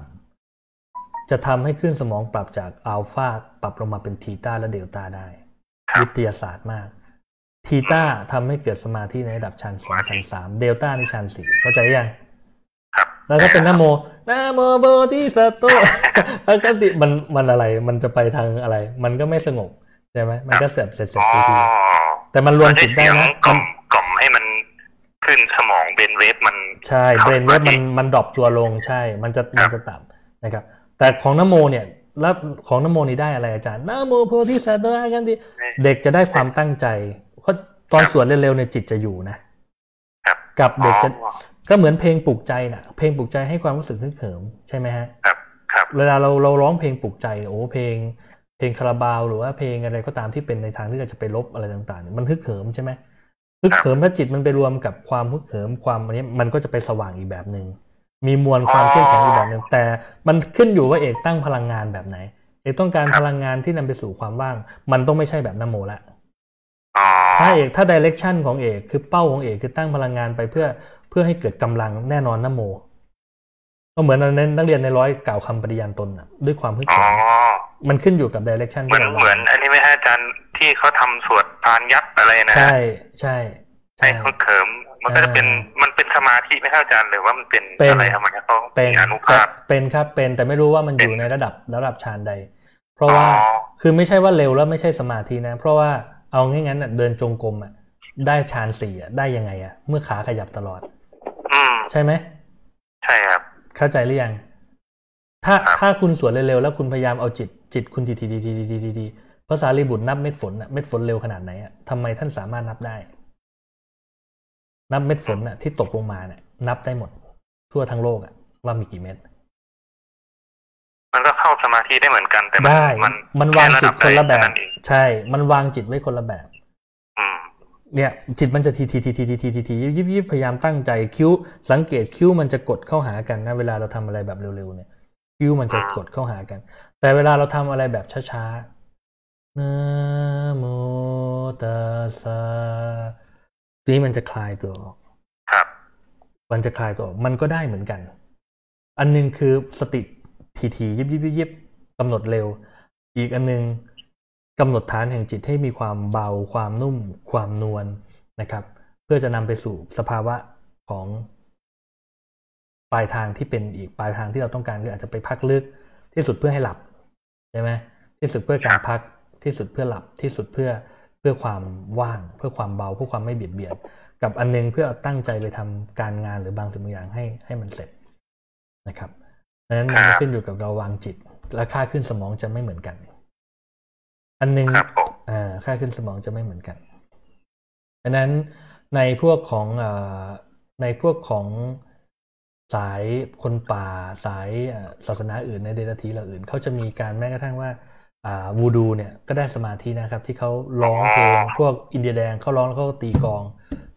ำจะทำให้ขึ้นสมองปรับจากอัลฟาปรับลงมาเป็น theta และเดลต้าได้ครับวิทยาศาสตร์มาก ทีต้าทำให้เกิดสมาธิในระดับชั้นสองชั้นสามเดลต้าในชั้นสี่เข้าใจยังครับแล้วถ้าเป็นนโมนโมโบธิสัตโตแล้วก็ติมันมันอะไร มันจะไปทางอะไร มันก็ไม่สงบใช่ไหมมันก็เสร็จเสร็จเสร็จอ๋อทีทีแต่มันรวมจิตได้เสียงนะกล่มัอนมกล่อมให้มันขึ้นสมองเบนเวฟมันใช่เบรนเวฟมันมันดรอปตัวลงใช่ มันจะมันจะต่ำนะครับ แต่ของนโมเนี่ยแล้วของนโมนี่ได้อะไรอาจารย์นโมโพธิสัตว์ตัวกันดีเด็กจะได้ความตั้งใจเพราะต อนสวดเร็วๆเนี่ยจิตจะอยู่นะครับกับเด็กจะอ๋อก็เหมือนเพลงปลุกใจน่ะเพลงปลุกใจให้ความรู้สึกฮึกเหิมใช่ไหมฮะครับครับเวลาเราเราร้องเพลงปลุกใจโอ้เพลง เพลงคาราบาวหรือว่าเพลงอะไรก็ตามที่เป็นในทางที่เราจะไปลบอะไรต่างๆเนี่ยมันฮึกเหิมใช่ไหมฮึกเหิมถ้าจิตมันไปรวมกับความฮึกเหิมความอันนี้มันก็จะไปสว่างอีกแบบหนึ่งมีมวลความเข้มแข็งอีกแบบหนึ่งแต่มันขึ้นอยู่ว่าเอกตั้งพลังงานแบบไหน เอกต้องการพลังงานที่นำไปสู่ความว่าง มันต้องไม่ใช่แบบนโมละอ๋อ ถ้าเอกถ้าดิเรกชันของเอกคือเป้าของเอกคือตั้งพลังงานไปเพื่อเพื่อให้เกิดกำลังแน่นอนนโม ก็เหมือนในนักเรียนในร้อยกล่าวคำปฏิญาณตนน่ะด้วยความฮึกอ๋เหิอมมันขึ้นอยู่กับดิเรกชันเหมืที่อนเราเหมือนอันนี้ไหมฮะอาจารย์ที่เขาทำสวดพานยักษ์อะไรนะใช่ใช่ให้ใช่เขาเขิมมันก็จะเป็นมันเป็นสมาธิไหมครับอาจารย์หรือว่ามันเป็นเป็นอะไรทำไมเขาเป็นมีอนุภาพเป็นครับเป็นแต่ไม่รู้ว่ามันอยู่เป็นในระดับระดับฌานใด เพราะว่าอ๋อคือไม่ใช่ว่าเร็วแล้วไม่ใช่สมาธินะ เพราะว่า เอาง่ายๆน่ะเดินจงกรมอะได้ฌานสี่อะได้ยังไงอะเมื่อขาขยับตลอดอืมใช่ไหมใช่ครับ เข้าใจหรือยัง ถ้าครับถ้าคุณสวดเร็วๆแล้วคุณพยายามเอาจิตจิตคุณทีทีทีทีทีทีทีภาษาลีบุตรนับเม็ดฝนน่ะเม็ดฝนเร็วขนาดไหนอะทำไมท่านสามารถนับได้ นับเม็ดฝนน่ะที่ตกลงมาเนี่ยนับได้หมด ทั่วทั้งโลกอะว่ามีกี่เม็ด มันก็เข้าสมาธิได้เหมือนกัน แต่มันได้มันมันวางจิตคนละแบบค่นั้นเองใช่ มันวางจิตไว้คนละแบบอืมเนี่ย จิตมันจะทีทีทีทีทีทีทีทียิบยิบพยายามตั้งใจคิ้ว สังเกตคิ้วมันจะกดเข้าหากันนะเวลาเราทำอะไรแบบเร็วๆเนี่ย คิ้วมันจะกดเข้าหากัน แต่เวลาเราทำอะไรแบบช้าๆนะโมตัสสะนี่มันจะคลายตัวออกครับมันจะคลายตัวออกมันก็ได้เหมือนกัน อันหนึงคือสติ ทีทียิบยิบยิบกำหนดเร็ว อีกอันหนึงกำหนดฐานแห่งจิตให้มีความเบา ความนุ่ม ความนวลนะครับ เพื่อจะนำไปสู่สภาวะของปลายทางที่เป็นอีกปลายทางที่เราต้องการคืออาจจะไปพักลึกที่สุดเพื่อให้หลับใช่ไหมที่สุดเพื่อการพักที่สุดเพื่อหลับที่สุดเพื่อเพื่อความว่าง เพื่อความเบาเพื่อความไม่เบียดเบียนกับอันนึงเพื่อตั้งใจไปทำการงานหรือบางสิ่งบางอย่างให้ให้มันเสร็จนะครับ ดังนั้นมันครับขึ้นอยู่กับเราวางจิต และค่าขึ้นสมองจะไม่เหมือนกัน อันหนึงครับผมอ่าค่าขึ้นสมองจะไม่เหมือนกันดังนั้นในพวกของเอ่อในพวกของสายคนป่าสายเอ่อศาสนาอื่นในเดรัจฉีเหล่าอื่นเขาจะมีการแม้กระทั่งว่าอ่า วูดูเนี่ยก็ได้สมาธินะครับ ที่เขาร้องเพลงพวกอินเดียแดงเขาร้องแล้วเขาก็ตีกลอง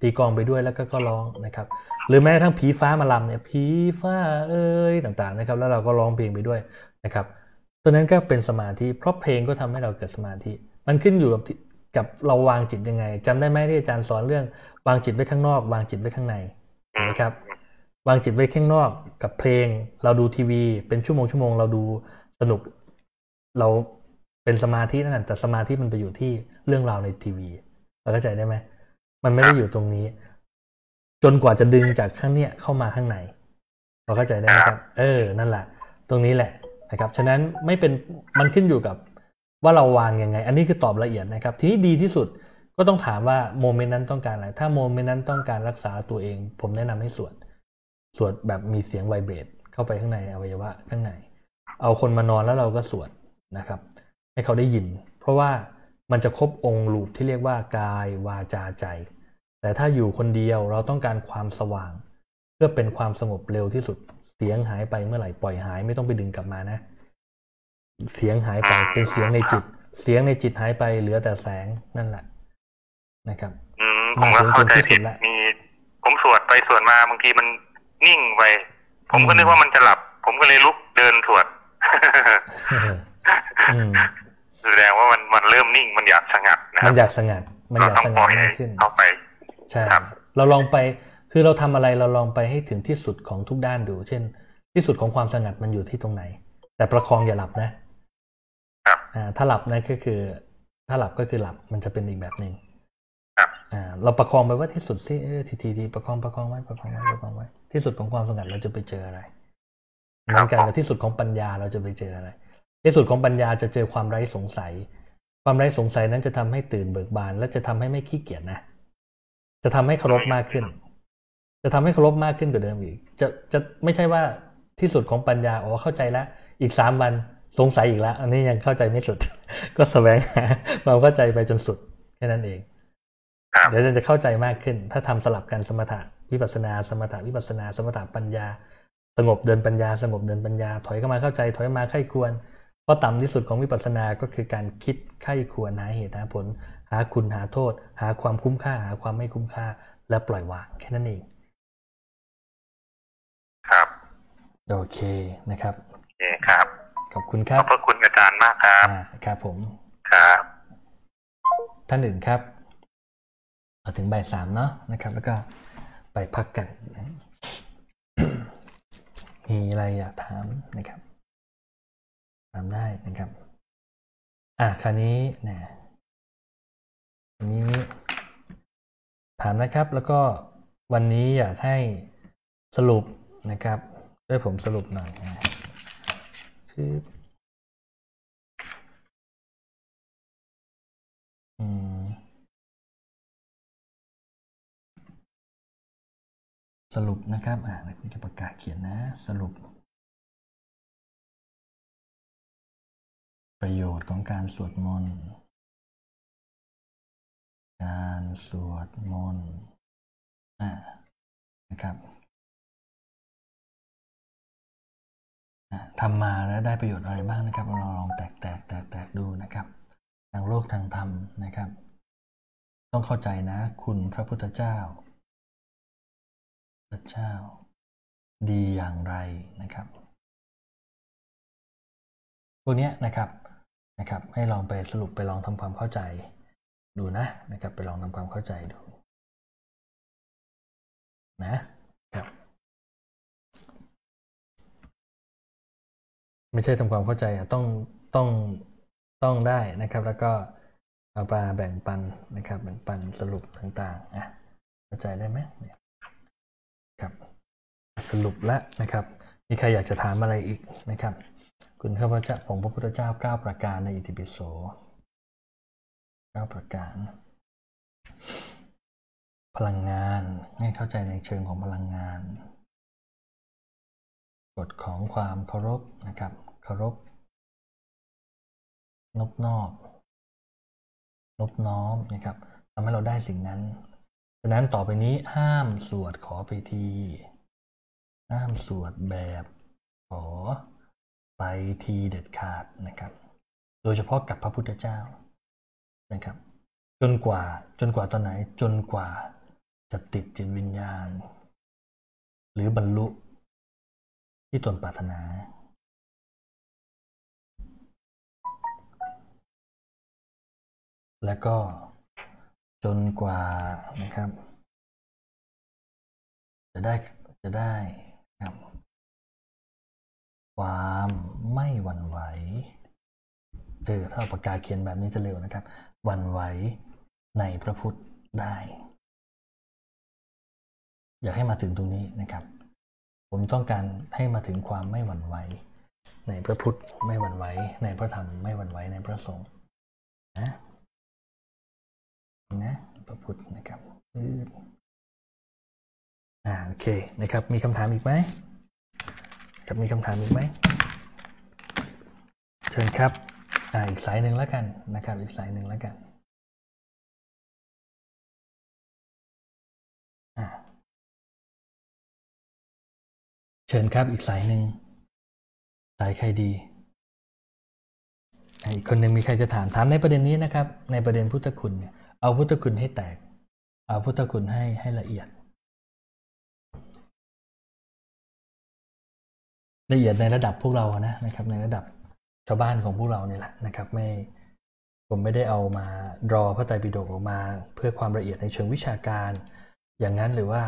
ตีกลองไปด้วยแล้วก็ก็ร้องนะครับ หรือแม้กระทั่งผีฟ้ามาลำเนี่ยผีฟ้าเอ้ยต่างๆนะครับ แล้วเราก็ร้องเพลงไปด้วยนะครับตัวนั้นก็เป็นสมาธิเพราะเพลงก็ทำให้เราเกิดสมาธิ มันขึ้นอยู่กับที่กับเราวางจิตยังไงจำได้ไหมที่อาจารย์สอนเรื่อง วางจิตไว้ข้างนอก วางจิตไว้ข้างในเห็นไหมครับ วางจิตไว้ข้างนอกกับเพลง เราดูทีวี เป็นชั่วโมงชั่วโมงเราดูสนุกเรา เป็นสมาธินั่นแหละแต่สมาธิมันไปอยู่ที่เรื่องราวในทีวีเข้าใจได้ไหมมันไม่ได้อยู่ตรงนี้ จนกว่าจะดึงจากข้างเนี้ยเข้ามาข้างในเราเข้าใจได้ไหมครับ เออ นั่นแหละ ตรงนี้แหละนะครับ ฉะนั้นไม่เป็นมันขึ้นอยู่กับว่าเราวางยังไง อันนี้คือตอบละเอียดนะครับ ทีนี้ดีที่สุดก็ต้องถามว่าโมเมนต์นั้นต้องการอะไร ถ้าโมเมนต์นั้นต้องการรักษาตัวเอง ผมแนะนำให้สวด สวดแบบมีเสียงไวเบรดเข้าไปข้างในอวัยวะข้างใน เอาคนมานอนแล้วเราก็สวดนะครับ ให้เขาได้ยิน เพราะว่ามันจะครบองค์ลูปที่เรียกว่ากายวาจาใจ แต่ถ้าอยู่คนเดียวเราต้องการความสว่าง เพื่อเป็นความสงบเร็วที่สุด เสียงหายไปเมื่อไหร่ปล่อยหายไม่ต้องไปดึงกลับมานะ เสียงหายไปเป็นเสียงในจิต เสียงในจิตหายไปเหลือแต่แสงนั่นแหละนะครับอืมผมก็เข้าใจผิดมาถึงจุดที่สุดละมีผมสวดไปสวดมาบางทีมันนิ่งไป ผมก็นึกว่ามันจะหลับ ผมก็เลยลุกเดินสวดอืม แสดงว่ามันมันเริ่มนิ่งมันอยากสงัดนะคมัรันบอยากสงัด มันอเรายากต้องสปงัล่ดอยมากขึ้นเข้าไปใช่ครับเราลองไปคือเราทำอะไรเราลองไปให้ถึงที่สุดของทุกด้านดู เช่น ที่สุดของความสงัดมันอยู่ที่ตรงไหน แต่ประคองอย่าหลับนะครับอ่าถ้าหลับนะก็คือ ถ้าหลับก็คือหลับมันจะเป็นอีกแบบหนึ่งครับอ่าเราประคองไปว่าที่สุดสิเออทีทีทีประคองประคองไว้ประคองไว้ประคองไว้ที่สุดของความสงัดเราจะไปเจออะไรเหมือนกันกับที่สุดของปัญญาเราจะไปเจออะไร ที่สุดของปัญญาจะเจอความไร้สงสัย ความไร้สงสัยนั้นจะทำให้ตื่นเบิกบาน และจะทำให้ไม่ขี้เกียจนะ จะทำให้เคารพมากขึ้น จะทำให้เคารพมากขึ้นกว่าเดิมอีก จะจะไม่ใช่ว่าที่สุดของปัญญาอ๋อเข้าใจแล้วอีกสามวันสงสัยอีกแล้ว อันนี้ยังเข้าใจไม่สุด ก็แสวงหาความเข้าใจไปจนสุดแค่นั้นเองครับเดี๋ยวจะเข้าใจมากขึ้น ถ้าทำสลับกันสมถะวิปัสสนาสมถะวิปัสสนา สมถะปัญญา สงบเดินปัญญา สงบเดินปัญญา ถอยเข้ามาเข้าใจ ถอยมาไข้ควร เพราะต่ำที่สุดของวิปัสสนาก็คือการคิดไข้ควรหาเหตุหาผล หาคุณหาโทษ หาความคุ้มค่า หาความไม่คุ้มค่า และปล่อยวางแค่นั้นเอง ครับ โอเคนะครับโอเคครับ ขอบคุณคขรัอบบพระคุณอาจารย์มากครับอ่าครับผมครับ ท่านอื่นครับเอาถึงบ่ายสามเนาะนะครับ แล้วก็ไปพักกันนะมีอะไรอยากถามนะครับ ถามได้นะครับ อะคราวนี้นะนี้ ถามนะครับแล้วก็วันนี้อยากให้สรุปนะครับช่วยผมสรุปหน่อยนะคืออืมสรุปนะครับ อ่าคุณจะประกาศเขียนนะ สรุป ประโยชน์ของการสวดมนต์ การสวดมนต์นะครับทำมาแล้วได้ประโยชน์อะไรบ้างนะครับ เราลองแตกแตกแตกแตกดูนะครับ ทางโลกทางธรรมนะครับ ต้องเข้าใจนะ คุณพระพุทธเจ้าพระเจ้า ดีอย่างไรนะครับ พวกเนี้ยนะครับ นะครับให้ลองไปสรุปไปลองทำความเข้าใจดูนะนะครับไปลองทำความเข้าใจดูนะครับไม่ใช่ทำความเข้าใจอะต้องต้องต้องได้นะครับ แล้วก็เอาไปแบ่งปันนะครับ แบ่งปันสรุปต่างๆอะเข้าใจได้ไหมครับ สรุปแล้วนะครับ มีใครอยากจะถามอะไรอีกนะครับ คุณข้าพเจ้าผมพระพุทธเจ้าเก้าประการในอิติปิโสเก้าประการ พลังงานให้เข้าใจในเชิงของพลังงานกฎของความเคารพนะครับ เคารพ นบนอบนบน้อมนะครับทำให้เราได้สิ่งนั้นฉะนั้นต่อไปนี้ห้ามสวดขอไปที ห้ามสวดแบบขอ ไปทีเด็ดขาดนะครับ โดยเฉพาะกับพระพุทธเจ้านะครับ จนกว่าจนกว่าตอนไหนจนกว่าจะติดจิตวิญญาณ หรือบรรลุที่ตนปรารถนา และก็จนกว่านะครับ จะได้จะได้ครับ ความไม่หวั่นไหวเออถ้าเอาปากกาเขียนแบบนี้จะเร็วนะครับหวั่นไหวในพระพุทธได้ อยากให้มาถึงตรงนี้นะครับ ผมต้องการให้มาถึงความไม่หวั่นไหวในพระพุทธไม่หวั่นไหวในพระธรรมไม่หวั่นไหวในพระสงฆ์นะนะพระพุทธนะครับอืดอ่าโอเคนะครับ มีคำถามอีกไหม ครับมีคำถามอีกไหมเชิญครับอ่าอีกสายหนึ่งแล้วกันนะครับ อีกสายหนึ่งแล้วกันเชิญครับอีกสายหนึ่งสายใครดีอะอีกคนหนึ่งมีใครจะถามถามในประเด็นนี้นะครับ ในประเด็นพุทธคุณเนี่ยเอาพุทธคุณให้แตก เอาพุทธคุณให้ให้ละเอียด ละเอียดในระดับพวกเรานะนะครับ ในระดับชาวบ้านของพวกเราเนี่ยแหละนะครับ ไม่ผมไม่ได้เอามารอพระไตรปิฎกออกมา เพื่อความละเอียดในเชิงวิชาการ อย่างนั้นหรือว่า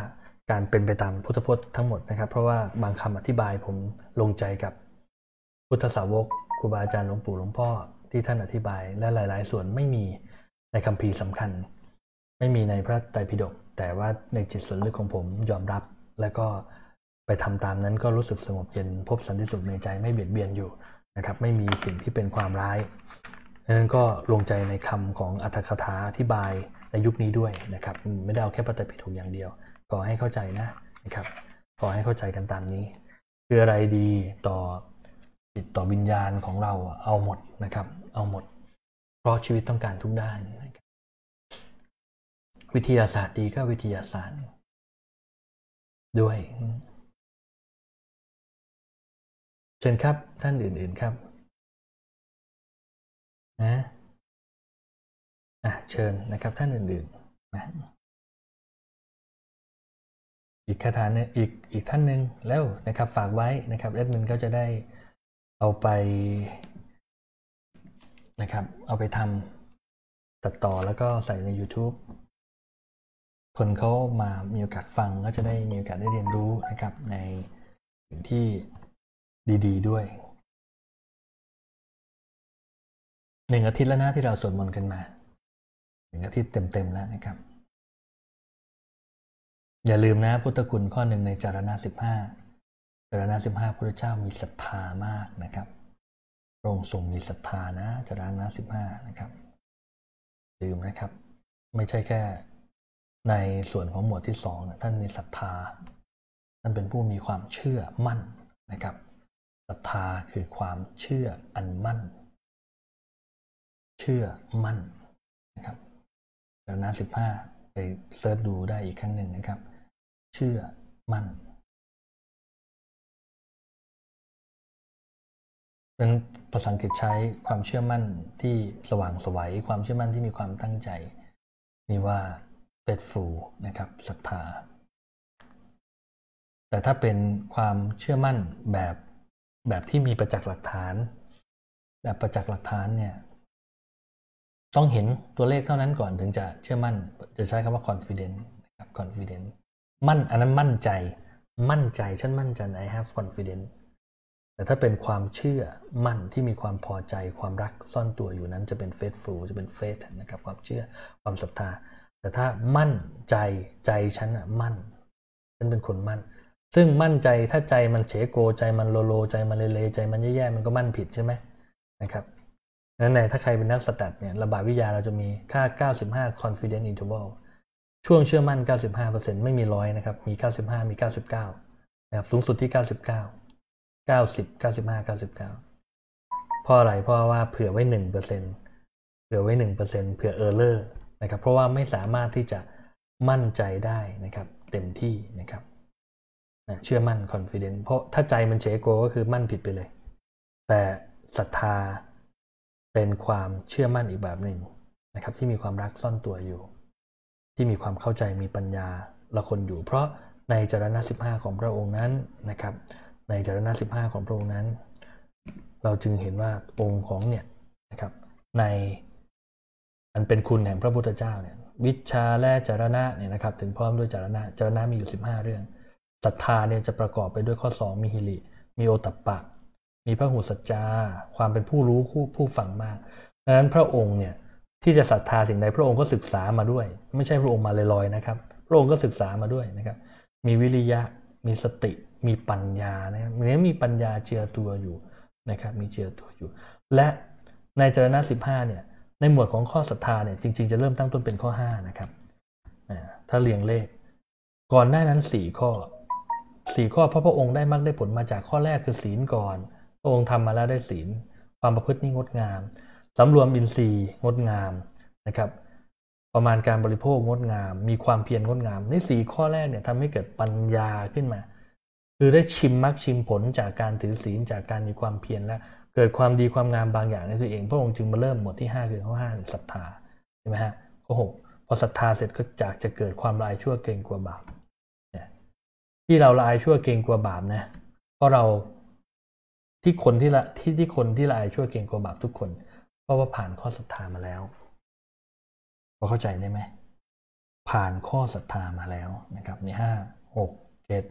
การเป็นไปตามพุทธพจน์ทั้งหมดนะครับ เพราะว่าบางคำอธิบายผมลงใจกับพุทธสาวกครูบาอาจารย์หลวงปู่หลวงพ่อที่ท่านอธิบายและหลาย ๆ ส่วนไม่มีในคัมภีร์สำคัญ ไม่มีในพระไตรปิฎกแต่ว่าในจิตส่วนลึกของผมยอมรับ และก็ ไปทำตามนั้นก็รู้สึกสงบเย็นพบสันติสุขในใจไม่เบียดเบียนอยู่นะครับ ไม่มีสิ่งที่เป็นความร้ายดังนั้นก็ลงใจในคำของอัตถคถาอธิบายในยุคนี้ด้วยนะครับ ไม่ได้เอาแค่พระไตรปิฎกอย่างเดียวขอให้เข้าใจนะนะครับขอให้เข้าใจกันตามนี้ คืออะไรดีต่อจิตต่อวิญญาณของเราเอาหมดนะครับ เอาหมด เพราะชีวิตต้องการทุกด้านนะวิทยาศาสตร์ดีก็วิทยาศาสตร์ ด้วย เชิญครับท่านอื่น ๆครับนะอะเชิญนะครับท่านอื่นๆนะอีกคาถาเนึงอีกอีกท่านหนึ่งแล้วนะครับฝากไว้นะครับแอดมินก็จะได้เอาไปนะครับเอาไปทำตัดต่อแล้วก็ใส่ใน YouTube คนเขามามีโอกาสฟังก็จะได้มีโอกาสได้เรียนรู้นะครับในสิ่งที่ ดี ๆ ด้วยหนึ่งอาทิตย์แล้วนะที่เราสวดมนต์กันมาหนึ่งอาทิตย์เต็ม ๆ แล้วนะครับ อย่าลืมนะพุทธคุณข้อหนึ่งในจารณะสิบห้าจารณะสิบห้าพระเจ้ามีศรัทธามากนะครับพระองค์ทรงมีศรัทธานะจารณะสิบห้านะครับลืมนะครับ ไม่ใช่แค่ในส่วนของหมวดที่สองนะท่านมีศรัทธาท่านเป็นผู้มีความเชื่อมั่นนะครับ ศรัทธาคือความเชื่ออันมั่น เชื่อมั่นนะครับจารณะสิบห้าไปเซิร์ชดูได้อีกครั้งหนึ่งนะครับ เชื่อมั่นเป็นภาษาอังกฤษใช้ความเชื่อมั่นที่สว่างสวัยความเชื่อมั่นที่มีความตั้งใจ นี่ว่า faithful นะครับศรัทธา แต่ถ้าเป็นความเชื่อมั่นแบบ แบบที่มีประจักษ์หลักฐาน แบบประจักษ์หลักฐานเนี่ย ต้องเห็นตัวเลขเท่านั้นก่อนถึงจะเชื่อมั่น จะใช้คำว่า confident นะครับ confident มั่นอันนั้นมั่นใจ มั่นใจฉันมั่นใจ I have confidence แต่ถ้าเป็นความเชื่อมั่นที่มีความพอใจความรักซ่อนตัวอยู่นั้นจะเป็น faithful จะเป็น faith นะครับความเชื่อความศรัทธา แต่ถ้ามั่นใจใจฉันอะมั่น ฉันเป็นคนมั่น ซึ่งมั่นใจถ้าใจมันเฉโกใจมันโลโล ใจมันเลเลใจมันแย่ๆมันก็มั่นผิดใช่ไหมนะครับนั้นในถ้าใครเป็นนักสแตทเนี่ยระบาดวิทยาเราจะมีค่า 95 confidence interval ช่วงเชื่อมั่น 95%ไม่มีร้อยนะครับ มี 95 มี 99นะครับสูงสุดที่ 99 90 95 99 เพราะอะไรเพราะว่าเผื่อไว้ 1%เผื่อไว้ 1%เผื่อเออร์เลอร์นะครับเพราะว่าไม่สามารถที่จะมั่นใจได้นะครับ เต็มที่นะครับ เชื่อมั่น confidence เพราะถ้าใจมันเฉโกก็คือมั่นผิดไปเลย แต่ศรัทธาเป็นความเชื่อมั่นอีกแบบหนึ่งนะครับ ที่มีความรักซ่อนตัวอยู่ ที่มีความเข้าใจมีปัญญาละคนอยู่ เพราะในจารณะ15 ของพระองค์นั้นนะครับ ในจารณะ15 ของพระองค์นั้น เราจึงเห็นว่าองค์ของเนี่ยนะครับในอันเป็นคุณแห่งพระพุทธเจ้าเนี่ยวิชาและจารณะเนี่ยนะครับ ถึงพร้อมด้วยจารณะจารณะมีอยู่ 15 เรื่อง ศรัทธาเนี่ยจะประกอบไปด้วยข้อ 2 มีหิริ มีโอตัปปะ มีพระหูสัจจา ความเป็นผู้รู้ผู้ผู้ฟังมากดังนั้นพระองค์เนี่ยที่จะศรัทธาสิ่งใดพระองค์ก็ศึกษามาด้วย ไม่ใช่พระองค์มาลอยๆนะครับ พระองค์ก็ศึกษามาด้วยนะครับ มีวิริยะ มีสติ มีปัญญานะครับมีปัญญาเจือตัวอยู่นะครับมีเจือตัวอยู่ และในจรณะสิบห้าเนี่ยในหมวดของข้อศรัทธาเนี่ยจริงๆจะเริ่มตั้งต้นเป็นข้อห้านะครับถ้าเรียงเลข ก่อนหน้านั้นสี่ข้อ สี่ข้อพระพระองค์ได้มรรคได้ผลมาจากข้อแรกคือศีลก่อน พระองค์ทำมาแล้วได้ศีล ความประพฤตินี่งดงามสำรวมอินทรีย์งดงามนะครับ ประมาณการบริโภคงดงาม มีความเพียรงดงาม ในสี่ข้อแรกเนี่ยทำให้เกิดปัญญาขึ้นมา คือได้ชิมมรรคชิมผลจากการถือศีลจากการมีความเพียรและเกิดความดีความงามบางอย่างในตัวเอง พระองค์จึงมาเริ่มหมวดที่ 5 คือข้อ5ศรัทธาใช่ไหมฮะข้อ6พอศรัทธาเสร็จก็จากจะเกิดความลายชั่วเกรงกลัวบาป ที่เราละอายชั่วเกรงกลัวบาปนะเพราะเราที่คนที่ละที่ที่คนที่ละอายชั่วเกรงกลัวบาปทุกคน เพราะว่าผ่านข้อศรัทธามาแล้วพอเข้าใจได้ไหมผ่านข้อศรัทธามาแล้วนะครับในห้าหกเจ็ด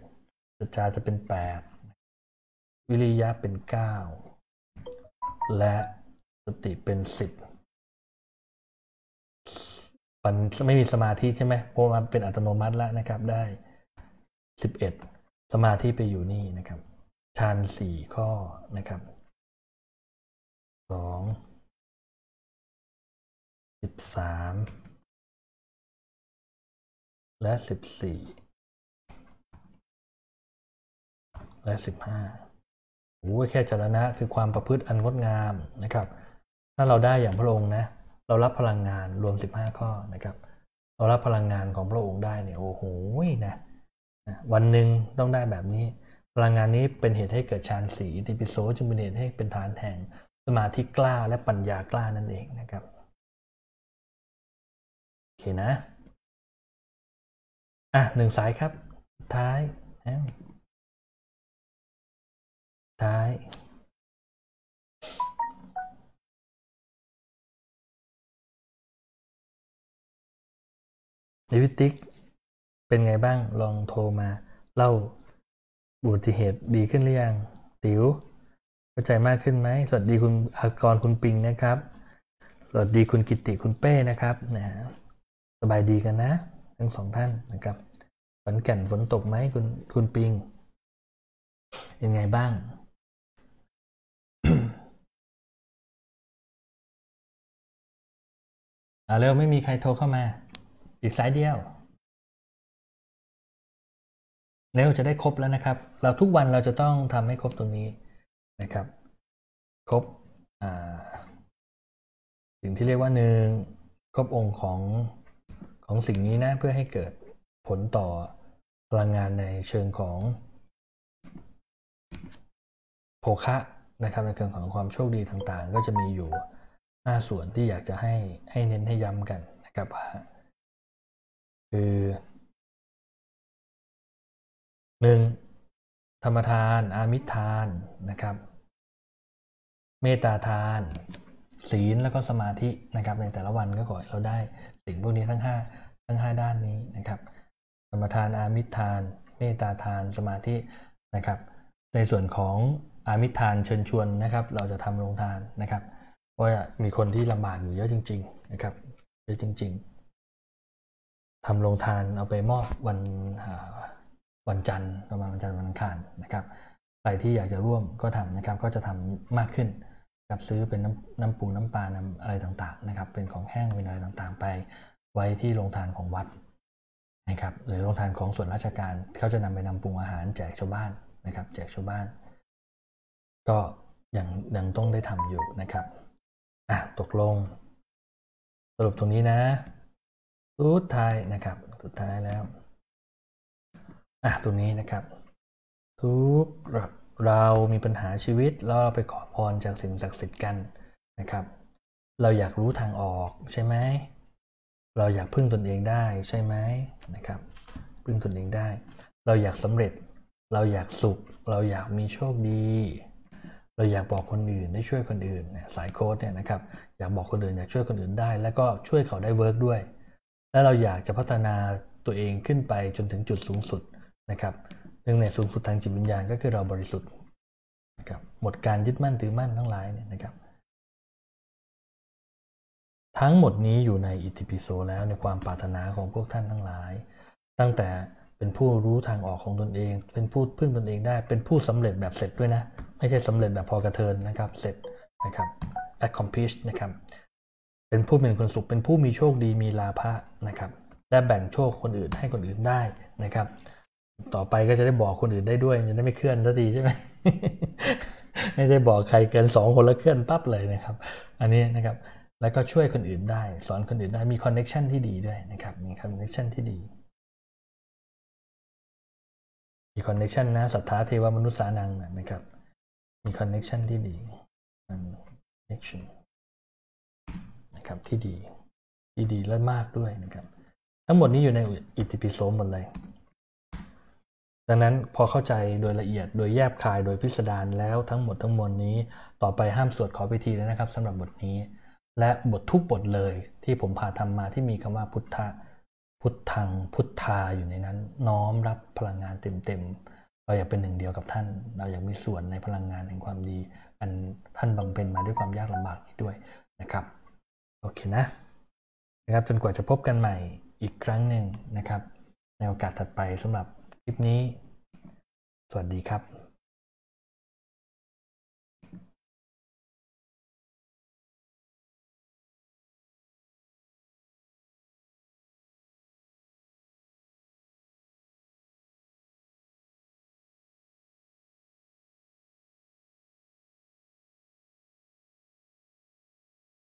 ศรัทธาจะเป็นแปดวิริยะเป็นเก้าและสติเป็นสิบมันไม่มีสมาธิใช่ไหมเพราะมันเป็นอัตโนมัติแล้วนะครับได้ สิบเอ็ดสมาธิไปอยู่นี่นะครับฌานสี่ข้อนะครับสองสิบสามและสิบสี่และสิบห้าโอ้ยแค่จรณะคือความประพฤติอันงดงามนะครับ ถ้าเราได้อย่างพระองค์นะ เรารับพลังงานรวม15ข้อนะครับ เรารับพลังงานของพระองค์ได้เนี่ยโอ้โหนะ วันหนึ่งต้องได้แบบนี้ พลังงานนี้เป็นเหตุให้เกิดฌานสีติปิโสจึงเป็นเหตุให้เป็นฐานแห่งสมาธิกล้าและปัญญากล้านั่นเองนะครับโอเคนะอะหนึ่งสายครับ ท้ายท้ายนิวิติก เป็นไงบ้างลองโทรมาเล่าอุบัติเหตุดีขึ้นหรือยังติ๋วเข้าใจมากขึ้นไหมสวัสดีคุณอากรคุณปิงนะครับ สวัสดีคุณกิติคุณเป้นะครับนะฮะสบายดีกันนะ ทั้งสองท่านนะครับฝนแก่นฝนตกไหมคุณคุณปิงเป็นไงบ้างอ่าเร็วไม่มีใครโทรเข้ามา อีกสายเดียว เร็วจะได้ครบแล้วนะครับ เราทุกวันเราจะต้องทำให้ครบตรงนี้นะครับ ครบสิ่งที่เรียกว่าหนึ่งครบองค์ของของสิ่งนี้นะเพื่อให้เกิดผลต่อพลังงานในเชิงของโภคะนะครับในเชิงของความโชคดีต่างๆ ก็จะมีอยู่ห้าส่วนที่อยากจะให้ให้เน้นให้ย้ำกันนะครับว่าคือ หนึ่งธรรมทาน อามิตรทานนะครับ เมตตาทาน ศีลแล้วก็สมาธินะครับ ในแต่ละวันก็ขอให้เราได้สิ่งพวกนี้ทั้งห้าทั้งห้าด้านนี้นะครับธรรมทานอามิตรทาน เมตตาทานสมาธินะครับ ในส่วนของอามิตรทานเชิญชวนนะครับ เราจะทำโรงทานนะครับ เพราะว่ามีคนที่ลำบากอยู่เยอะจริง ๆ นะครับเยอะจริง ๆทำโรงทานเอาไปมอบวันอ วันจันทร์ประมาณวันจันทร์วันอังคารนะครับใครที่อยากจะร่วมก็ทำนะครับก็จะทำมากขึ้นนะครับซื้อเป็นน้ำน้ำปูน้ำปลาน้ำอะไรต่างๆนะครับ เป็นของแห้งเป็นอะไรต่างๆ ไปไว้ที่โรงทานของวัดนะครับหรือโรงทานของส่วนราชการเขาจะนำไปนำปรุงอาหารแจกชาวบ้านนะครับ แจกชาวบ้าน ก็ยังยังต้องได้ทำอยู่นะครับอะตกลง สรุปตรงนี้นะสุดท้ายนะครับ สุดท้ายแล้ว อะตรงนี้นะครับ ทุกเรามีปัญหาชีวิตแล้วเราไปขอพรจากสิ่งศักดิ์สิทธิ์กันนะครับ เราอยากรู้ทางออกใช่ไหมเราอยากพึ่งตนเองได้ใช่ไหมนะครับ พึ่งตนเองได้ เราอยากสำเร็จ เราอยากสุข เราอยากมีโชคดี เราอยากบอกคนอื่นได้ช่วยคนอื่นเนี่ยสายโค้ดเนี่ยนะครับอยากบอกคนอื่นอยากช่วยคนอื่นได้ แล้วก็ช่วยเขาได้เวิร์กด้วย แล้วเราอยากจะพัฒนาตัวเองขึ้นไปจนถึงจุดสูงสุด นะครับหนึ่งในสูงสุดทางจิตวิญญาณก็คือเราบริสุทธิ์นะครับหมดการยึดมั่นถือมั่นทั้งหลายเนี่ยนะครับ ทั้งหมดนี้อยู่ในอิติปิโสแล้วในความปรารถนาของพวกท่านทั้งหลาย ตั้งแต่เป็นผู้รู้ทางออกของตนเอง เป็นผู้พึ่งตนเองได้ เป็นผู้สำเร็จแบบเสร็จด้วยนะ ไม่ใช่สำเร็จแบบพอกระเทินนะครับ เสร็จนะครับ accomplish นะครับ เป็นผู้เป็นคนสุข เป็นผู้มีโชคดี มีลาภะนะครับ และแบ่งโชคคนอื่นให้คนอื่นได้นะครับ ต่อไปก็จะได้บอกคนอื่นได้ด้วยจะได้ไม่เคลื่อนสักทีใช่ไหมไม่ได้บอกใครเกินสองคนแล้วเคลื่อนปั๊บเลยนะครับ อันนี้นะครับแล้วก็ช่วยคนอื่นได้ สอนคนอื่นได้มี connection ที่ดีด้วยนะครับมี connection ที่ดีมี connection นะ สัตถาเทวมนุสสานังนะครับ มี connection ที่ดี connection นะครับที่ดีที่ดีและมากด้วยนะครับ ทั้งหมดนี้อยู่ในอิติปิโสหมดเลย ดังนั้นพอเข้าใจโดยละเอียดโดยแยบคายโดยพิสดารแล้วทั้งหมดทั้งมวลนี้ ต่อไปห้ามสวดขอพิธีแล้วนะครับสำหรับบทนี้ และบททุกบทเลยที่ผมพาทำมาที่มีคำว่าพุทธะพุทธังพุทธาอยู่ในนั้น น้อมรับพลังงานเต็มๆเราอยากเป็นหนึ่งเดียวกับท่าน เราอยากมีส่วนในพลังงานแห่งความดี อันท่านบำเพ็ญมาด้วยความยากลำบากนี้ด้วยนะครับโอเคนะนะครับจนกว่าจะพบกันใหม่อีกครั้งหนึ่งนะครับ ในโอกาสถัดไปสำหรับ ลิปนี้ สวัสดีครับ